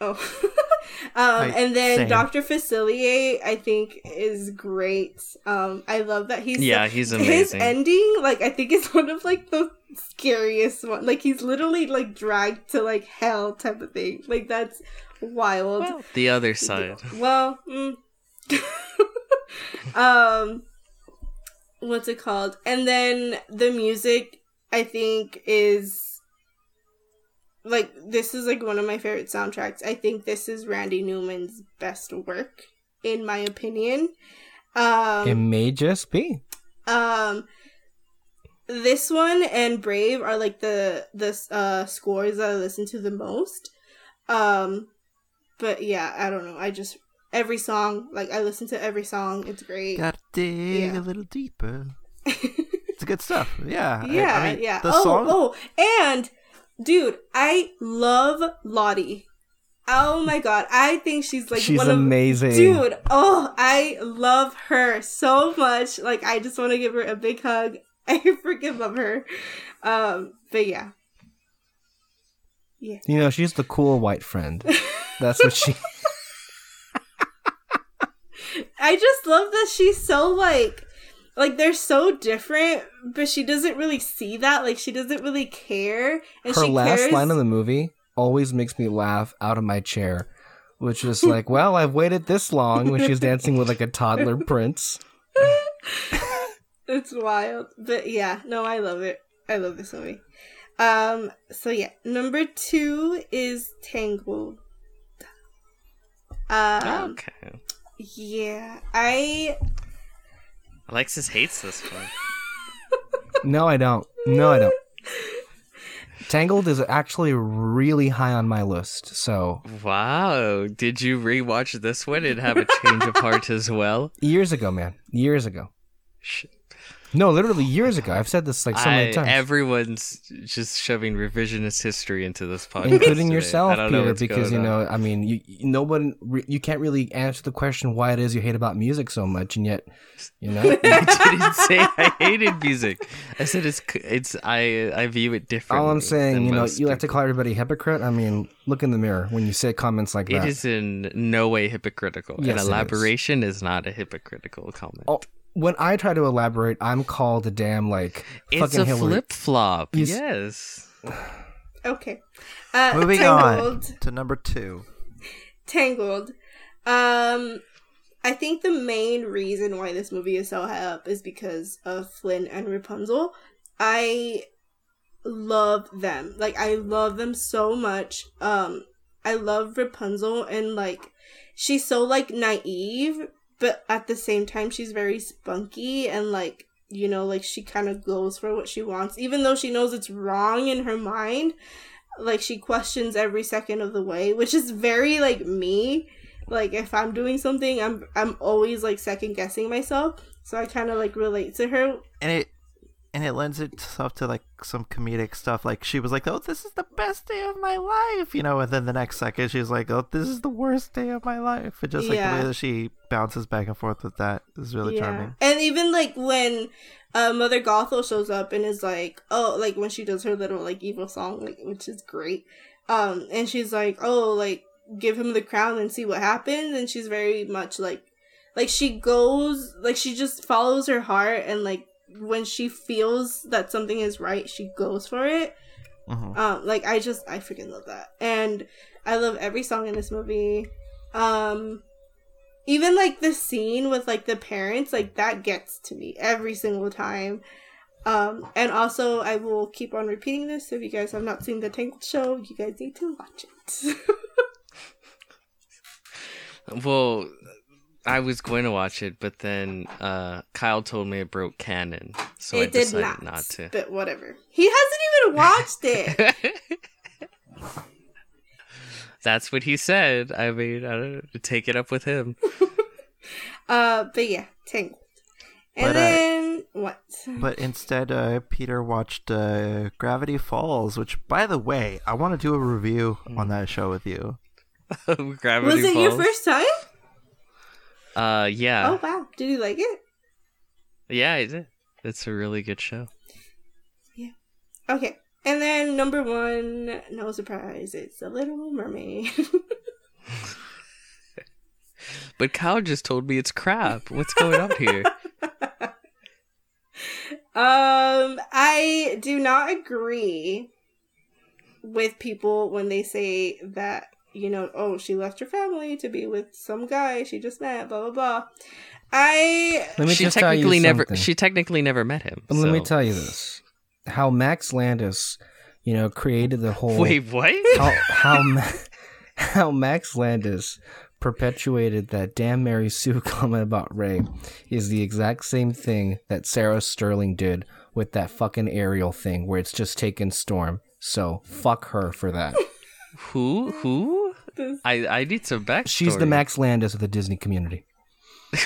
Oh. um, and then same. Dr. Facilier, I think, is great. Um, I love that he's Yeah, he's amazing. his ending like i think is one of like the scariest one like he's literally like dragged to like hell type of thing like that's wild well, the other side. mm. Um what's it called and then the music i think is like this is like one of my favorite soundtracks i think this is randy newman's best work in my opinion um it may just be. um, this one and Brave are like the the uh scores that I listen to the most. Um, but yeah, I don't know. I just every song like I listen to every song. It's great. Gotta dig Yeah. a little deeper. It's good stuff. Yeah. I- yeah, I, mean, yeah. The oh, song. oh, and dude, I love Lottie. Oh my god, I think she's like She's one of amazing. Dude, oh, I love her so much. Like, I just want to give her a big hug. I freaking love her. Um, but yeah. Yeah. You know, she's the cool white friend. That's what she. I just love that she's so like like they're so different, but she doesn't really see that. Like she doesn't really care. And Her she last cares. line in the movie always makes me laugh out of my chair, which is like, "Well, I've waited this long." When she's dancing with like a toddler prince. It's wild. But yeah, no, I love it. I love this movie. Um, so yeah, number two is Tangled. Um, okay. Yeah, I Alexis hates this one. No, I don't. No, I don't. Tangled is actually really high on my list. So Wow. Did you rewatch this one and have a change of heart as well? years ago, man, years ago. Sh- No, literally years ago. I've said this like so many I- times, Everyone's just shoving revisionist history into this podcast, including today. yourself, I don't know Peter, because you know, on. I mean, you, no one, you can't really answer the question why it is you hate about music so much, and yet, you know, I didn't say I hated music. I said it's it's I I view it differently. all I'm saying, you know, you like to call everybody hypocrite. I mean, look in the mirror when you say comments like It It is in no way hypocritical. Yes, An is. elaboration is. not a hypocritical comment. Oh, when I try to elaborate, I'm called a damn like It's fucking a flip flop. You s- Yes. Okay. Uh, Moving Tangled. on to number two. Tangled. Um, I think the main reason why this movie is so high up is because of Flynn and Rapunzel. I love them. Like I love them so much. Um, I love Rapunzel and like she's so like naive, but at the same time she's very spunky and like you know like she kind of goes for what she wants. Even though she knows it's wrong in her mind like she questions every second of the way which is very like me. Like if i'm doing something i'm i'm always like second guessing myself. So i kind of like relate to her. And it and it lends itself to like some comedic stuff like she was like oh this is the best day of my life you know and then the next second she's like oh this is the worst day of my life and just like the way that she bounces back and forth with that is really charming. And even like when uh, mother gothel shows up and is like oh like when she does her little like evil song like which is great um and she's like oh like give him the crown and see what happens and she's very much like like she goes like she just follows her heart and like when she feels that something is right she goes for it. Mhm. um like i just i freaking love that. And i love every song in this movie. Um even like the scene with like the parents like that gets to me every single time. Um and also i will keep on repeating this if you guys have not seen the tangled show you guys need to watch it. Well, I was going to watch it, but then uh, Kyle told me it broke canon, so I it did decided not, not, to. but whatever he hasn't even watched it That's what he said. I mean, I don't know. Take it up with him. uh but yeah tangled and But, uh, then what but instead uh peter watched uh gravity falls which by the way i want to do a review on that show with you Gravity was it your first time Uh, yeah, oh wow did you like it yeah, I did. It's a really good show. Yeah. Okay. And then number one, no surprise, it's The Little Mermaid. But Kyle just told me it's crap. What's going on here? um, I do not agree with people when they say that, you know, oh, she left her family to be with some guy she just met, blah blah blah. I Let me she just tell you technically never. She technically never met him. But let me tell you this: how Max Landis, you know, created the whole Wait, what? how how how Max Landis perpetuated that damn Mary Sue comment about Rey is the exact same thing that Sarah Sterling did with that fucking Ariel thing, where it's just taken Storm. So fuck her for that. Who? Who? This- I I need some backstory. She's the Max Landis of the Disney community.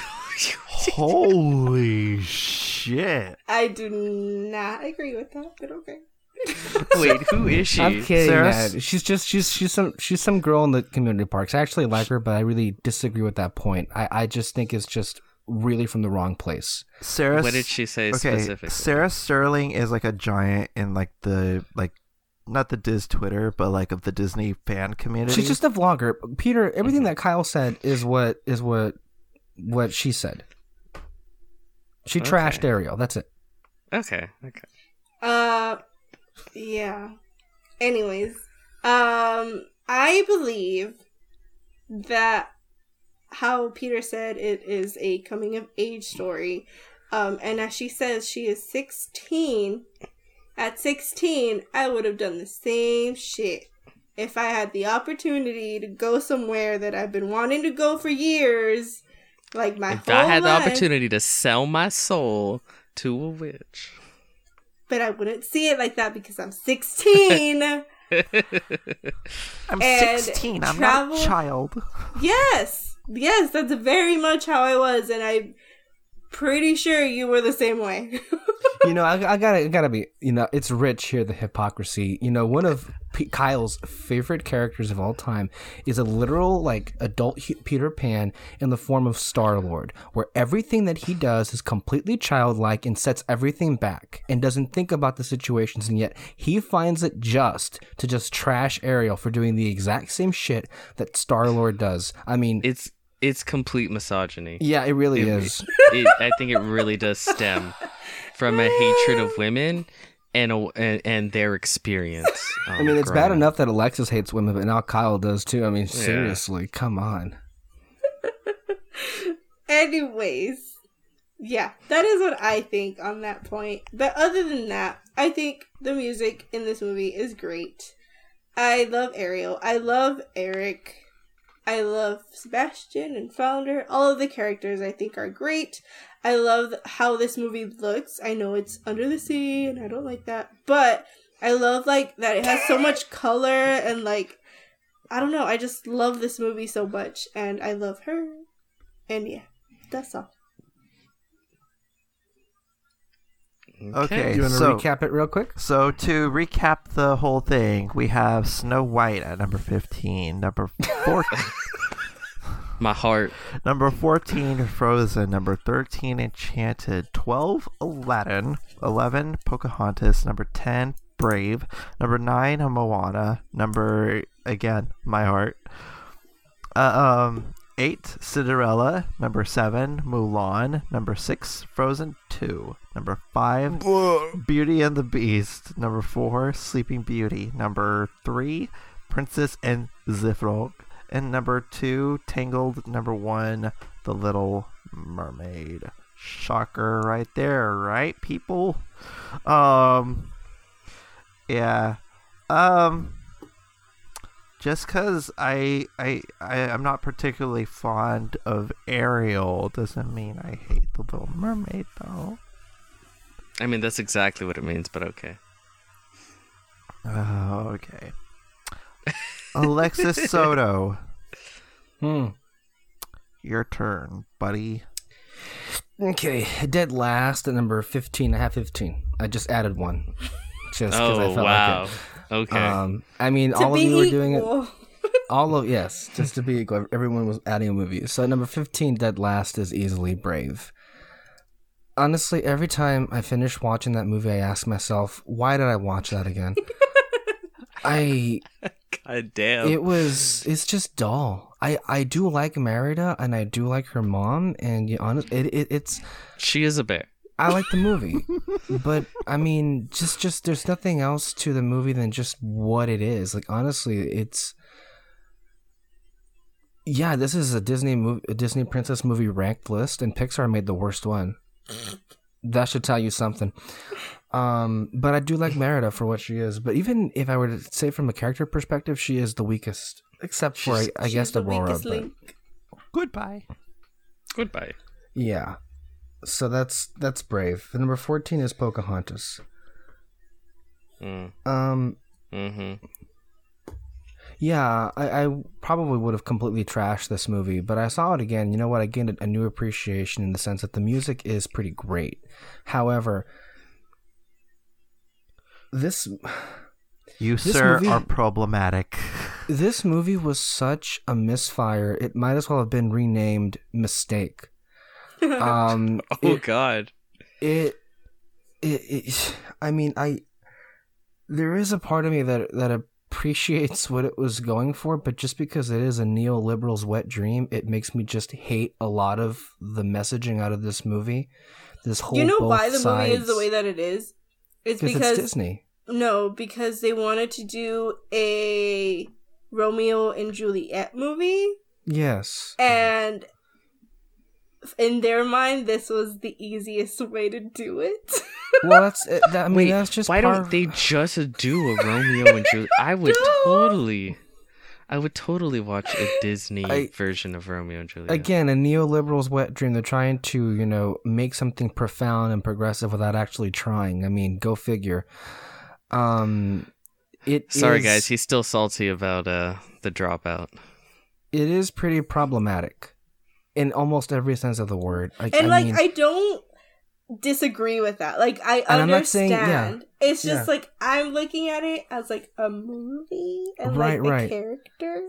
holy shit I do not agree with that, but okay. Wait, who is she? I'm kidding, Sarah- man. She's just she's she's some she's some girl in the community parks. I actually like her, but I really disagree with that point. I I just think it's just really from the wrong place. sarah What did she say okay specifically? sarah sterling is like a giant in like the like not the diz twitter but like of the disney fan community She's just a vlogger. Peter, everything that Kyle said is what is what what she said. She Okay. trashed Ariel. That's it. Okay, okay. Uh, yeah. Anyways, um, I believe that how Peter said it is a coming of age story. Um, and as she says, she is 16. At 16, I would have done the same shit. If I had the opportunity to go somewhere that I've been wanting to go for years, like my If whole I had the opportunity to sell my soul to a witch, but I wouldn't see it like that because I'm 16. i'm and 16 i'm travel- not a child. Yes, yes, that's very much how I was, and I'm pretty sure you were the same way. you know, I, I gotta, I gotta be, you know, it's rich here, the hypocrisy. You know, one of P- Kyle's favorite characters of all time is a literal, like, adult H- Peter Pan in the form of Star Lord, where everything that he does is completely childlike and sets everything back and doesn't think about the situations, and yet he finds it just to just trash Ariel for doing the exact same shit that Star Lord does. I mean, it's it's complete misogyny. Yeah, it really It- is. It, I think it really does stem from a hatred of women and a, and, and their experience. I mean, it's bad up. enough that Alexis hates women, but now Kyle does too. I mean, seriously, come on. Anyways, yeah, that is what I think on that point. But other than that, I think the music in this movie is great. I love Ariel. I love Eric. I love Sebastian and Flounder. All of the characters I think are great. I love how this movie looks. I know it's under the sea and I don't like that, but I love like that it has so much color and like I don't know, I just love this movie so much and I love her. And yeah, that's all. Okay, You want to so recap it real quick? so to recap the whole thing, we have Snow White at number fifteen, number fourteen. My heart. number fourteen Frozen, number thirteen Enchanted, twelve Aladdin, eleven Pocahontas, number ten Brave, number nine Moana, number again My Heart, uh, um eight Cinderella, number seven Mulan, number six Frozen two, number five Beauty and the Beast. Number four, Sleeping Beauty. Number three, Princess and the Frog. And number two, Tangled. Number one, The Little Mermaid. Shocker right there, right, people? Um, yeah. Um, just because I, I, I, I'm not particularly fond of Ariel doesn't mean I hate The Little Mermaid, though. I mean, that's exactly what it means, but okay. Oh, okay. Alexis Soto, Hmm. your turn, buddy. Okay, dead last at number 15. I have 15. I just added one. Just because I Oh felt wow. like Okay. Um, I mean, To all of you were doing it. All of yes, just to be equal. Everyone was adding a movie. So number fifteen, Dead Last, is easily Brave. Honestly, every time I finish watching that movie, I ask myself, why did I watch that again? I God damn. it was it's just dull. I I do like Merida and I do like her mom and you honest it, it it's she is a bear. I like the movie, but I mean, just just there's nothing else to the movie than just what it is. Like honestly, it's yeah, this is a Disney movie, a Disney princess movie ranked list, and Pixar made the worst one. That should tell you something. Um, but I do like Merida for what she is. But even if I were to say from a character perspective, she is the weakest, except for I, I She's guess the Aurora. weakest But link. Goodbye. Goodbye. yeah, so that's that's brave. The number fourteen is Pocahontas. Mm. Um, Mm-hmm. Yeah, I, I probably would have completely trashed this movie, but I saw it again. You know what? I gained a, a new appreciation in the sense that the music is pretty great. However, this You, This sir, movie- are problematic. this movie was such a misfire. It might as well have been renamed Mistake. Um, Oh it, God. it, it, it, I mean, I, there is a part of me that that appreciates what it was going for, but just because it is a neoliberal's wet dream, it makes me just hate a lot of the messaging out of this movie. This whole you know why the movie is the way that it is? It's because because it's Disney. no, because they wanted to do a Romeo and Juliet movie, Yes. and in their mind, this was the easiest way to do it. Well, that's it- that, I mean Wait, that's just why part don't of- they just do a Romeo and Juliet? I would No. totally, I would totally watch a Disney I- version of Romeo and Juliet. Again, a neoliberal's wet dream. They're trying to, you know, make something profound and progressive without actually trying. I mean, go figure. Um, it Sorry, is- guys. He's still salty about uh the dropout. it is pretty problematic in almost every sense of the word. I, and I like mean, I don't disagree with that. Like I And I'm not saying- understand. yeah. It's just Yeah. like I'm looking at it as like a movie and Right, like the right. character.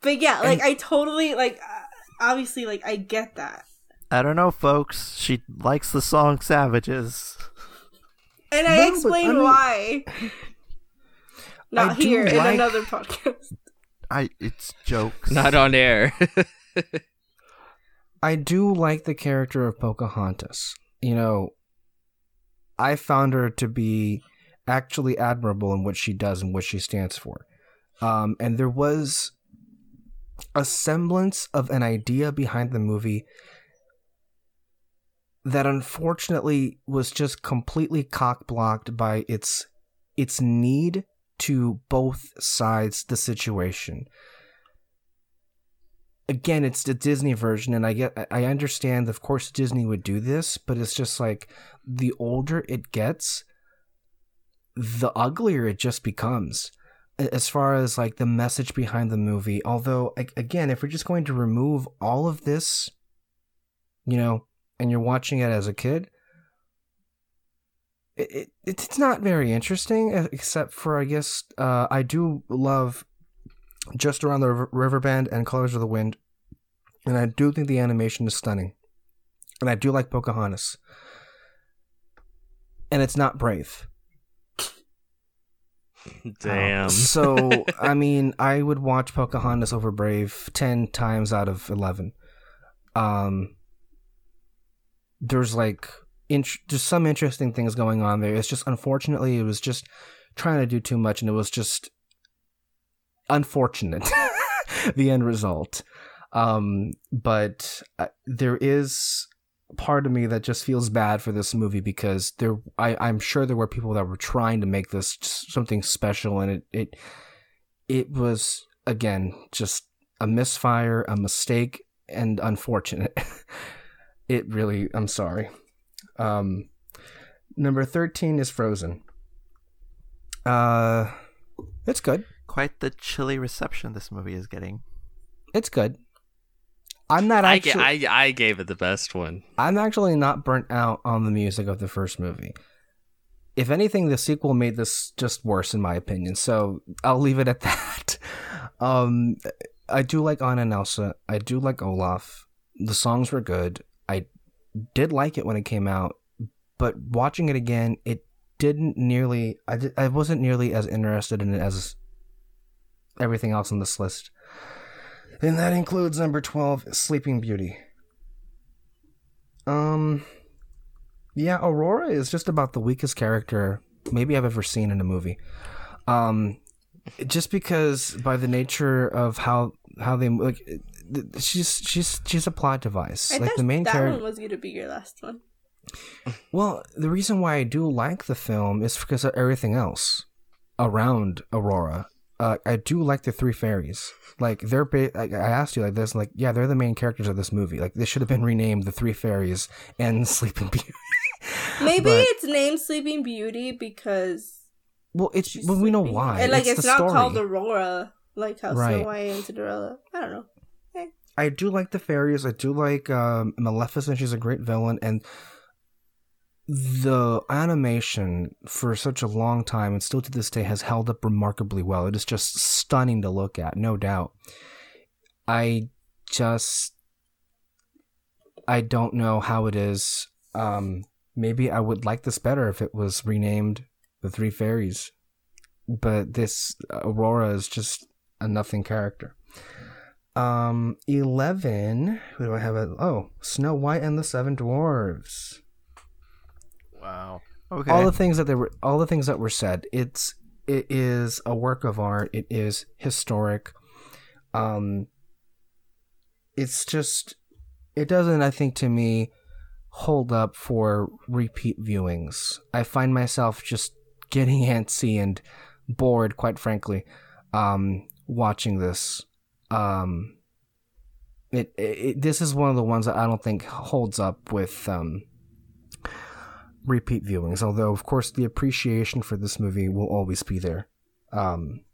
But yeah, like I totally like uh, obviously like I get that. I don't know, folks. She likes the song Savages. And I No, explain I mean- why. Not I here in like- another podcast. I it's jokes. Not on air. I do like the character of Pocahontas. You know, I found her to be actually admirable in what she does and what she stands for. Um, and there was a semblance of an idea behind the movie that unfortunately was just completely cock blocked by its its need to both sides the situation again it's the disney version and i get i understand of course disney would do this but it's just like the older it gets the uglier it just becomes. As far as like the message behind the movie although again if we're just going to remove all of this you know and you're watching it as a kid it, it it's not very interesting except for i guess uh, i do love just around the river, river bend and colors of the wind and i do think the animation is stunning. And i do like pocahontas. And it's not brave. Damn. so i mean i would watch pocahontas over brave 10 times out of 11 um there's like int- there's some interesting things going on there. It's just unfortunately it was just trying to do too much and it was just unfortunate the end result um but uh, there is part of me that just feels bad for this movie because there I, I'm sure there were people that were trying to make this something special and it it it was again just a misfire, a mistake, and unfortunate. it really I'm sorry. Um number thirteen is Frozen. Uh it's good. Quite the chilly reception this movie is getting. It's good. I'm not I, actually I I gave it the best one. I'm actually not burnt out on the music of the first movie. If anything, the sequel made this just worse, in my opinion. So I'll leave it at that. Um, I do like Anna and Elsa. I do like Olaf. The songs were good. I did like it when it came out, but watching it again, it didn't nearly. I I wasn't nearly as interested in it as everything else on this list. And that includes number 12, Sleeping Beauty. Um, yeah, Aurora is just about the weakest character maybe I've ever seen in a movie. Um, just because by the nature of how how they like, she's she's she's a plot device. I like the main that character. one was gonna be your last one. Well, the reason why I do like the film is because of everything else around Aurora. Uh, I do like the three fairies. Like they're, ba- I asked you like this, like yeah, they're the main characters of this movie. Like they should have been renamed the Three Fairies and Sleeping Beauty. Maybe But- it's named Sleeping Beauty because Well, it's well, we know why. And like it's, the not story. called Aurora, like how Right. Snow White and Cinderella. I don't know. I do like the fairies. I do like um, Maleficent. She's a great villain, and the animation for such a long time and still to this day has held up remarkably well. It is just stunning to look at, no doubt. I just I don't know how it is. Um, maybe I would like this better if it was renamed the Three Fairies, but this Aurora is just a nothing character. Um, eleven. Who do I have? Oh, Snow White and the Seven Dwarves. Wow. Okay. All the things that there were, all the things that were said. It's it is a work of art. It is historic. Um, it's just it doesn't. I think to me hold up for repeat viewings. I find myself just getting antsy and bored, quite frankly, um, watching this. Um, it, it this is one of the ones that I don't think holds up with um, repeat viewings. Although, of course, the appreciation for this movie will always be there. Um,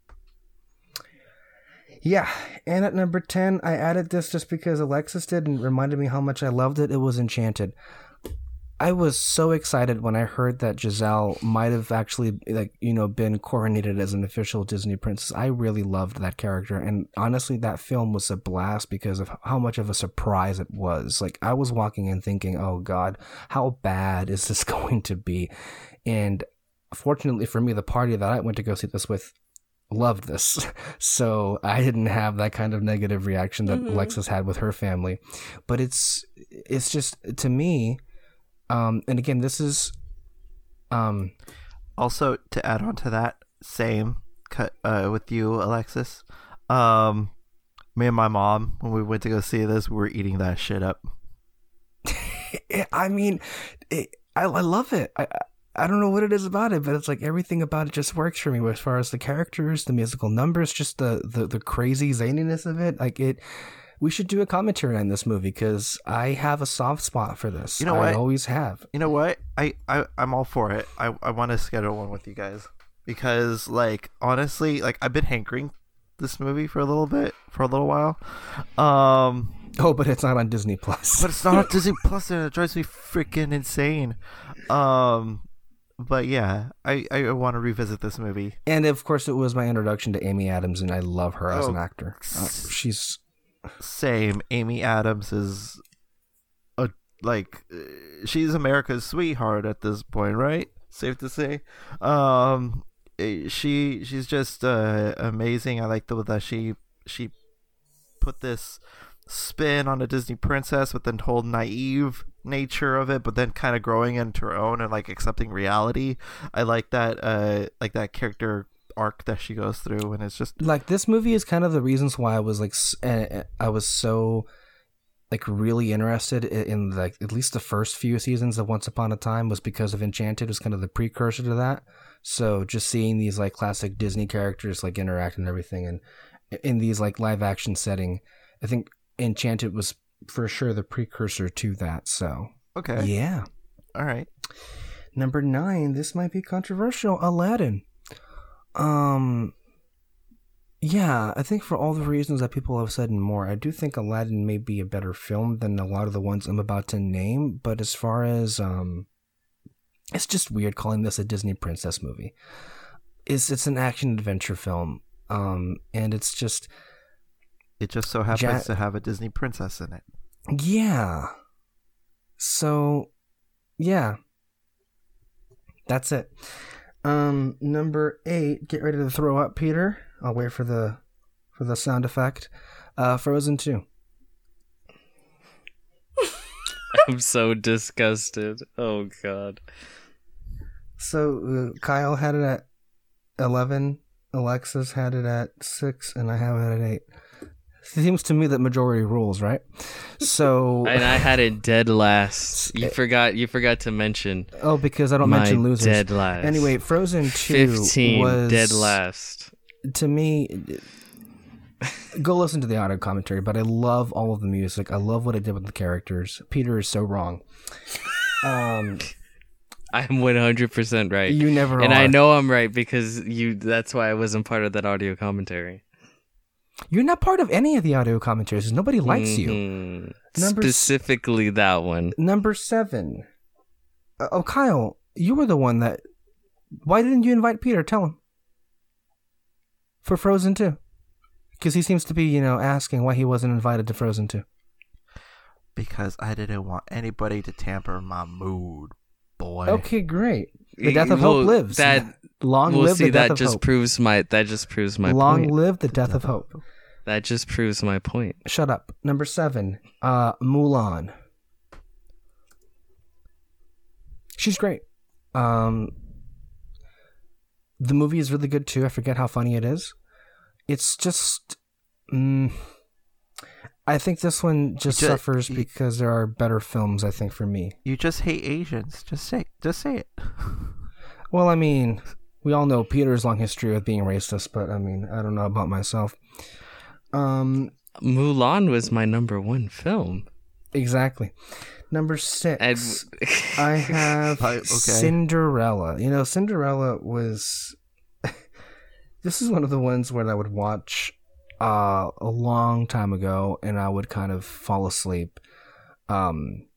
yeah, and at number 10, I added this just because Alexis did and reminded me how much I loved it. It was Enchanted. I was so excited when I heard that Giselle might have actually, like, you know, been coronated as an official Disney princess. I really loved that character. And honestly, that film was a blast because of how much of a surprise it was. Like, I was walking in thinking, oh God, how bad is this going to be? And fortunately for me, the party that I went to go see this with loved this. So I didn't have that kind of negative reaction that Mhm. Alexis had with her family. But it's it's just to me, um, and again, this is um Also, to add on to that, same cut uh, with you, Alexis. Um, me and my mom, when we went to go see this, we were eating that shit up. I mean, it, I, I love it. I, I- don't know what it is about it, but it's like everything about it just works for me. As far as the characters, the musical numbers, just the the, the crazy zaniness of it. Like it, we should do a commentary on this movie because I have a soft spot for this. You know I what? always have. You know what? I, I I'm all for it. I I want to schedule one with you guys because, like, honestly, like I've been hankering this movie for a little bit, for a little while. Um, Oh, but it's not on Disney Plus. but it's not on Disney Plus, and it drives me freaking insane. Um, but yeah, I I want to revisit this movie. and of course, it was my introduction to Amy Adams, and I love her as Oh. an actor. Uh, she's Same. Amy Adams is a like she's America's sweetheart at this point, right? Safe to say. Um, eh, she she's just uh, amazing. I like the way that she she put this spin on a Disney princess with the whole naive nature of it, but then kind of growing into her own and like accepting reality. I like that uh like that character arc that she goes through, and it's just like this movie is kind of the reasons why I was like eh, eh, I was so like really interested in like at least the first few seasons of Once Upon a Time was because of Enchanted was kind of the precursor to that. So just seeing these like classic Disney characters like interact and everything and in these like live action setting, I think Enchanted was for sure the precursor to that. So okay. yeah. All right. Number nine, this might be controversial. Aladdin. Um, yeah, I think for all the reasons that people have said and more, I do think Aladdin may be a better film than a lot of the ones I'm about to name. But as far as um, it's just weird calling this a Disney princess movie. It's it's an action adventure film. Um, and it's just It just so happens Ja- to have a Disney princess in it. Yeah. So, yeah. That's it. Um, number eight. Get ready to throw up, Peter. I'll wait for the for the sound effect. Uh, Frozen two. I'm so disgusted. Oh god. So uh, Kyle had it at eleven. Alexis had it at six, and I have it at eight. Seems to me that majority rules, right? So, And I had it dead last. You forgot. You forgot to mention oh, because I don't mention losers. dead last. Anyway, Frozen two fifteen was dead last. to me go listen to the audio commentary but i love all of the music i love what it did with the characters peter is so wrong um I'm 100 percent right. you never and are. I know I'm right because you. That's why I wasn't part of that audio commentary. You're not part of any of the audio commentaries. Nobody likes you. Mhm. Number s- Specifically that one. number seven. Uh, oh kyle you were the one that why didn't you invite peter? Tell him. For frozen 2 because he seems to be you know asking why he wasn't invited to frozen 2 Because I didn't want anybody to tamper my mood, boy. okay great the death of Well, hope lives That long we'll live see. the death That of just hope proves my. That just proves my long point. live the death of hope that just proves my point. Shut up. Number seven, uh, Mulan. She's great. Um, the movie is really good too. I forget how funny it is. It's just, mm, I think this one just ju- suffers you- because there are better films. I think for me. You just hate Asians. Just say, just say it. Well, I mean, we all know Peter's long history with being racist, but I mean, I don't know about myself. Um, Mulan was my number one film. exactly. Number six. And I have I- okay. Cinderella. You know, Cinderella was. this is one of the ones where I would watch uh, a long time ago, and I would kind of fall asleep. Um,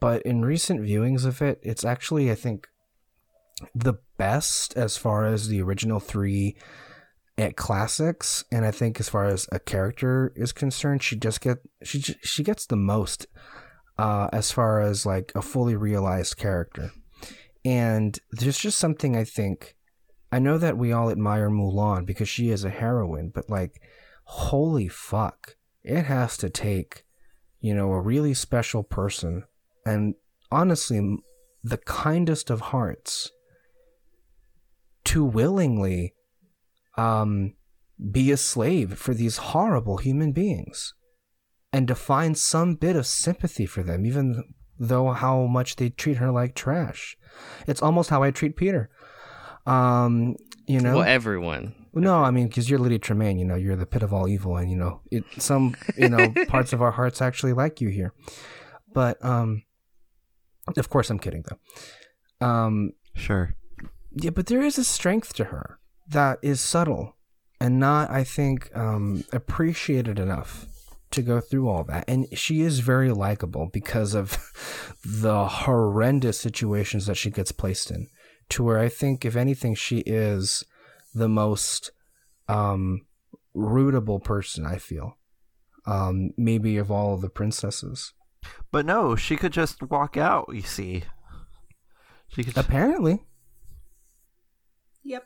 but in recent viewings of it, it's actually I think the best as far as the original three at classics, and I think as far as a character is concerned, she just get she she gets the most uh, as far as like a fully realized character. And there's just something I think I know that we all admire Mulan because she is a heroine, but like, holy fuck, it has to take, you know, a really special person and honestly, the kindest of hearts to willingly um, be a slave for these horrible human beings and to find some bit of sympathy for them, even though how much they treat her like trash. It's almost how I treat Peter. Um, you know, Well, everyone. no, I mean, because you're Lady Tremaine, you know, you're the pit of all evil, and you know, it some you know parts of our hearts actually like you here, but um, of course I'm kidding though. Um, Sure. yeah, but there is a strength to her that is subtle and not, I think, um, appreciated enough to go through all that. And she is very likable because of the horrendous situations that she gets placed in. To where I think, if anything, she is the most um, rootable person. I feel, um, maybe of all of the princesses. But no, she could just walk out, you see. She could Apparently, Yep.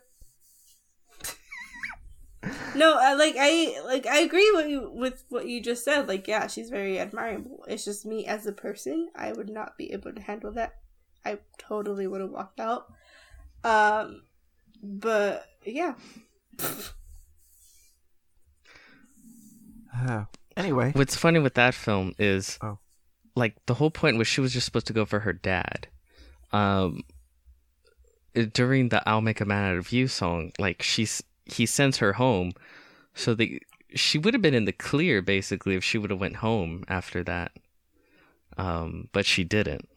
no, I like I like I agree with you with what you just said. Like, yeah, she's very admirable. It's just me as a person, I would not be able to handle that. I totally would have walked out. Um, but yeah, Uh, anyway, What's funny with that film is, Oh. like, the whole point was she was just supposed to go for her dad. Um, during the "I'll Make a Man Out of You" song, like she's he sends her home, so the she would have been in the clear basically if she would have went home after that. Um, but she didn't,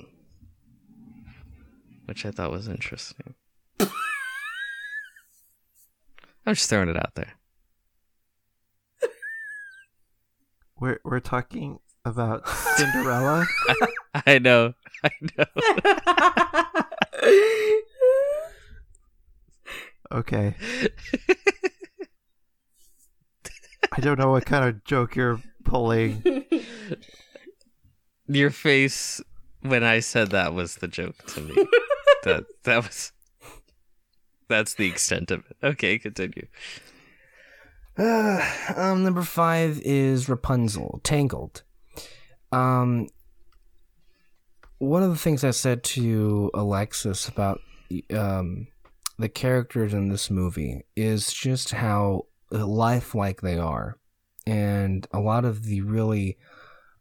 which I thought was interesting. I'm just throwing it out there. we're we're talking about Cinderella. I know, I know. Okay. I don't know what kind of joke you're pulling. Your face when I said that was the joke to me. that that was that's the extent of it. Okay, continue. Uh, um, number five is Rapunzel, Tangled. Um, one of the things I said to Alexis about um, the characters in this movie is just how lifelike they are, and a lot of the really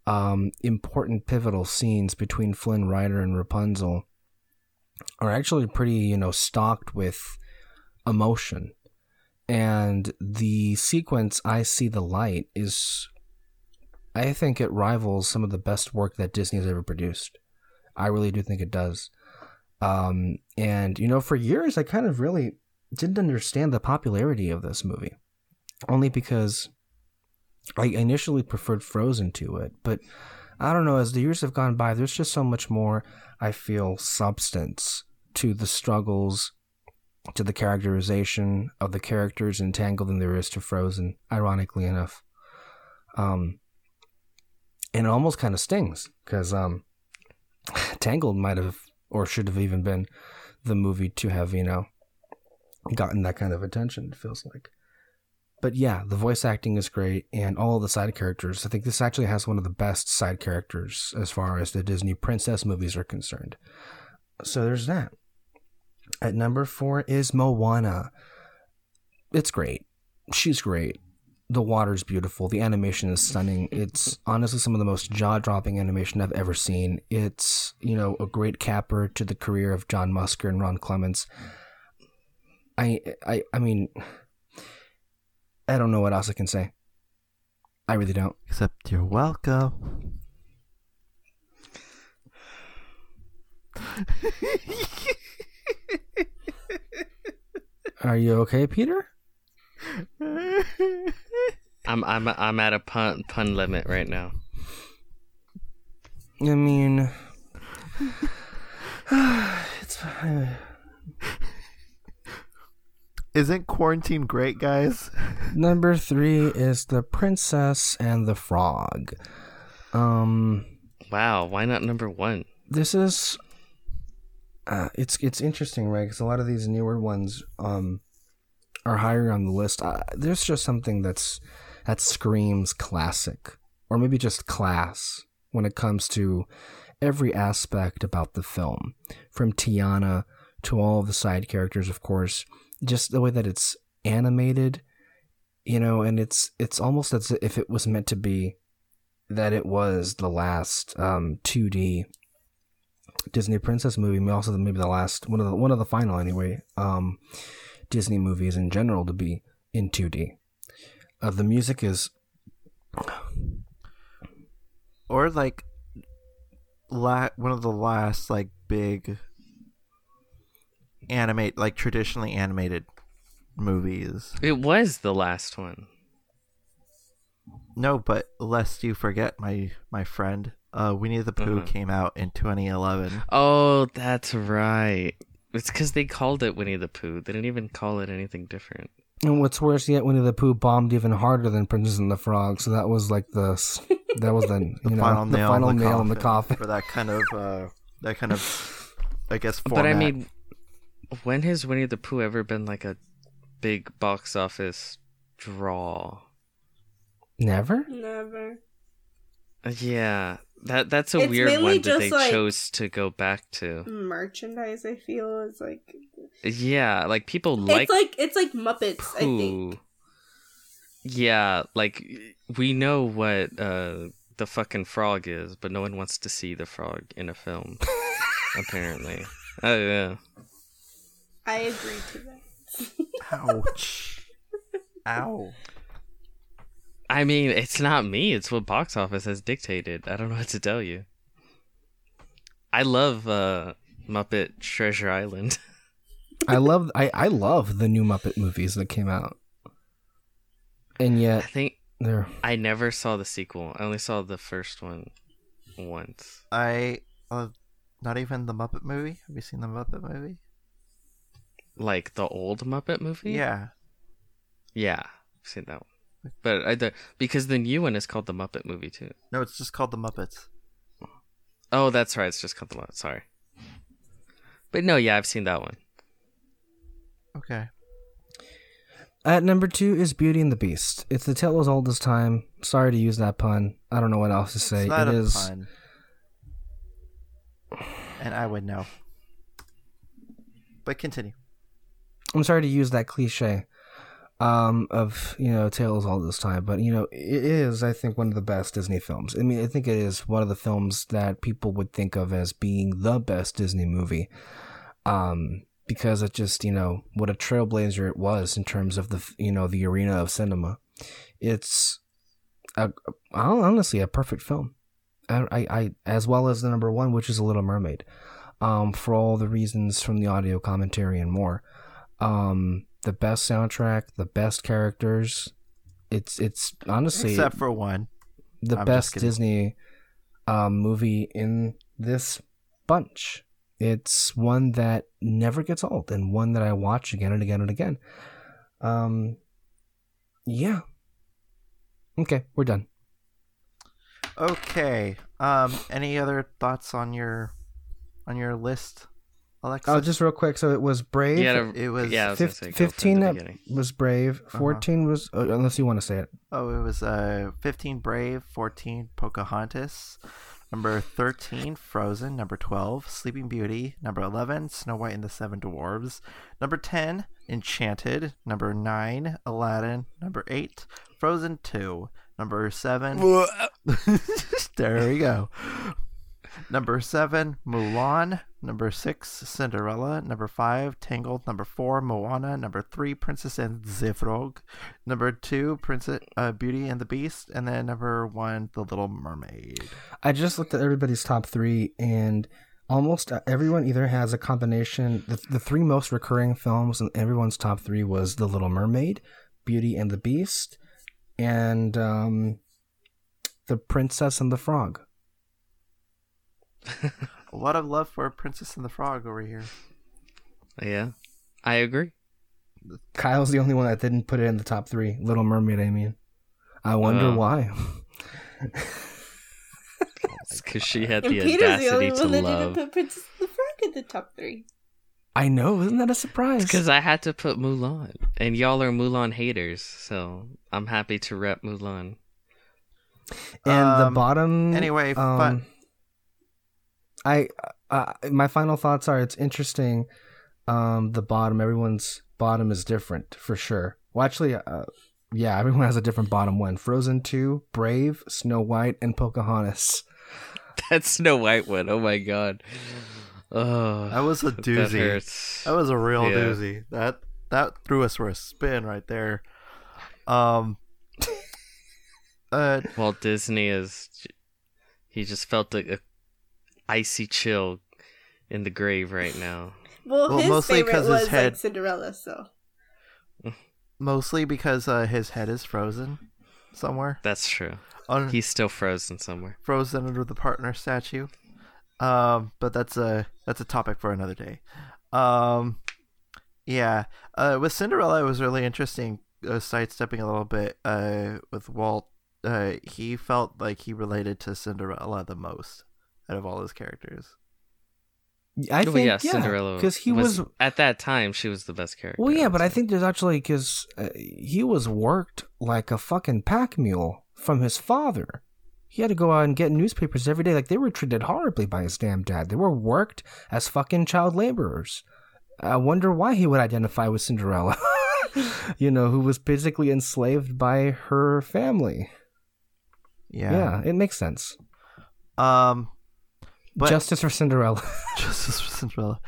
um, important pivotal scenes between Flynn Rider and Rapunzel are actually pretty, you know, stocked with emotion. And the sequence i see the light is i think it rivals some of the best work that disney has ever produced. I really do think it does. Um, and you know for years i kind of really didn't understand the popularity of this movie. Only because i initially preferred frozen to it but i don't know as the years have gone by there's just so much more i feel substance to the struggles to the characterization of the characters in Tangled than there is to Frozen, ironically enough. Um, and it almost kind of stings because um, Tangled might have or should have even been the movie to have, you know, gotten that kind of attention, it feels like. But yeah, the voice acting is great, and all the side characters. I think this actually has one of the best side characters as far as the Disney princess movies are concerned. So there's that. At number four is Moana. It's great. She's great. The water's beautiful. The animation is stunning. It's honestly some of the most jaw dropping animation I've ever seen. It's, you know, a great capper to the career of John Musker and Ron Clements. I I I mean I don't know what else I can say. I really don't. Except you're welcome. Are you okay, Peter? I'm I'm I'm at a pun pun limit right now. I mean, it's fine. Isn't quarantine great, guys? number three is the Princess and the Frog. Um, Wow, why not number one? this is uh, it's it's interesting, right? Because a lot of these newer ones um, are higher on the list. Uh, there's just something that's that screams classic, or maybe just class when it comes to every aspect about the film, from Tiana to all the side characters, of course. Just the way that it's animated, you know, and it's it's almost as if it was meant to be that it was the last um, 2D Disney princess movie, maybe also maybe the last one of the one of the final anyway. Um, Disney movies in general to be in 2D. Uh, the music is or like la- one of the last like big animate like traditionally animated movies. It was the last one. No, but lest you forget, my my friend, uh, Winnie the Pooh Uh-huh. came out in 2011. Oh, that's right. It's because they called it Winnie the Pooh. They didn't even call it anything different. and what's worse yet, Winnie the Pooh bombed even harder than Princess and the Frog. So that was like the that was the you know final the nail, final in the nail coffin in the coffin. for that kind of uh, that kind of I guess But. I mean, when has Winnie the Pooh ever been like a big box office draw? Never. Never. Uh, Yeah, that that's a It's weird one that they like- chose to go back to. Merchandise, I feel, is like Yeah, like people like it's like it's like Muppets. I think. Pooh. Yeah, like we know what uh the fucking frog is, but no one wants to see the frog in a film. apparently. Oh yeah. I agree to that. Ouch. Ow. I mean, it's not me. It's what box office has dictated. I don't know what to tell you. I love uh, Muppet Treasure Island. I love I I love the new Muppet movies that came out, and yet I think they're I never saw the sequel. I only saw the first one once. I uh, not even the Muppet movie. Have you seen the Muppet movie? Like the old Muppet movie. Yeah. yeah, I've seen that one. But I the, because the new one is called the Muppet movie too. No, it's just called the Muppets. Oh, that's right. It's just called the Muppet. Sorry. But no, yeah, I've seen that one. Okay. At number two is Beauty and the Beast. It's the tale as old as time. Sorry to use that pun. I don't know what else to say. It's not It a is. pun. And I would know. But continue. I'm sorry to use that cliche um, of you know tale all this time, but you know it is I think one of the best Disney films. I mean I think it is one of the films that people would think of as being the best Disney movie, um, because it just you know what a trailblazer it was in terms of the you know the arena of cinema. It's a, honestly a perfect film. I, I, I as well as the number one, which is a Little Mermaid, um, for all the reasons from the audio commentary and more um the best soundtrack the best characters. It's it's honestly Except for one. the I'm best disney um movie in this bunch. It's one that never gets old and one that i watch again and again and again. Um yeah. Okay we're done. Okay. Um any other thoughts on your on your list, Alexa? oh just real quick so it was brave Yeah, it was yeah. I was gonna Fif- say, go from 15 the that beginning. was brave 14 was uh, unless you want to say it Oh, it was uh 15 Brave, 14 Pocahontas, number 13 Frozen, number 12 Sleeping Beauty, number 11 Snow White and the Seven Dwarves, number 10 Enchanted, number 9 Aladdin, number 8 Frozen 2, number 7 There we go. Number 7 Mulan, number 6 Cinderella, number 5 Tangled, number 4 Moana, number 3 Princess and the Frog, number 2 Princess uh, Beauty and the Beast, and then number 1 The Little Mermaid. I just looked at everybody's top three, and almost everyone either has a combination. The, the three most recurring films in everyone's top three was The Little Mermaid, Beauty and the Beast, and um, The Princess and the Frog. A lot of love for Princess and the Frog over here. Yeah, I agree. Kyle's the only one that didn't put it in the top three. Little Mermaid, I mean. I wonder Oh. why. Because she had And the Peter's the only audacity to one that love. didn't put Princess and the Frog in the top three. I know, isn't that a surprise? Because I had to put Mulan, and y'all are Mulan haters, so I'm happy to rep Mulan. and the Um, bottom. anyway, um, fun- I uh, my final thoughts are it's interesting. Um, the bottom, everyone's bottom is different for sure. Well, actually, uh, yeah, everyone has a different bottom one. Frozen two, Brave, Snow White, and Pocahontas. That Snow White one. Oh my god. Oh, That was a That doozy. hurts. That was a real Yeah. doozy. That that threw us for a spin right there. Um. uh, Walt Disney is. He just felt a, a icy chill in the grave right now. Well, Well, his mostly favorite 'cause his was head- like Cinderella, so mostly because uh, his head is frozen somewhere. That's true. Un- He's still frozen somewhere. frozen under the partner statue. Um, but that's a that's a topic for another day. Um, yeah. Uh, with Cinderella, it was really interesting. Uh, sidestepping a little bit. Uh, with Walt, uh, he felt like he related to Cinderella the most out of all his characters. I Well, think yeah, yeah, Cinderella because he was, at that time she was the best character. Well, yeah, would but I think there's actually because uh, he was worked like a fucking pack mule from his father. He had to go out and get newspapers every day. Like they were treated horribly by his damn dad. They were worked as fucking child laborers. I wonder why he would identify with Cinderella. you know, who was basically enslaved by her family. Yeah. Yeah, it makes sense. Um, but Justice for Cinderella. justice for Cinderella.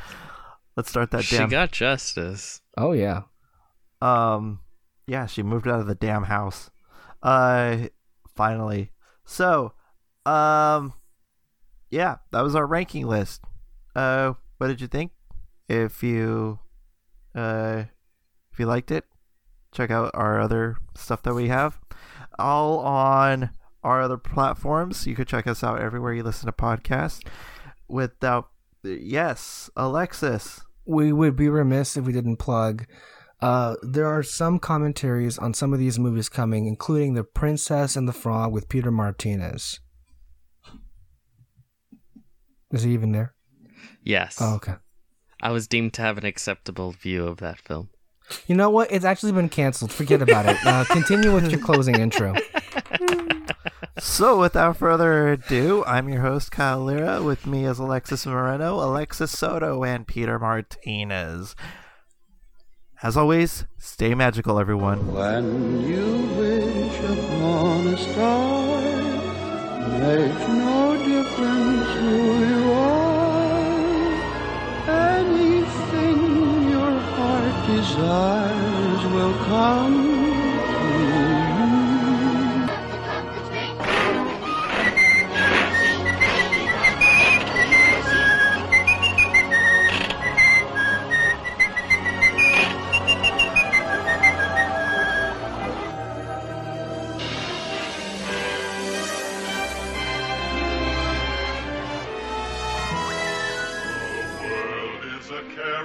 Let's start that she damn. got justice. oh yeah. Um, yeah, she moved out of the damn house. Uh, finally. So, um, yeah, that was our ranking list. Uh, what did you think? If you, uh, if you liked it, check out our other stuff that we have, all on our other platforms. You could check us out everywhere you listen to podcasts. Without, yes, Alexis. we would be remiss if we didn't plug. Uh, there are some commentaries on some of these movies coming, including The Princess and the Frog with Peter Martinez. Is he even there? Yes. Oh, okay. I was deemed to have an acceptable view of that film. You know what? It's actually been canceled. Forget about it. Uh, continue with your closing intro. So, without further ado, I'm your host, Kyle Lira. With me is Alexys Moreno, Alexis Soto, and Peter Martinez. As always, stay magical, everyone. When you wish upon a star, makes no difference who you are. Anything your heart desires will come